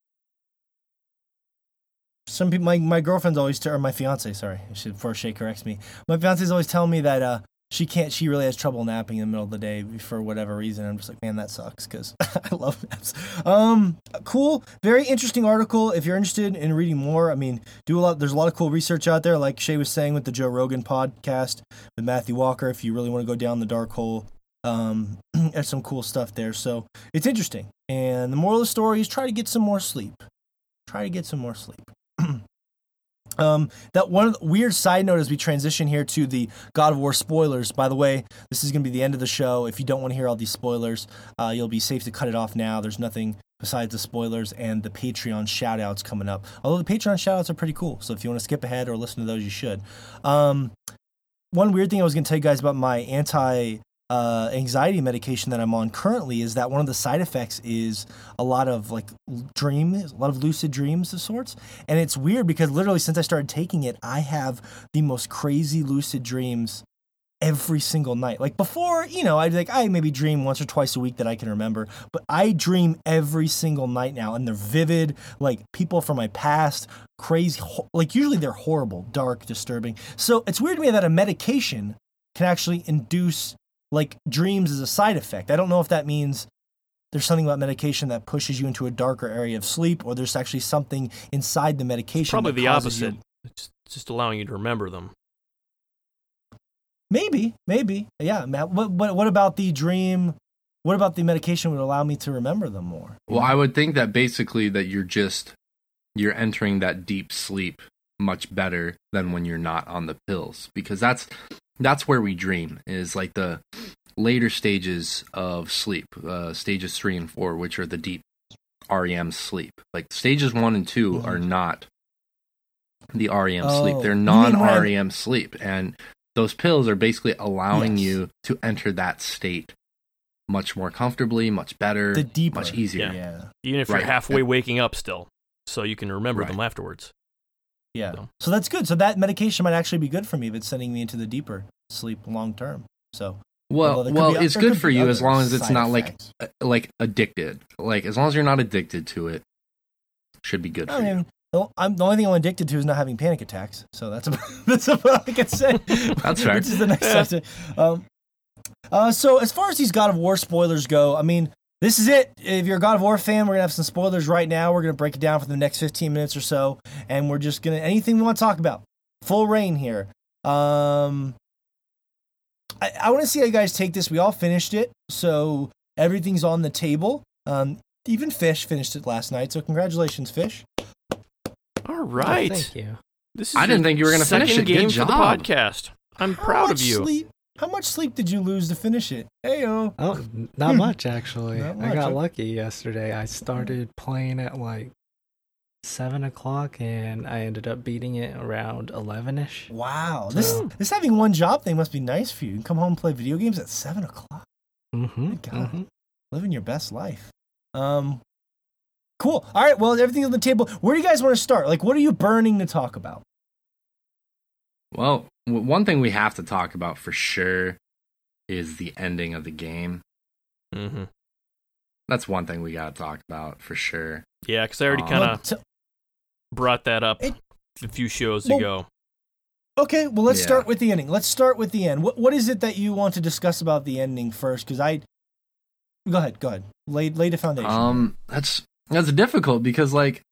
Some people, my, my girlfriend's always, or my fiance, sorry, should before Shay corrects me. My fiance's always telling me that uh, she can't, she really has trouble napping in the middle of the day for whatever reason. I'm just like, man, that sucks because I love naps. Um, cool, very interesting article. If you're interested in reading more, I mean, do a lot. There's a lot of cool research out there, like Shay was saying with the Joe Rogan podcast with Matthew Walker. If you really want to go down the dark hole, um, there's some cool stuff there. So it's interesting. And the moral of the story is try to get some more sleep. Try to get some more sleep. um, that one weird side note as we transition here to the God of War spoilers. By the way, this is going to be the end of the show. If you don't want to hear all these spoilers, uh, you'll be safe to cut it off now. There's nothing besides the spoilers and the Patreon shout outs coming up. Although the Patreon shout outs are pretty cool. So if you want to skip ahead or listen to those, you should. Um, one weird thing I was going to tell you guys about my anti uh, anxiety medication that I'm on currently is that one of the side effects is a lot of like dreams, a lot of lucid dreams of sorts. And it's weird because literally since I started taking it, I have the most crazy lucid dreams every single night. Like before, you know, I'd like I maybe dream once or twice a week that I can remember, but I dream every single night now and they're vivid, like people from my past, crazy like usually they're horrible, dark, disturbing. So it's weird to me that a medication can actually induce like dreams as a side effect. I don't know if that means there's something about medication that pushes you into a darker area of sleep or there's actually something inside the medication Probably that the causes you- opposite. It's just allowing you to remember them. Maybe, maybe. Yeah. Matt, What, what, what about the dream? What about the medication would allow me to remember them more? Well, I would think that basically that you're just you're entering that deep sleep much better than when you're not on the pills because that's that's where we dream is like the later stages of sleep, uh, stages three and four, which are the deep REM sleep. Like stages one and 2 Mhm. are not the REM Oh, sleep; they're you mean when- non REM sleep, and those pills are basically allowing Yes. you to enter that state much more comfortably, much better, The deeper. much easier. Yeah. Even if Right. you're halfway waking up still, so you can remember Right. them afterwards. Yeah. So- So that's good. So that medication might actually be good for me if it's sending me into the deeper sleep long term. So Well, although there could well, be- it's good for you as long as it's side not like effects. uh, like addicted. Like as long as you're not addicted to it, should be good for I you. mean, the- I'm, the only thing I'm addicted to is not having panic attacks. So that's about, that's about all I can say. That's fair. Which is the next section. Um, uh, so as far as these God of War spoilers go, I mean, this is it. If you're a God of War fan, we're gonna have some spoilers right now. We're gonna break it down for the next 15 minutes or so, and we're just gonna anything we want to talk about. Full reign here. Um, I, I want to see how you guys take this. We all finished it, so everything's on the table. Um, even Fish finished it last night. So congratulations, Fish. All right. Oh, thank you. This is I didn't think you were gonna finish second it. Good game for the job. podcast. I'm How proud of you. Sleep, how much sleep did you lose to finish it? Heyo. Oh, not much actually. Not much. I got lucky yesterday. I started playing at like seven o'clock, and I ended up beating it around eleven ish. Wow. This So- this having one job thing must be nice for you. You can come home and play video games at seven o'clock. Mm-hmm. My God. Living your best life. Um Cool. All right, well everything's on the table. Where do you guys want to start? Like what are you burning to talk about? Well, w- one thing we have to talk about for sure is the ending of the game. hmm That's one thing we got to talk about for sure. Yeah, because I already Um, kind Well, of t- brought that up It- a few shows Well- ago. Okay, well let's Yeah. start with the ending. Let's start with the end. What what is it that you want to discuss about the ending first? Because I go ahead, go ahead. Lay lay the foundation. Um, that's that's difficult because like,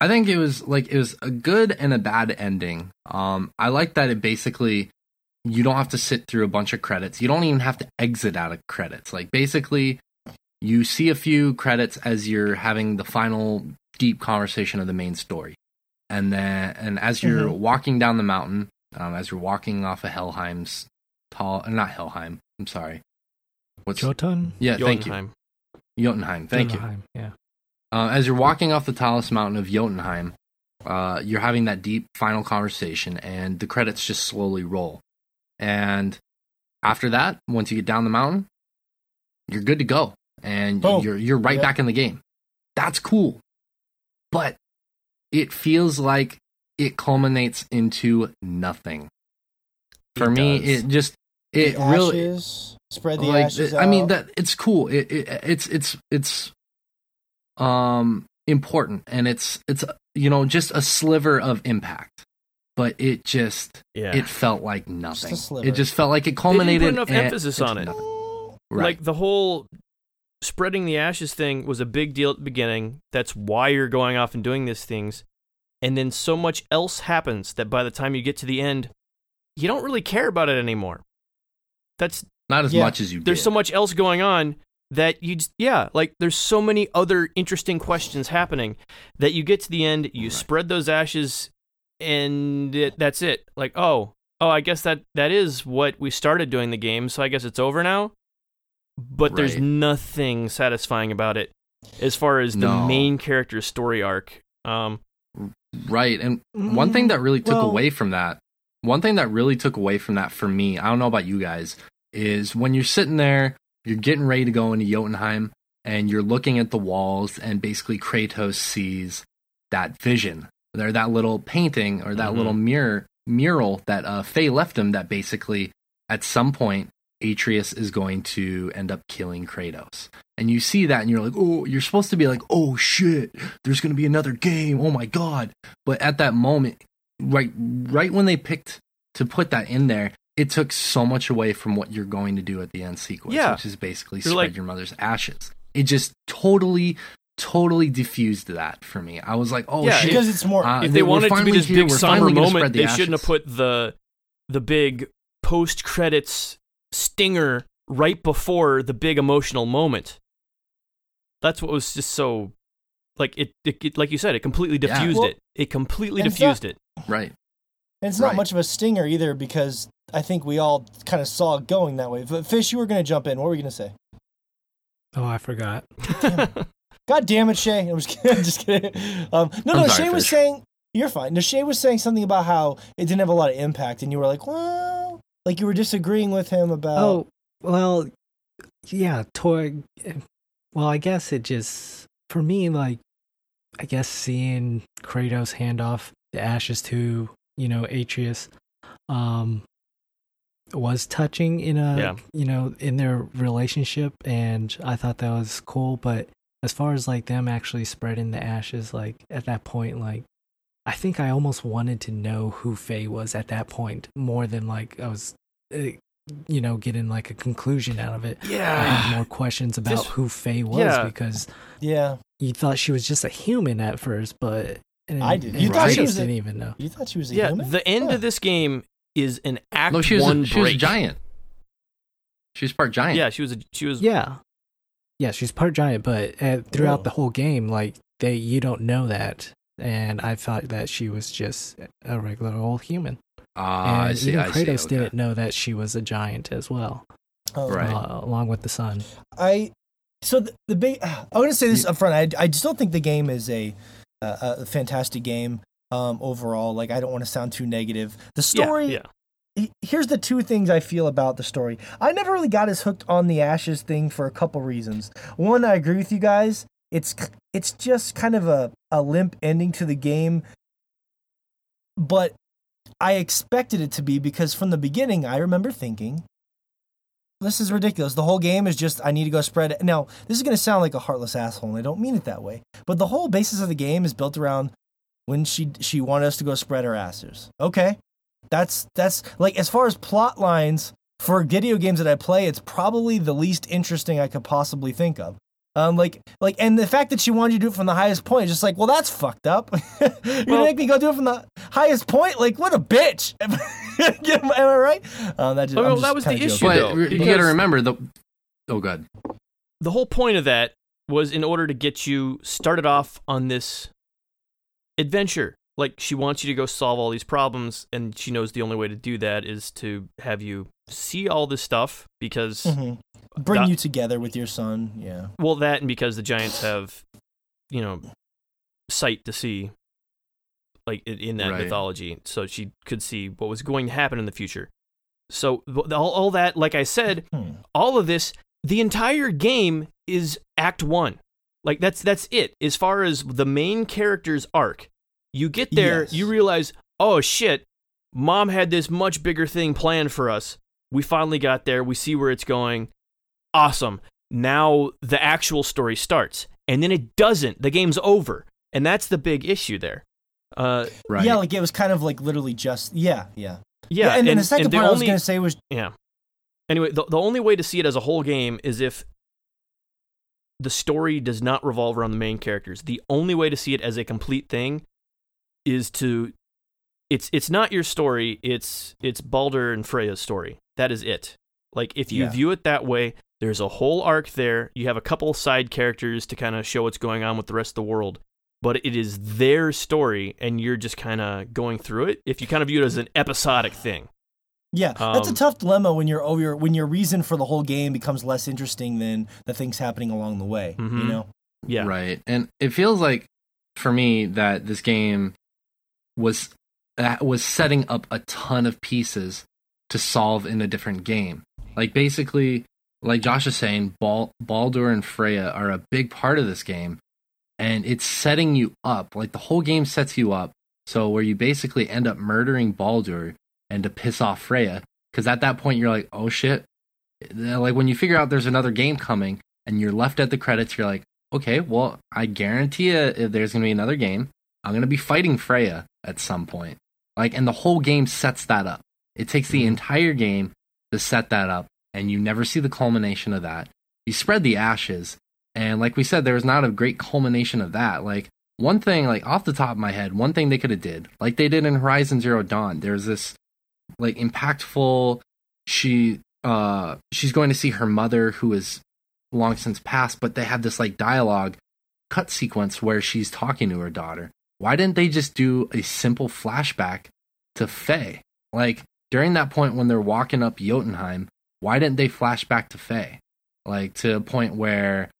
I think it was like it was a good and a bad ending. Um, I like that it basically you don't have to sit through a bunch of credits. You don't even have to exit out of credits. Like basically, you see a few credits as you're having the final deep conversation of the main story, and then and as you're Mhm. walking down the mountain, um, as you're walking off of Helheim's tall, not Helheim. I'm sorry. What's Jotun. yeah? Thank you, Jotunheim. Jotunheim. Thank you. Yeah. Uh, as you're walking off the tallest mountain of Jotunheim, uh, you're having that deep final conversation, and the credits just slowly roll. And after that, once you get down the mountain, you're good to go, and Boom. you're you're right Yep. back in the game. That's cool, but it feels like it culminates into nothing. For It me, does. it just it The really ashes, spread the like ashes. I mean that it's cool. It, it it's it's it's um important and it's it's you know just a sliver of impact. But it just Yeah. it felt like nothing. sliver. It just felt like it They didn't culminated. put enough emphasis on it. Right. Like the whole spreading the ashes thing was a big deal at the beginning. That's why you're going off and doing these things. And then so much else happens that by the time you get to the end, you don't really care about it anymore. That's Not as Yeah. much as you there's did. so much else going on that you just, yeah, like there's so many other interesting questions happening that you get to the end, you Right. spread those ashes and it, that's it. Like, oh, oh, I guess that that is what we started doing the game, so I guess it's over now. But there's nothing satisfying about it as far as the No. main character's story arc. Um, Right. And one thing that really took well- away from that, one thing that really took away from that for me, I don't know about you guys, is when you're sitting there, you're getting ready to go into Jotunheim, and you're looking at the walls, and basically Kratos sees that vision, or that little painting, or that Mhm. little mirror mural that uh, Faye left him. That basically, at some point, Atreus is going to end up killing Kratos. And you see that, and you're like, oh, you're supposed to be like, oh shit, there's going to be another game. Oh my god! But at that moment, right, right when they picked to put that in there, it took so much away from what you're going to do at the end sequence, Yeah. which is basically You're spread like- your mother's ashes. It just totally, totally diffused that for me. I was like, oh Yeah, shit. because it's more Uh, if they- they we're wanted to be finally this here, big we're somber moment, the they shouldn't have put the the big post credits stinger right before the big emotional moment. That's what was just so like it, it, it- like you said, it completely Yeah. diffused Well, it. It completely and it's diffused it. right. And it's not Right. much of a stinger either because I think we all kind of saw it going that way. But Fish, you were going to jump in. What were you going to say? Oh, I forgot. God damn it, Shay. I'm just kidding. just kidding. Um, no, I'm no, sorry, Shay was saying, you're fine. No, Shay was saying something about how it didn't have a lot of impact. And you were like, well, like you were disagreeing with him about. Oh, well, yeah, toy. Well, I guess it just for me, like, I guess seeing Kratos hand off the ashes to you know Atreus, um, was touching in a Yeah. you know in their relationship, and I thought that was cool. But as far as like them actually spreading the ashes, like at that point, like. I think I almost wanted to know who Faye was at that point more than like I was uh, you know, getting like a conclusion out of it. I had more questions about This- who Faye was yeah. because Yeah. you thought she was just a human at first, but and, I did. and You thought she Kratos was a- didn't even know. You thought she was a yeah, human? the end Huh. of this game is an act No, she was one a, she was a giant. She was part giant. Yeah, she was a, she was Yeah, yeah, she's part giant, but uh, throughout Oh. the whole game, like they you don't know that, and I thought that she was just a regular old human. Ah, I and see. even I see. Kratos okay. didn't know that she was a giant as well, Oh, Right. uh, along with the son. I so the, the big. I'm going to say this up front. I I just don't think the game is a a, a fantastic game um, overall. Like I don't want to sound too negative. The story. Yeah, he- Here's the two things I feel about the story. I never really got as hooked on the Ashes thing for a couple reasons. One, I agree with you guys. It's it's just kind of a, a limp ending to the game, but I expected it to be because from the beginning I remember thinking, this is ridiculous. The whole game is just I need to go spread it. Now this is going to sound like a heartless asshole, and I don't mean it that way. But the whole basis of the game is built around when she she wanted us to go spread our asses. Okay, that's that's like as far as plot lines for video games that I play, it's probably the least interesting I could possibly think of. Um, like, like, and the fact that she wanted you to do it from the highest point is just like, well, that's fucked up. You're Well- make me go do it from the highest point? Like, what a bitch! Am I right? Um, that just, well, just that was the kinda issue. But though, re- you got to remember the. Oh, God. the whole point of that was in order to get you started off on this adventure. Like she wants you to go solve all these problems, and she knows the only way to do that is to have you see all this stuff because, Mhm. Bring that- you together with your son. Yeah. well, that and because the giants have, you know, sight to see, like in, in that Right. mythology, so she could see what was going to happen in the future. So all, all that, like I said, Hmm. all of this the entire game is act 1 like that's that's it as far as the main character's arc you get there Yes. you realize oh shit mom had this much bigger thing planned for us we finally got there we see where it's going awesome now the actual story starts and then it doesn't the game's over and that's the big issue there uh Right. Yeah, like it was kind of like literally just yeah, yeah. yeah, and, then the second the part I was gonna say was Yeah. Anyway, the, the only way to see it as a whole game is if the story does not revolve around the main characters. The only way to see it as a complete thing is to it's it's not your story, it's it's Baldur and Freya's story. That is it. Like if you Yeah. view it that way, there's a whole arc there. You have a couple side characters to kind of show what's going on with the rest of the world. But it is their story, and you're just kind of going through it. If you kind of view it as an episodic thing, Yeah, that's a Um, tough dilemma when your oh, your when your reason for the whole game becomes less interesting than the things happening along the way. You Mhm. know, yeah, Right. And it feels like for me that this game was that was setting up a ton of pieces to solve in a different game. Like basically, like Josh is saying, Bal- Baldur and Freya are a big part of this game, and it's setting you up. Like the whole game sets you up, so where you basically end up murdering Baldur and to piss off Freya, because at that point you're like, oh shit. Like when you figure out there's another game coming, and you're left at the credits, you're like, okay, well, I guarantee you, if there's gonna be another game, I'm gonna be fighting Freya at some point. Like, and the whole game sets that up. It takes the entire game to set that up, and you never see the culmination of that. You spread the ashes, and like we said, there was not a great culmination of that. Like one thing, like off the top of my head, one thing they could have did, like they did in Horizon Zero Dawn. There's this like impactful. She uh she's going to see her mother who is long since passed, but they had this like dialogue cut sequence where she's talking to her daughter. Why didn't they just do a simple flashback to Faye? Like during that point when they're walking up Jotunheim, why didn't they flash back to Faye? Like to a point where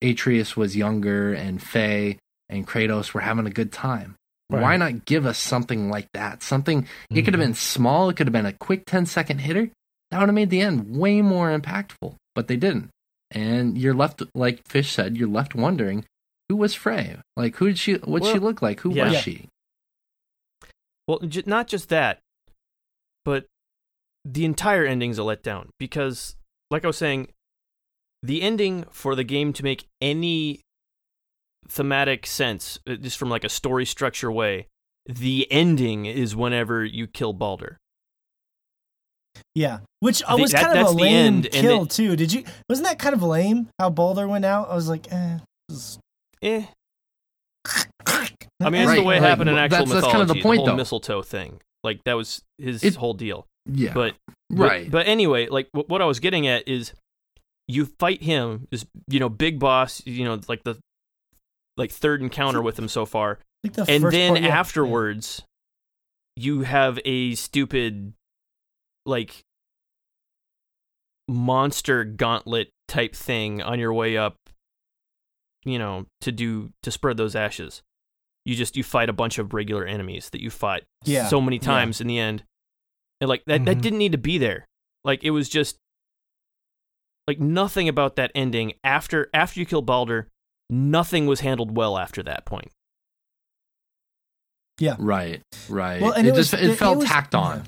Atreus was younger and Faye and Kratos were having a good time. Why not give us something like that? Something it could have Mhm. been small, it could have been a quick 10 second hitter. That would have made the end way more impactful, but they didn't. And you're left, like Fish said, you're left wondering who was Frey? Like, who did she, what she look like? Who yeah. was Yeah. she? Well, j- not just that, but the entire ending's a letdown because, like I was saying, the ending for the game to make any thematic sense, uh, just from like a story structure way, the ending is whenever you kill Baldur. yeah. Which The- was that- kind of a lame end, kill then- too. Did you? Wasn't that kind of lame how Baldur went out? I was like, eh. this Eh. I mean, it's Right, the way it like, happened in actual that's- that's kind of the point, whole though. mistletoe thing, like that was his It- whole deal. Yeah. But but- right. But, anyway, like wh- what I was getting at is you fight him, this you know big boss, you know like the like third encounter with him so far, the and then part- yeah. afterwards, you have a stupid like monster gauntlet type thing on your way up. You know to do to spread those ashes. You just you fight a bunch of regular enemies that you fight Yeah, so many yeah. times in the end, and like that that Mhm. didn't need to be there. Like it was just like nothing about that ending after after you kill Baldur, nothing was handled well after that point. Yeah. Right, right. Well, and it, it was- just it- it felt it was- tacked on.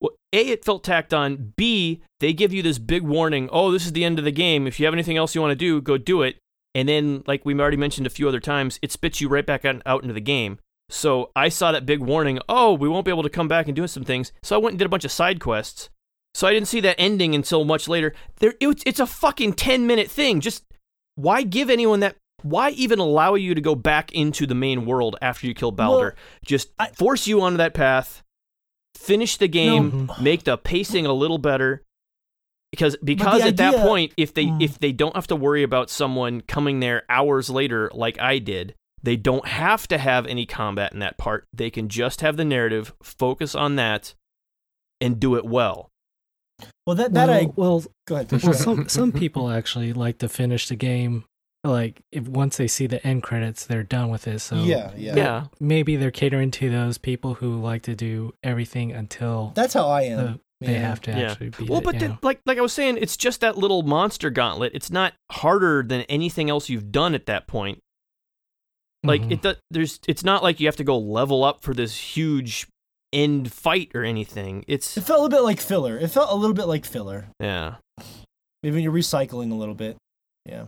Well, A, it felt tacked on. B, they give you this big warning. Oh, this is the end of the game. If you have anything else you want to do, go do it. And then, like we already mentioned a few other times, it spits you right back out, into the game. So I saw that big warning. Oh, we won't be able to come back and do some things. So I went and did a bunch of side quests. So I didn't see that ending until much later. There, it, it's a fucking ten minute thing. Just why give anyone that? Why even allow you to go back into the main world after you kill Baldur? Just I- force you onto that path. Finish the game No. make the pacing a little better because because the at that point if they Mm. if they don't have to worry about someone coming there hours later like I did they don't have to have any combat in that part they can just have the narrative focus on that and do it well Well, that that well, I well, go ahead. well, some some people actually like to finish the game. Like if once they see the end credits, they're done with it. So yeah, yeah, yeah, maybe they're catering to those people who like to do everything until That's how I am. The, they Yeah. have to Yeah. actually beat well it. but you the, like like I was saying it's just that little monster gauntlet it's not harder than anything else you've done at that point Like Mhm. it does, there's it's not like you have to go level up for this huge end fight or anything. It's It felt a little bit like filler. It felt a little bit like filler. yeah. Maybe you're recycling a little bit. Yeah.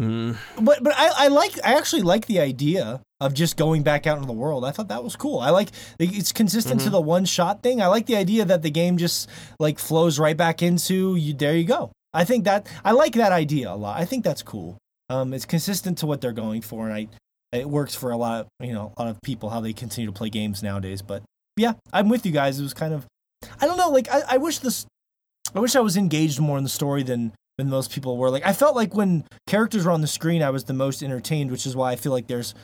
Mm. But but I, I like I actually like the idea of just going back out into the world. I thought that was cool. I like it's consistent to Mhm. the one shot thing. I like the idea that the game just like flows right back into you. There you go. I think that I like that idea a lot. I think that's cool. Um, it's consistent to what they're going for, and I it works for a lot of you know a lot of people how they continue to play games nowadays. But yeah, I'm with you guys. It was kind of I don't know. Like I, I wish this I wish I was engaged more in the story than than most people were. Like I felt like when characters were on the screen, I was the most entertained, which is why I feel like there's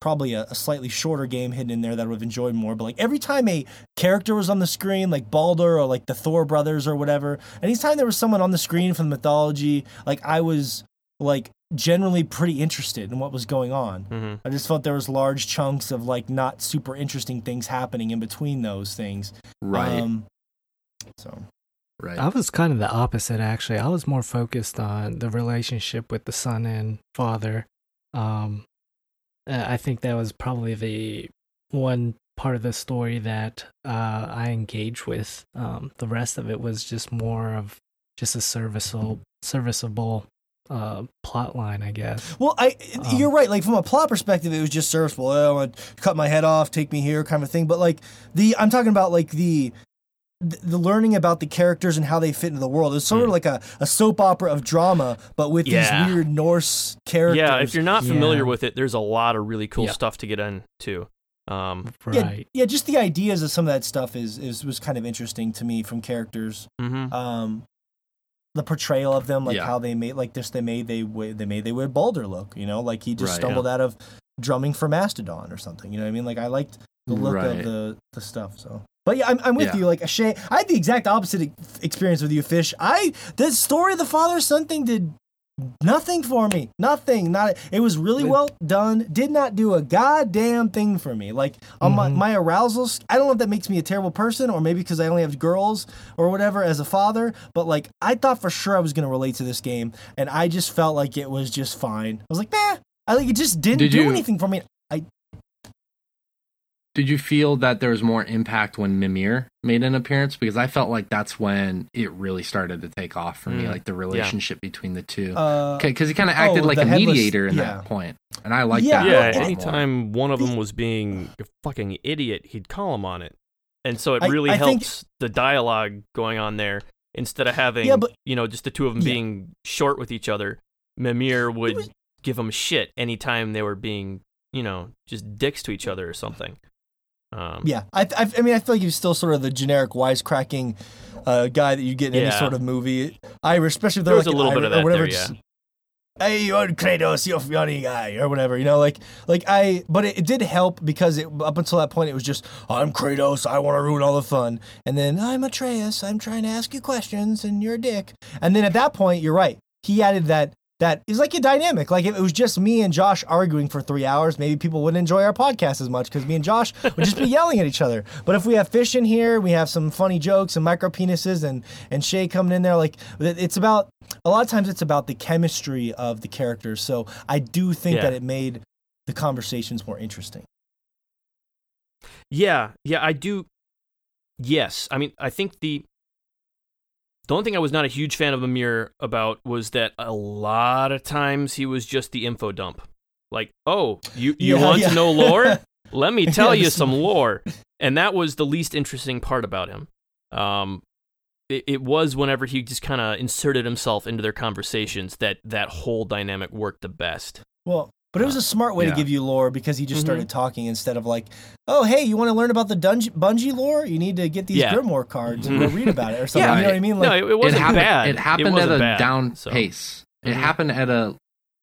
probably a, a slightly shorter game hidden in there that I would have enjoyed more. But like every time a character was on the screen, like Baldur or like the Thor brothers or whatever, anytime there was someone on the screen from the mythology, like I was like generally pretty interested in what was going on. hmm I just felt there was large chunks of like not super interesting things happening in between those things. Right. Um, so right. I was kind of the opposite actually. I was more focused on the relationship with the son and father. Um, uh, I think that was probably the one part of the story that uh, I engaged with. Um, the rest of it was just more of just a serviceable, serviceable uh, plot line, I guess. Well, I Um, you're right. Like from a plot perspective, it was just serviceable. Oh, I want to cut my head off, take me here, kind of thing. But like the, I'm talking about like the. The the learning about the characters and how they fit into the world. It's sort of Mm. like a, a soap opera of drama, but with Yeah. these weird Norse characters. Yeah, if you're not familiar Yeah. with it, there's a lot of really cool Yeah. stuff to get into. Um, yeah, Right. yeah, just the ideas of some of that stuff is, is was kind of interesting to me from characters. mhm. Um, the portrayal of them, like Yeah. how they made, like this, they made they they made they would Baldur look. You know, like he just Right, stumbled out of drumming for Mastodon or something. You know what I mean? Like I liked the look Right. of the the stuff. So, but yeah, I'm, I'm with Yeah. you. Like a Shay, I had the exact opposite experience with you, Fish. I the story of the father son thing did nothing for me. Nothing. Not. It was really well done. Did not do a goddamn thing for me. Like on my Mhm. my arousals. I don't know if that makes me a terrible person or maybe because I only have girls or whatever as a father. But like I thought for sure I was gonna relate to this game, and I just felt like it was just fine. I was like, nah. I like it just didn't Did do you- anything for me. Did you feel that there was more impact when Mimir made an appearance? Because I felt like that's when it really started to take off for me, Mm, like the relationship between the two. Uh, Because he kind of acted oh, like a headless- mediator in yeah. that point, and I like Yeah, that. yeah, well, a lot more. anytime one of them was being a fucking idiot, he'd call him on it, and so it really I think- helps the dialogue going on there. Instead of having, Yeah, but- you know, just the two of them Yeah. being short with each other, Mimir would was- give them shit anytime they were being, you know, just dicks to each other or something. Um, Yeah, I, I, I mean, I feel like he's still sort of the generic wisecracking uh, guy that you get in any sort of movie. I especially if they're There like a little bit Irish- of or whatever. there, yeah. Hey, you are Kratos, you funny guy, or whatever. You know, like, like I. But it, it did help because it, up until that point, it was just I'm Kratos, I want to ruin all the fun, and then I'm Atreus, I'm trying to ask you questions, and you're a dick. And then at that point, you're right. He added that. That is like a dynamic. Like if it was just me and Josh arguing for three hours, maybe people wouldn't enjoy our podcast as much because me and Josh would just be yelling at each other. But if we have fish in here, we have some funny jokes and micro penises and and Shay coming in there, like it's about a lot of times it's about the chemistry of the characters. So I do think Yeah. that it made the conversations more interesting. Yeah, yeah, I do. Yes, I mean, I think the the only thing I was not a huge fan of Mimir about was that a lot of times he was just the info dump. Like, oh, you you Yeah, want yeah. to know lore? Let me tell Yeah, you some lore. And that was the least interesting part about him. Um, it, it was whenever he just kind of inserted himself into their conversations that that whole dynamic worked the best. Well, but it was a smart way Yeah. to give you lore because he just Mhm. started talking instead of like, oh, hey, you want to learn about the Dunge- Bungie lore? You need to get these Yeah. Grimoire cards and go read about it or something. Yeah. You know what I mean? Like, no, it, it wasn't it happened, bad. It happened at a bad, down so. pace. It Mhm. happened at a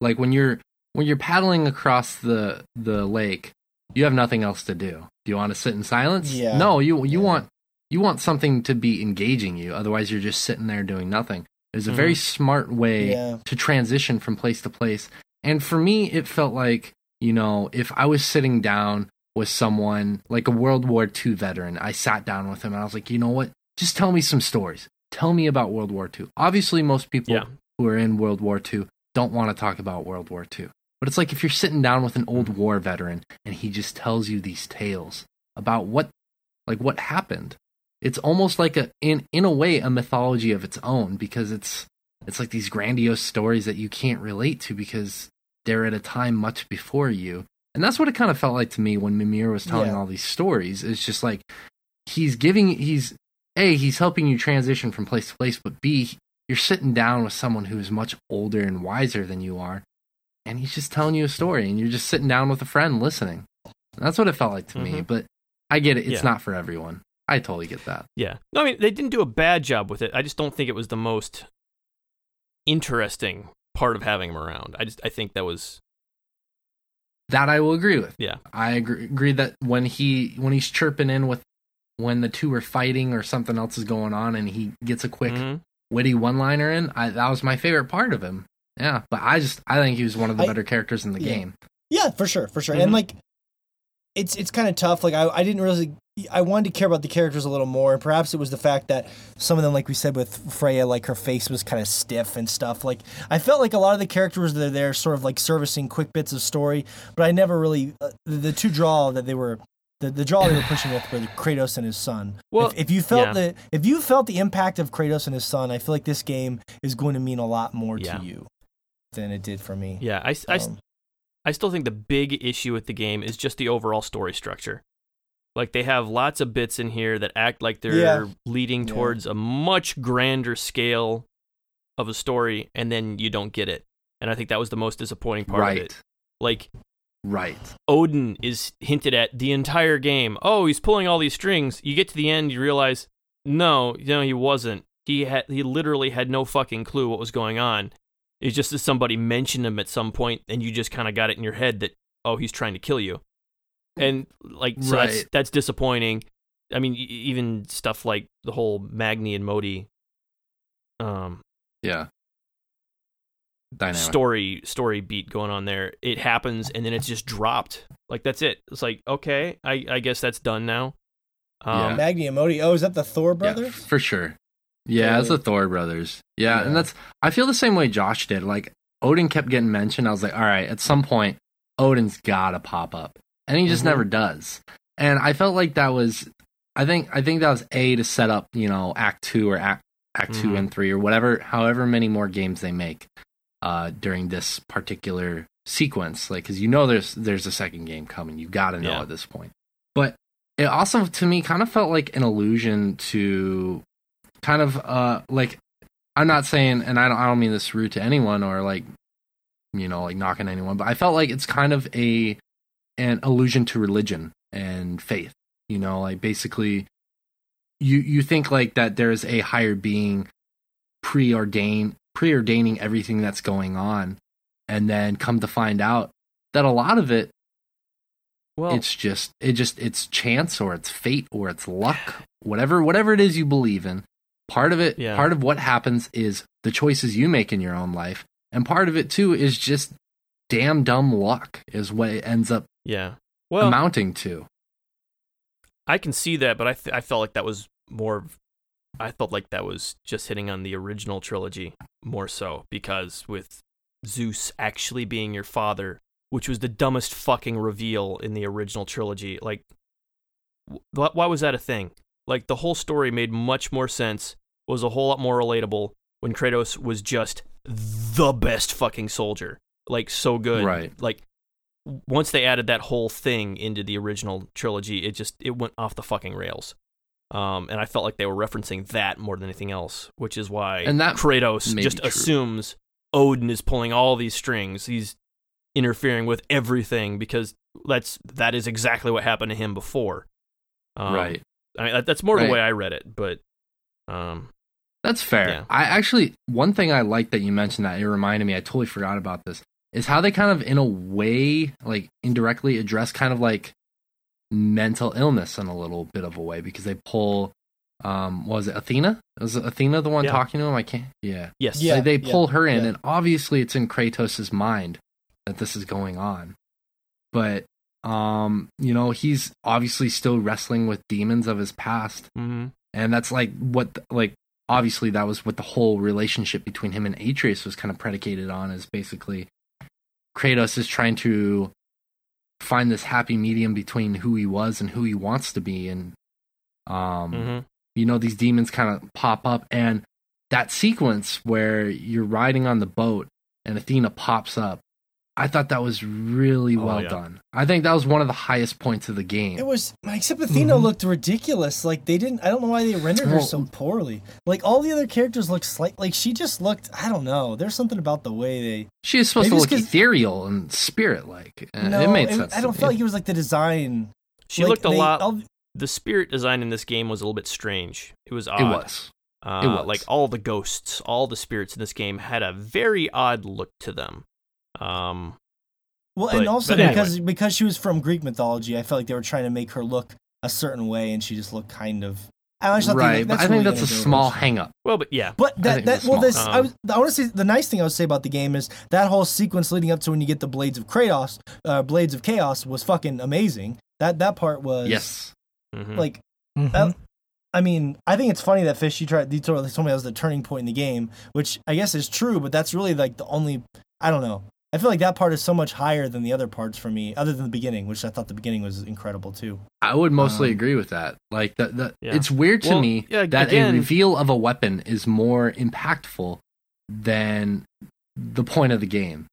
like when you're when you're paddling across the the lake, you have nothing else to do. Do you want to sit in silence? Yeah. No, you you Yeah. want you want something to be engaging you. Otherwise, you're just sitting there doing nothing. It's a very smart way Yeah. to transition from place to place. And for me, it felt like you know if I was sitting down with someone like a World War II veteran, I sat down with him and I was like, you know what? Just tell me some stories. Tell me about World War II. Obviously, most people Yeah. who are in World War II don't want to talk about World War II. But it's like if you're sitting down with an old mm-hmm. war veteran and he just tells you these tales about what like what happened. It's almost like a in in a way a mythology of its own because it's it's like these grandiose stories that you can't relate to because they're at a time much before you. And that's what it kind of felt like to me when Mimir was telling Yeah. all these stories. It's just like he's giving he's a he's helping you transition from place to place but b you're sitting down with someone who is much older and wiser than you are and he's just telling you a story and you're just sitting down with a friend listening that's what it felt like to me Mhm. but i get it it's Yeah. not for everyone i totally get that Yeah. No, I mean, they didn't do a bad job with it. I just don't think it was the most interesting part of having him around. I just, I think that was, that i will agree with Yeah. i agree, agree that when he when he's chirping in with when the two are fighting or something else is going on and he gets a quick Mhm. witty one liner in I, that was my favorite part of him yeah but i just i think he was one of the I- better characters in the Yeah. game Yeah, for sure, for sure. Mhm. And like, it's it's kind of tough. Like I, I didn't really. I wanted to care about the characters a little more, and perhaps it was the fact that some of them, like we said with Freya, like her face was kind of stiff and stuff. Like I felt like a lot of the characters that are there, sort of like servicing quick bits of story, but I never really uh, the, the two draw that they were. The, the draw they were pushing with were Kratos and his son. Well, if, if you felt yeah. the if you felt the impact of Kratos and his son, I feel like this game is going to mean a lot more Yeah. to you than it did for me. yeah, I Um, I still think the big issue with the game is just the overall story structure. Like they have lots of bits in here that act like they're Yeah. leading Yeah. towards a much grander scale of a story, and then you don't get it. And I think that was the most disappointing part right of it. Like right Odin is hinted at the entire game. Oh, he's pulling all these strings. You get to the end, you realize, no, you know, he wasn't. He had he literally had no fucking clue what was going on. It's just that somebody mentioned him at some point, and you just kind of got it in your head that oh, he's trying to kill you, and like so that's Right. that's disappointing. I mean, even stuff like the whole Magni and Modi um yeah dynamic story story beat going on there. It happens and then it's just dropped. Like that's it. It's like okay, I I guess that's done now. Um, Magni and Modi. Oh, is that the Thor Yeah, brothers? for sure. Yeah, it's the Thor brothers. Yeah, Yeah. and that's I feel the same way Josh did. Like Odin kept getting mentioned. I was like, all right, at some point, Odin's gotta pop up, and he just Mhm. never does. And I felt like that was, I think, I think that was a to set up, you know, Act Two or Act Act Two Mhm. and Three or whatever, however many more games they make uh, during this particular sequence. Like, because you know there's there's a second game coming. You got to know Yeah. at this point. But it also to me kind of felt like an allusion to kind of uh like I'm not saying and I don't I don't mean this rude to anyone or like you know like knocking anyone but I felt like it's kind of a an allusion to religion and faith You know, like basically you you think like that there's a higher being preordained preordaining everything that's going on and then come to find out that a lot of it Well, it's just it just it's chance or it's fate or it's luck whatever whatever it is you believe in part of it Yeah. part of what happens is the choices you make in your own life and part of it too is just damn dumb luck is what it ends up yeah. Well, amounting to I can see that, but I th- I felt like that was more. I felt like that was just hitting on the original trilogy more so because with Zeus actually being your father, which was the dumbest fucking reveal in the original trilogy. Like, wh- why was that a thing? Like the whole story made much more sense, was a whole lot more relatable when Kratos was just the best fucking soldier. Like so good. Right. Like once they added that whole thing into the original trilogy, it just it went off the fucking rails. Um, and I felt like they were referencing that more than anything else, which is why And that Kratos just assumes Odin is pulling all these strings. He's interfering with everything because that's that is exactly what happened to him before. Um, right I mean, that, that's more Right. the way I read it, but um, That's fair. Yeah. I actually one thing I like that you mentioned that it reminded me. I totally forgot about this. Is how they kind of in a way like indirectly address kind of like mental illness in a little bit of a way because they pull. Um, was it Athena? Was it Athena the one Yeah. talking to him? I can't. Yeah. yes, Yeah. They, they pull her in, yeah. and obviously it's in Kratos' mind that this is going on. But um, you know, he's obviously still wrestling with demons of his past hmm and that's like what like obviously that was what the whole relationship between him and Atreus was kind of predicated on is basically Kratos is trying to find this happy medium between who he was and who he wants to be. And um hmm you know these demons kind of pop up. And that sequence where you're riding on the boat and Athena pops up I thought that was really Oh, well yeah. done. I think that was one of the highest points of the game. It was except Athena Mhm. looked ridiculous. Like they didn't. I don't know why they rendered her so poorly. Like all the other characters looked slight. Like she just looked. I don't know. There's something about the way they. She was supposed to look look 'cause- eterial and spirit like. no, it made it- sense. I don't feel like it was like the design. She like, looked a they- lot. all- the spirit design in this game was a little bit strange. It was odd. It was. Uh, It was. Like all the ghosts, all the spirits in this game had a very odd look to them. Um, Well, But- and also but anyway. because because she was from Greek mythology, I felt like they were trying to make her look a certain way, and she just looked kind of. I just thought they- Right, but I think that's a small hang up. well, but yeah, But that, think that well, small. this I, Um, was, I want to say the nice thing I would say about the game is that whole sequence leading up to when you get the blades of Kratos, uh, blades of chaos was fucking amazing. That that part was Yes. mhm. like Mhm. that- I mean, I think it's funny that Fish you tried. You told, told me that was the turning point in the game, which I guess is true. But that's really like the only. I don't know. I feel like that part is so much higher than the other parts for me, other than the beginning, which I thought the beginning was incredible too. I would mostly Um, agree with that. Like that, that Yeah. it's weird to Well, me yeah, that again- a reveal of a weapon is more impactful than the point of the game.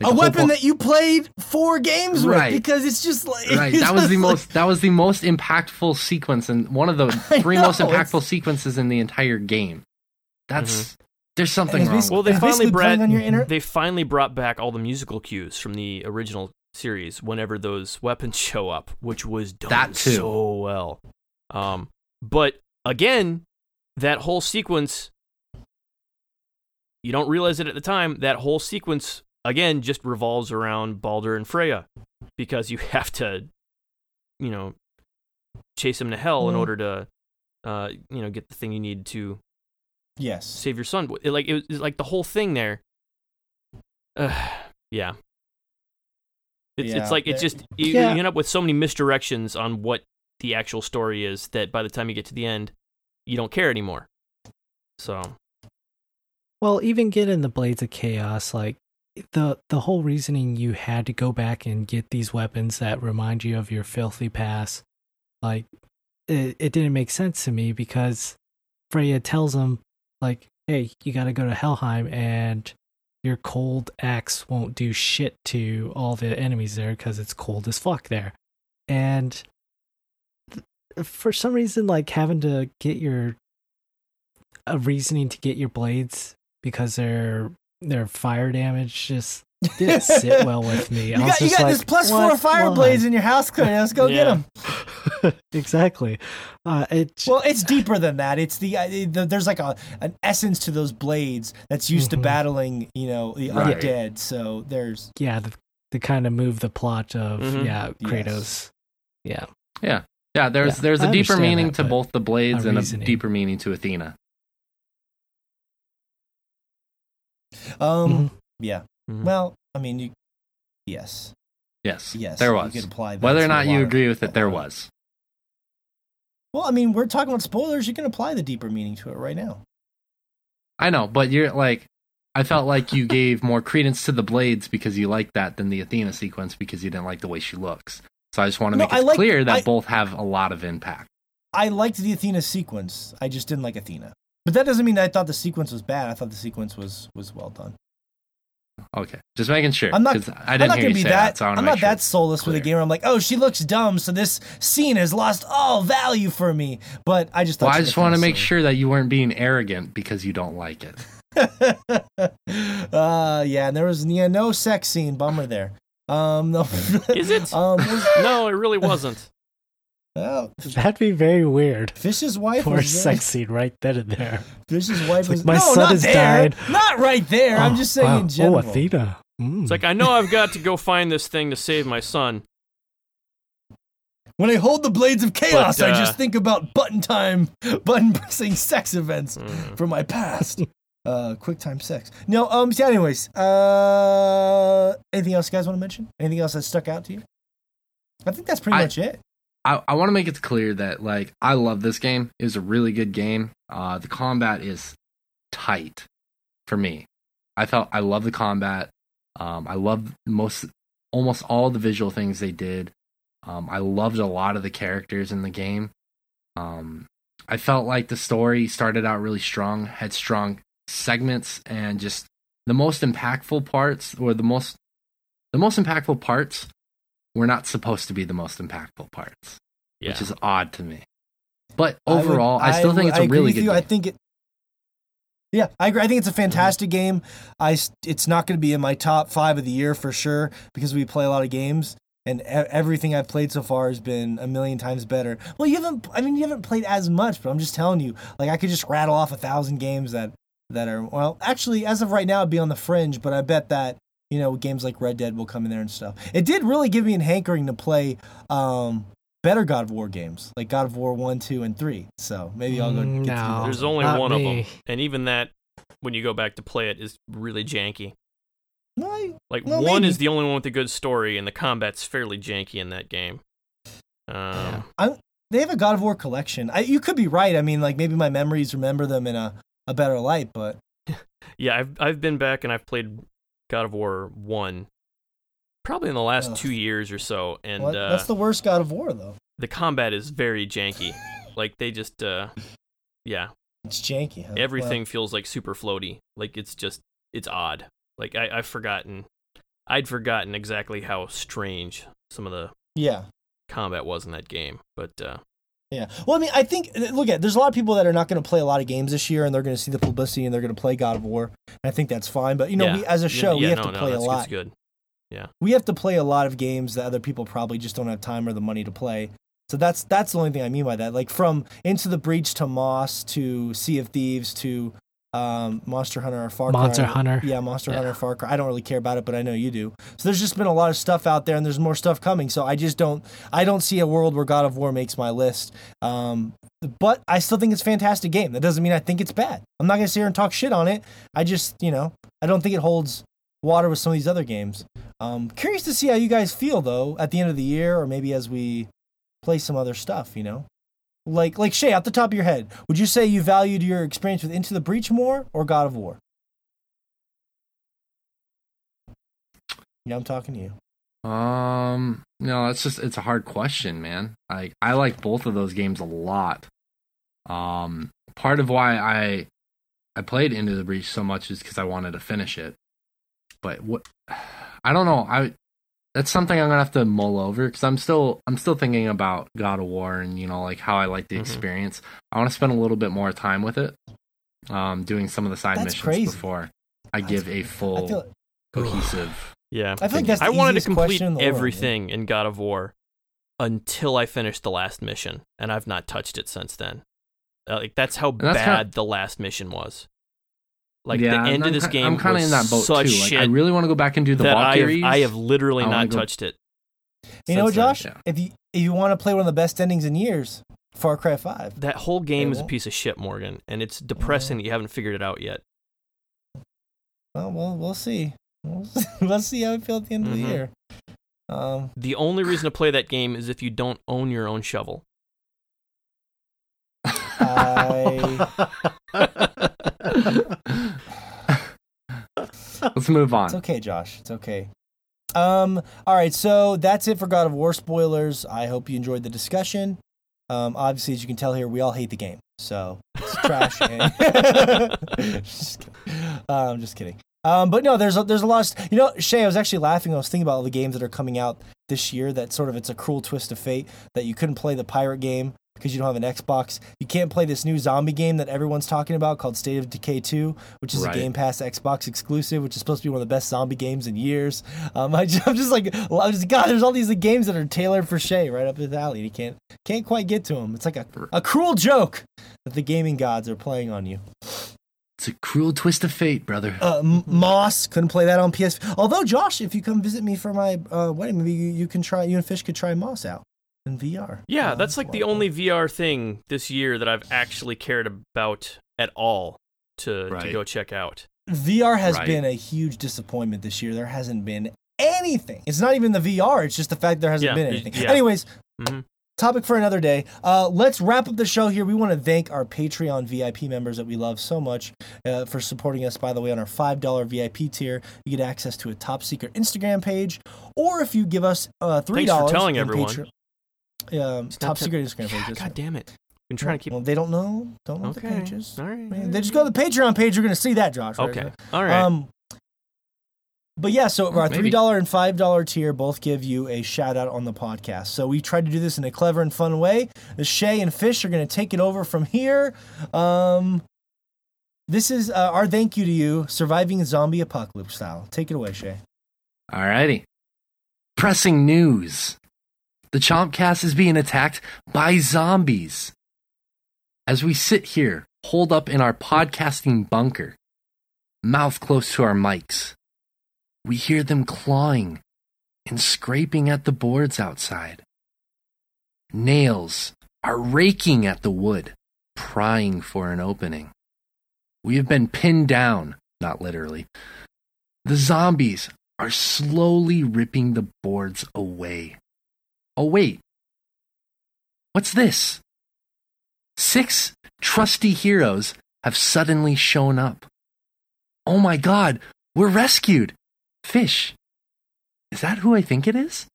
Like, a weapon po- that you played four games with Right. because it's just like right. That was the like- most. That was the most impactful sequence and one of the I three most impactful it's- sequences in the entire game. That's there's something wrong. basically- with well, they It's finally brought playing on your inner- they finally brought back all the musical cues from the original series whenever those weapons show up, which was done That too. so well. Um, but again, that whole sequence, you don't realize it at the time. That whole sequence again just revolves around Baldur and Freya because you have to, you know, chase them to hell in Mhm. order to, uh, you know, get the thing you need to yes. save your son. It, like it was, like the whole thing there. Uh, yeah. It's Yeah, it's like it's just you, Yeah. you end up with so many misdirections on what the actual story is that by the time you get to the end, you don't care anymore. So Well, even getting the blades of chaos, like the the whole reasoning you had to go back and get these weapons that remind you of your filthy past, like it, it didn't make sense to me because Freya tells him like, "Hey, you got to go to Helheim and your cold axe won't do shit to all the enemies there because it's cold as fuck there." And th- for some reason, like having to get your a reasoning to get your blades because they're they're fire damage just didn't sit well with me. You I was got, you got like, this plus "What? four fire Why?" blades in your house, Clay. Let's go get them. exactly. Uh, it Well, it's deeper than that. It's the, uh, the there's like a an essence to those blades that's used to Mhm. battling, you know, the Right. undead. So there's yeah, the, to kind of move the plot of Mhm. yeah Yes. Kratos. Yeah, Yeah, yeah. There's Yeah, there's I a deeper meaning that, to both the blades a and a deeper meaning to Athena. um Mhm. yeah. Mhm. Well, I mean, you yes, Yes, yes, there you was. could apply Whether or not you agree with it, there was. Well, I mean, we're talking about spoilers. You can apply the deeper meaning to it right now. I know, but you're like, I felt like you gave more credence to the blades because you liked that than the Athena sequence because you didn't like the way she looks. So I just want to No, make it like- clear that I- both have a lot of impact. I liked the Athena sequence. I just didn't like Athena. But that doesn't mean I thought the sequence was bad. I thought the sequence was was well done. Okay, just making sure. I'm not. I I'm didn't not hear gonna you be say that. that. so I wanna I'm not sure that it's soulless with a clear. game. I'm like, oh, she looks dumb, so this scene has lost all value for me. But I just. Thought Well, I just want to make sure that you weren't being arrogant because you don't like it. silly. uh, yeah, and there was yeah no sex scene. Bummer there. Um, no. Is it? Um, was, no, it really wasn't. Well, that'd be very weird. Fish's wife Poor was very- sex scene right then and there. Fish's wife It's like, was my no, son has there. died. Not right there. I'm Oh, just saying wow. in general. Oh, Athena. Mm. It's like I know I've got to go find this thing to save my son. When I hold the blades of chaos, But, I uh, just think about button time, button pressing sex events Mm. from my past. uh, quick time sex. No, um. So, anyways, uh, anything else you guys want to mention? Anything else that stuck out to you? I think that's pretty I- much it. I, I want to make it clear that like I love this game. It was a really good game. Uh, the combat is tight for me. I felt I love the combat. Um, I love most almost all the visual things they did. Um, I loved a lot of the characters in the game. Um, I felt like the story started out really strong, had strong segments, and just the most impactful parts, or the most the most impactful parts, were not supposed to be the most impactful parts Yeah. which is odd to me. But I would- overall, I, still think it's I a really good you. game. I think it. Yeah, I agree. I think it's a fantastic game. I s- it's not going to be in my top five of the year for sure because we play a lot of games, and e- everything I've played so far has been a million times better. Well, you haven't. I mean, you haven't played as much, but I'm just telling you. Like, I could just rattle off a thousand games that that are well, actually, as of right now, it'd be on the fringe. But I bet that you know games like Red Dead will come in there and stuff. It did really give me an hankering to play. um Better God of War games like God of War one, two, and three. So maybe I'll go. Mm, Get through no. those. There's only Not one of them, and even that, when you go back to play it, is really janky. No, I- Like Well, one maybe. is the only one with a good story, and the combat's fairly janky in that game. Um, they have a God of War collection. I, you could be right. I mean, like maybe my memories remember them in a, a better light, but yeah, I've I've been back and I've played God of War one, probably in the last Ugh. two years or so, and what- uh, that's the worst God of War though. the combat is very janky. like they just, uh, yeah, It's janky. Huh? everything feels like super floaty. Like it's just, it's odd. Like I, I've forgotten, I'd forgotten exactly how strange some of the yeah. combat was in that game. But uh, Yeah. Well, I mean, I think look at there's a lot of people that are not going to play a lot of games this year, and they're going to see the publicity and they're going to play God of War. And I think that's fine. But you know, yeah. we, as a Yeah, show, we yeah, have no, to no, play a that's- lot. Good. We have to play a lot of games that other people probably just don't have time or the money to play. So that's that's the only thing I mean by that. Like from Into the Breach to Moss to Sea of Thieves to um, Monster Hunter or Far Cry. Monster Hunter. Yeah, Monster Yeah. Hunter, Far Cry. I don't really care about it, but I know you do. So there's just been a lot of stuff out there, and there's more stuff coming. So I just don't, I don't see a world where God of War makes my list. Um, but I still think it's a fantastic game. That doesn't mean I think it's bad. I'm not gonna sit here and talk shit on it. I just, you know, I don't think it holds water with some of these other games. Um, curious to see how you guys feel though at the end of the year, or maybe as we play some other stuff. You know, like like Shay, off the top of your head, would you say you valued your experience with Into the Breach more or God of War? Yeah, I'm talking to you. Um, no, it's just it's a hard question, man. Like I like both of those games a lot. Um, part of why I I played Into the Breach so much is because I wanted to finish it. But what I don't know. I that's something I'm gonna have to mull over because I'm still I'm still thinking about God of War and you know like how I like the Mhm. experience. I want to spend a little bit more time with it. Um, doing some of the side That's missions crazy. before I That's give a full I feel cohesive. yeah, I think like that's the I wanted to complete question in the world, yeah. everything in God of War, until I finished the last mission, and I've not touched it since then. Uh, like that's how that's bad kinda- the last mission was. Like yeah, the end I'm of this game I'm kind of was in that boat too. Like, shit I really want to go back and do the that I have, I have literally I wanna not go- touched it. You know, since then. Josh, yeah. if you if you want to play one of the best endings in years, Far Cry Five. That whole game is a piece of shit, Morgan, and it's depressing that you haven't figured it out yet. Well, we'll we'll see. We'll, we'll see how we feel at the end of Mhm. the year. Um, The only reason to play that game is if you don't own your own shovel. I Let's move on. It's okay, Josh. It's okay. Um, all right, so that's it for God of War spoilers. I hope you enjoyed the discussion. Um, obviously, as you can tell here, we all hate the game, so it's trash. and- just kidding. Um, just kidding. Um, but no, there's a, there's a lot. Of, you know, Shay, I was actually laughing. I was thinking about all the games that are coming out this year. That sort of it's a cruel twist of fate that you couldn't play the pirate game because you don't have an Xbox. You can't play this new zombie game that everyone's talking about called State of Decay 2, which is Right. a Game Pass Xbox exclusive, which is supposed to be one of the best zombie games in years. Um, I just, I'm just like, I'm just, God, there's all these games that are tailored for Shay right up his alley. and You can't can't quite get to him. It's like a, a cruel joke that the gaming gods are playing on you. It's a cruel twist of fate, brother. Uh, M- Moss couldn't play that on PS. Although Josh, if you come visit me for my uh, wedding, maybe you, you can try. You and Fish could try Moss out in VR. Yeah, Um, that's like the well, only VR thing this year that I've actually cared about at all to, to go check out. VR has Right. been a huge disappointment this year. There hasn't been anything. It's not even the VR. It's just the fact there hasn't Yeah, been anything. yeah. Anyways, Mhm. topic for another day. Uh, let's wrap up the show here. We want to thank our Patreon VIP members that we love so much uh, for supporting us. By the way, on our five dollar VIP tier, you get access to a top secret Instagram page, or if you give us uh, three Thanks for dollars, telling everyone. Um, It's top not that- secret Instagram pages. God damn it. Been trying to keep. Well, they don't know. Don't know okay. the pages. All right. I mean, they just go to the Patreon page. You're going to see that, Josh. right? Okay. All right. Um, but yeah, so our three dollar and five dollar tier both give you a shout out on the podcast. So we tried to do this in a clever and fun way. The Shay and Fish are going to take it over from here. Um, this is uh, our thank you to you, surviving zombie apocalypse style. Take it away, Shay. All righty. Pressing news. The Chompcast is being attacked by zombies. As we sit here, holed up in our podcasting bunker, mouth close to our mics, we hear them clawing and scraping at the boards outside. Nails are raking at the wood, prying for an opening. We have been pinned down, not literally. The zombies are slowly ripping the boards away. Oh, wait. What's this? Six trusty heroes have suddenly shown up. Oh my god, we're rescued! Fish. Is that who I think it is?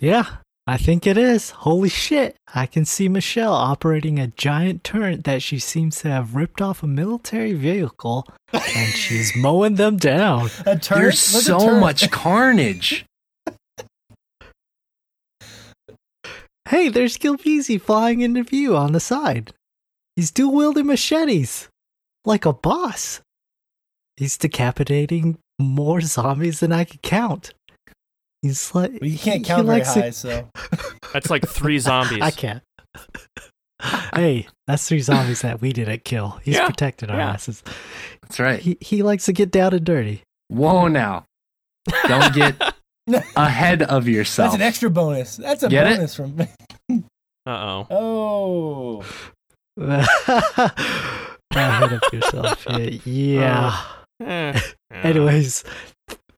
Yeah, I think it is. Holy shit. I can see Michelle operating a giant turret that she seems to have ripped off a military vehicle and she's mowing them down. A turret? There's What's a so turret? much carnage. Hey, there's Gilbeezy flying into view on the side. He's dual wielding machetes like a boss. He's decapitating more zombies than I could count. He's like Well, you can't he- count he very likes to- high, so That's like three zombies. I can't. hey, that's three zombies that we didn't kill. He's Yeah, protected our yeah. asses. That's right. He he likes to get down and dirty. Whoa now. Don't get ahead of yourself. that's an extra bonus. That's a Get it? bonus from. Uh oh. Oh, Ahead of yourself. Yeah. yeah. Eh. Anyways,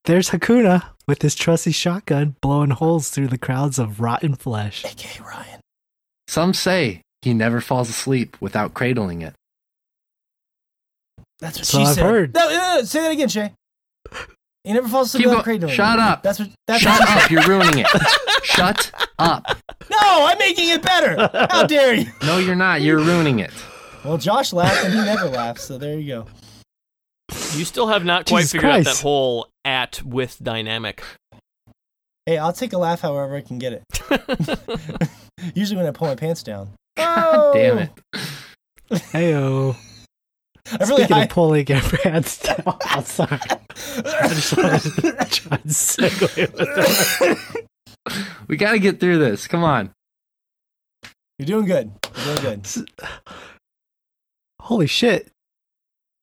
there's Hakuna with his trusty shotgun blowing holes through the crowds of rotten flesh. AK Ryan. Some say he never falls asleep without cradling it. That's what So she I've said. heard. No, no, no, say that again, Shay. He never falls asleep Keep without go- cradling. Shut up. That's what. That's Shut what up, you're ruining it. Shut up. No, I'm making it better. How dare you? No, you're not. You're ruining it. Well, Josh laughed and he never laughs, so there you go. You still have not quite Jesus figured out that whole at with dynamic. Hey, I'll take a laugh however I can get it. Usually when I pull my pants down. God damn it. Oh. Heyo. I really Speaking high. of pulling your pants down, I'm sorry. I just wanted to try and segue with that. We got to get through this. Come on. You're doing good. You're doing good. Holy shit!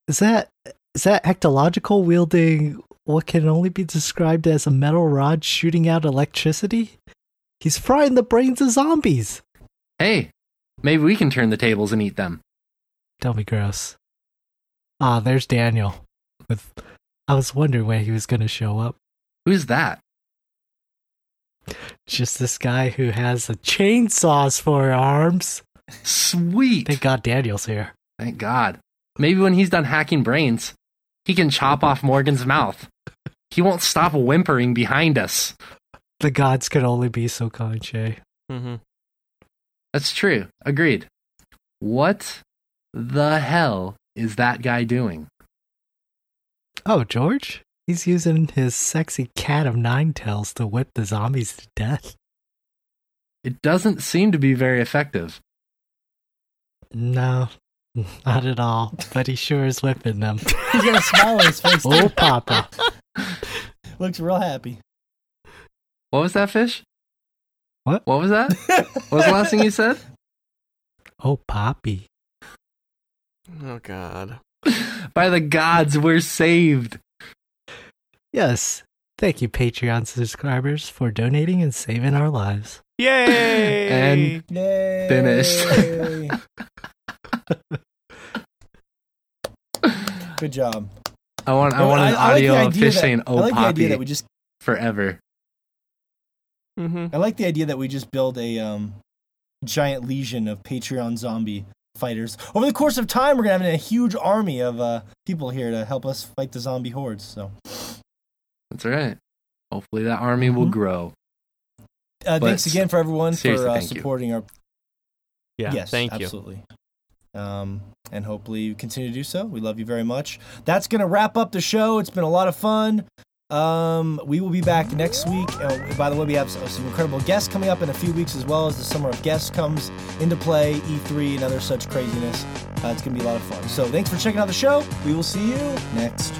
Is that is that ectological wielding what can only be described as a metal rod shooting out electricity? He's frying the brains of zombies. Hey, maybe we can turn the tables and eat them. Don't be gross. Ah, there's Daniel. With I was wondering when he was gonna show up. Who's that? Just this guy who has a chainsaws for arms. Sweet. Thank God Daniel's here. Thank God. Maybe when he's done hacking brains, he can chop off Morgan's mouth. He won't stop whimpering behind us. The gods could only be so kind, Shay. Mm-hmm. That's true. Agreed. What the hell is that guy doing? Oh, George? He's using his sexy cat of nine tails to whip the zombies to death. It doesn't seem to be very effective. No, not at all. But he sure is whipping them. He's got a smile on his face. Oh, too. Papa. Looks real happy. What was that fish? What? What was that? what was the last thing you said? Oh, Poppy. Oh God. By the gods, we're saved. Yes. Thank you, Patreon subscribers, for donating and saving our lives. Yay! And- Yay. Finished. Good job. I want I No, want an I like the audio of idea fish that- saying I "Oh like the idea Poppy" that we just forever. mm-hmm. I like the idea that we just build a um, giant legion of Patreon zombie fighters. Over the course of time, we're gonna have a huge army of uh, people here to help us fight the zombie hordes. So, That's right. Hopefully that army will Mhm. grow. uh, thanks again for everyone for uh, thank you. supporting our. Yeah. yes, thank you. absolutely. Um, and hopefully you continue to do so. We love you very much. That's gonna wrap up the show. It's been a lot of fun. Um, we will be back next week. Uh, by the way, we have some, incredible guests coming up in a few weeks as well as the summer of guests comes into play, E3 and other such craziness. Uh, it's gonna be a lot of fun. So thanks for checking out the show. We will see you next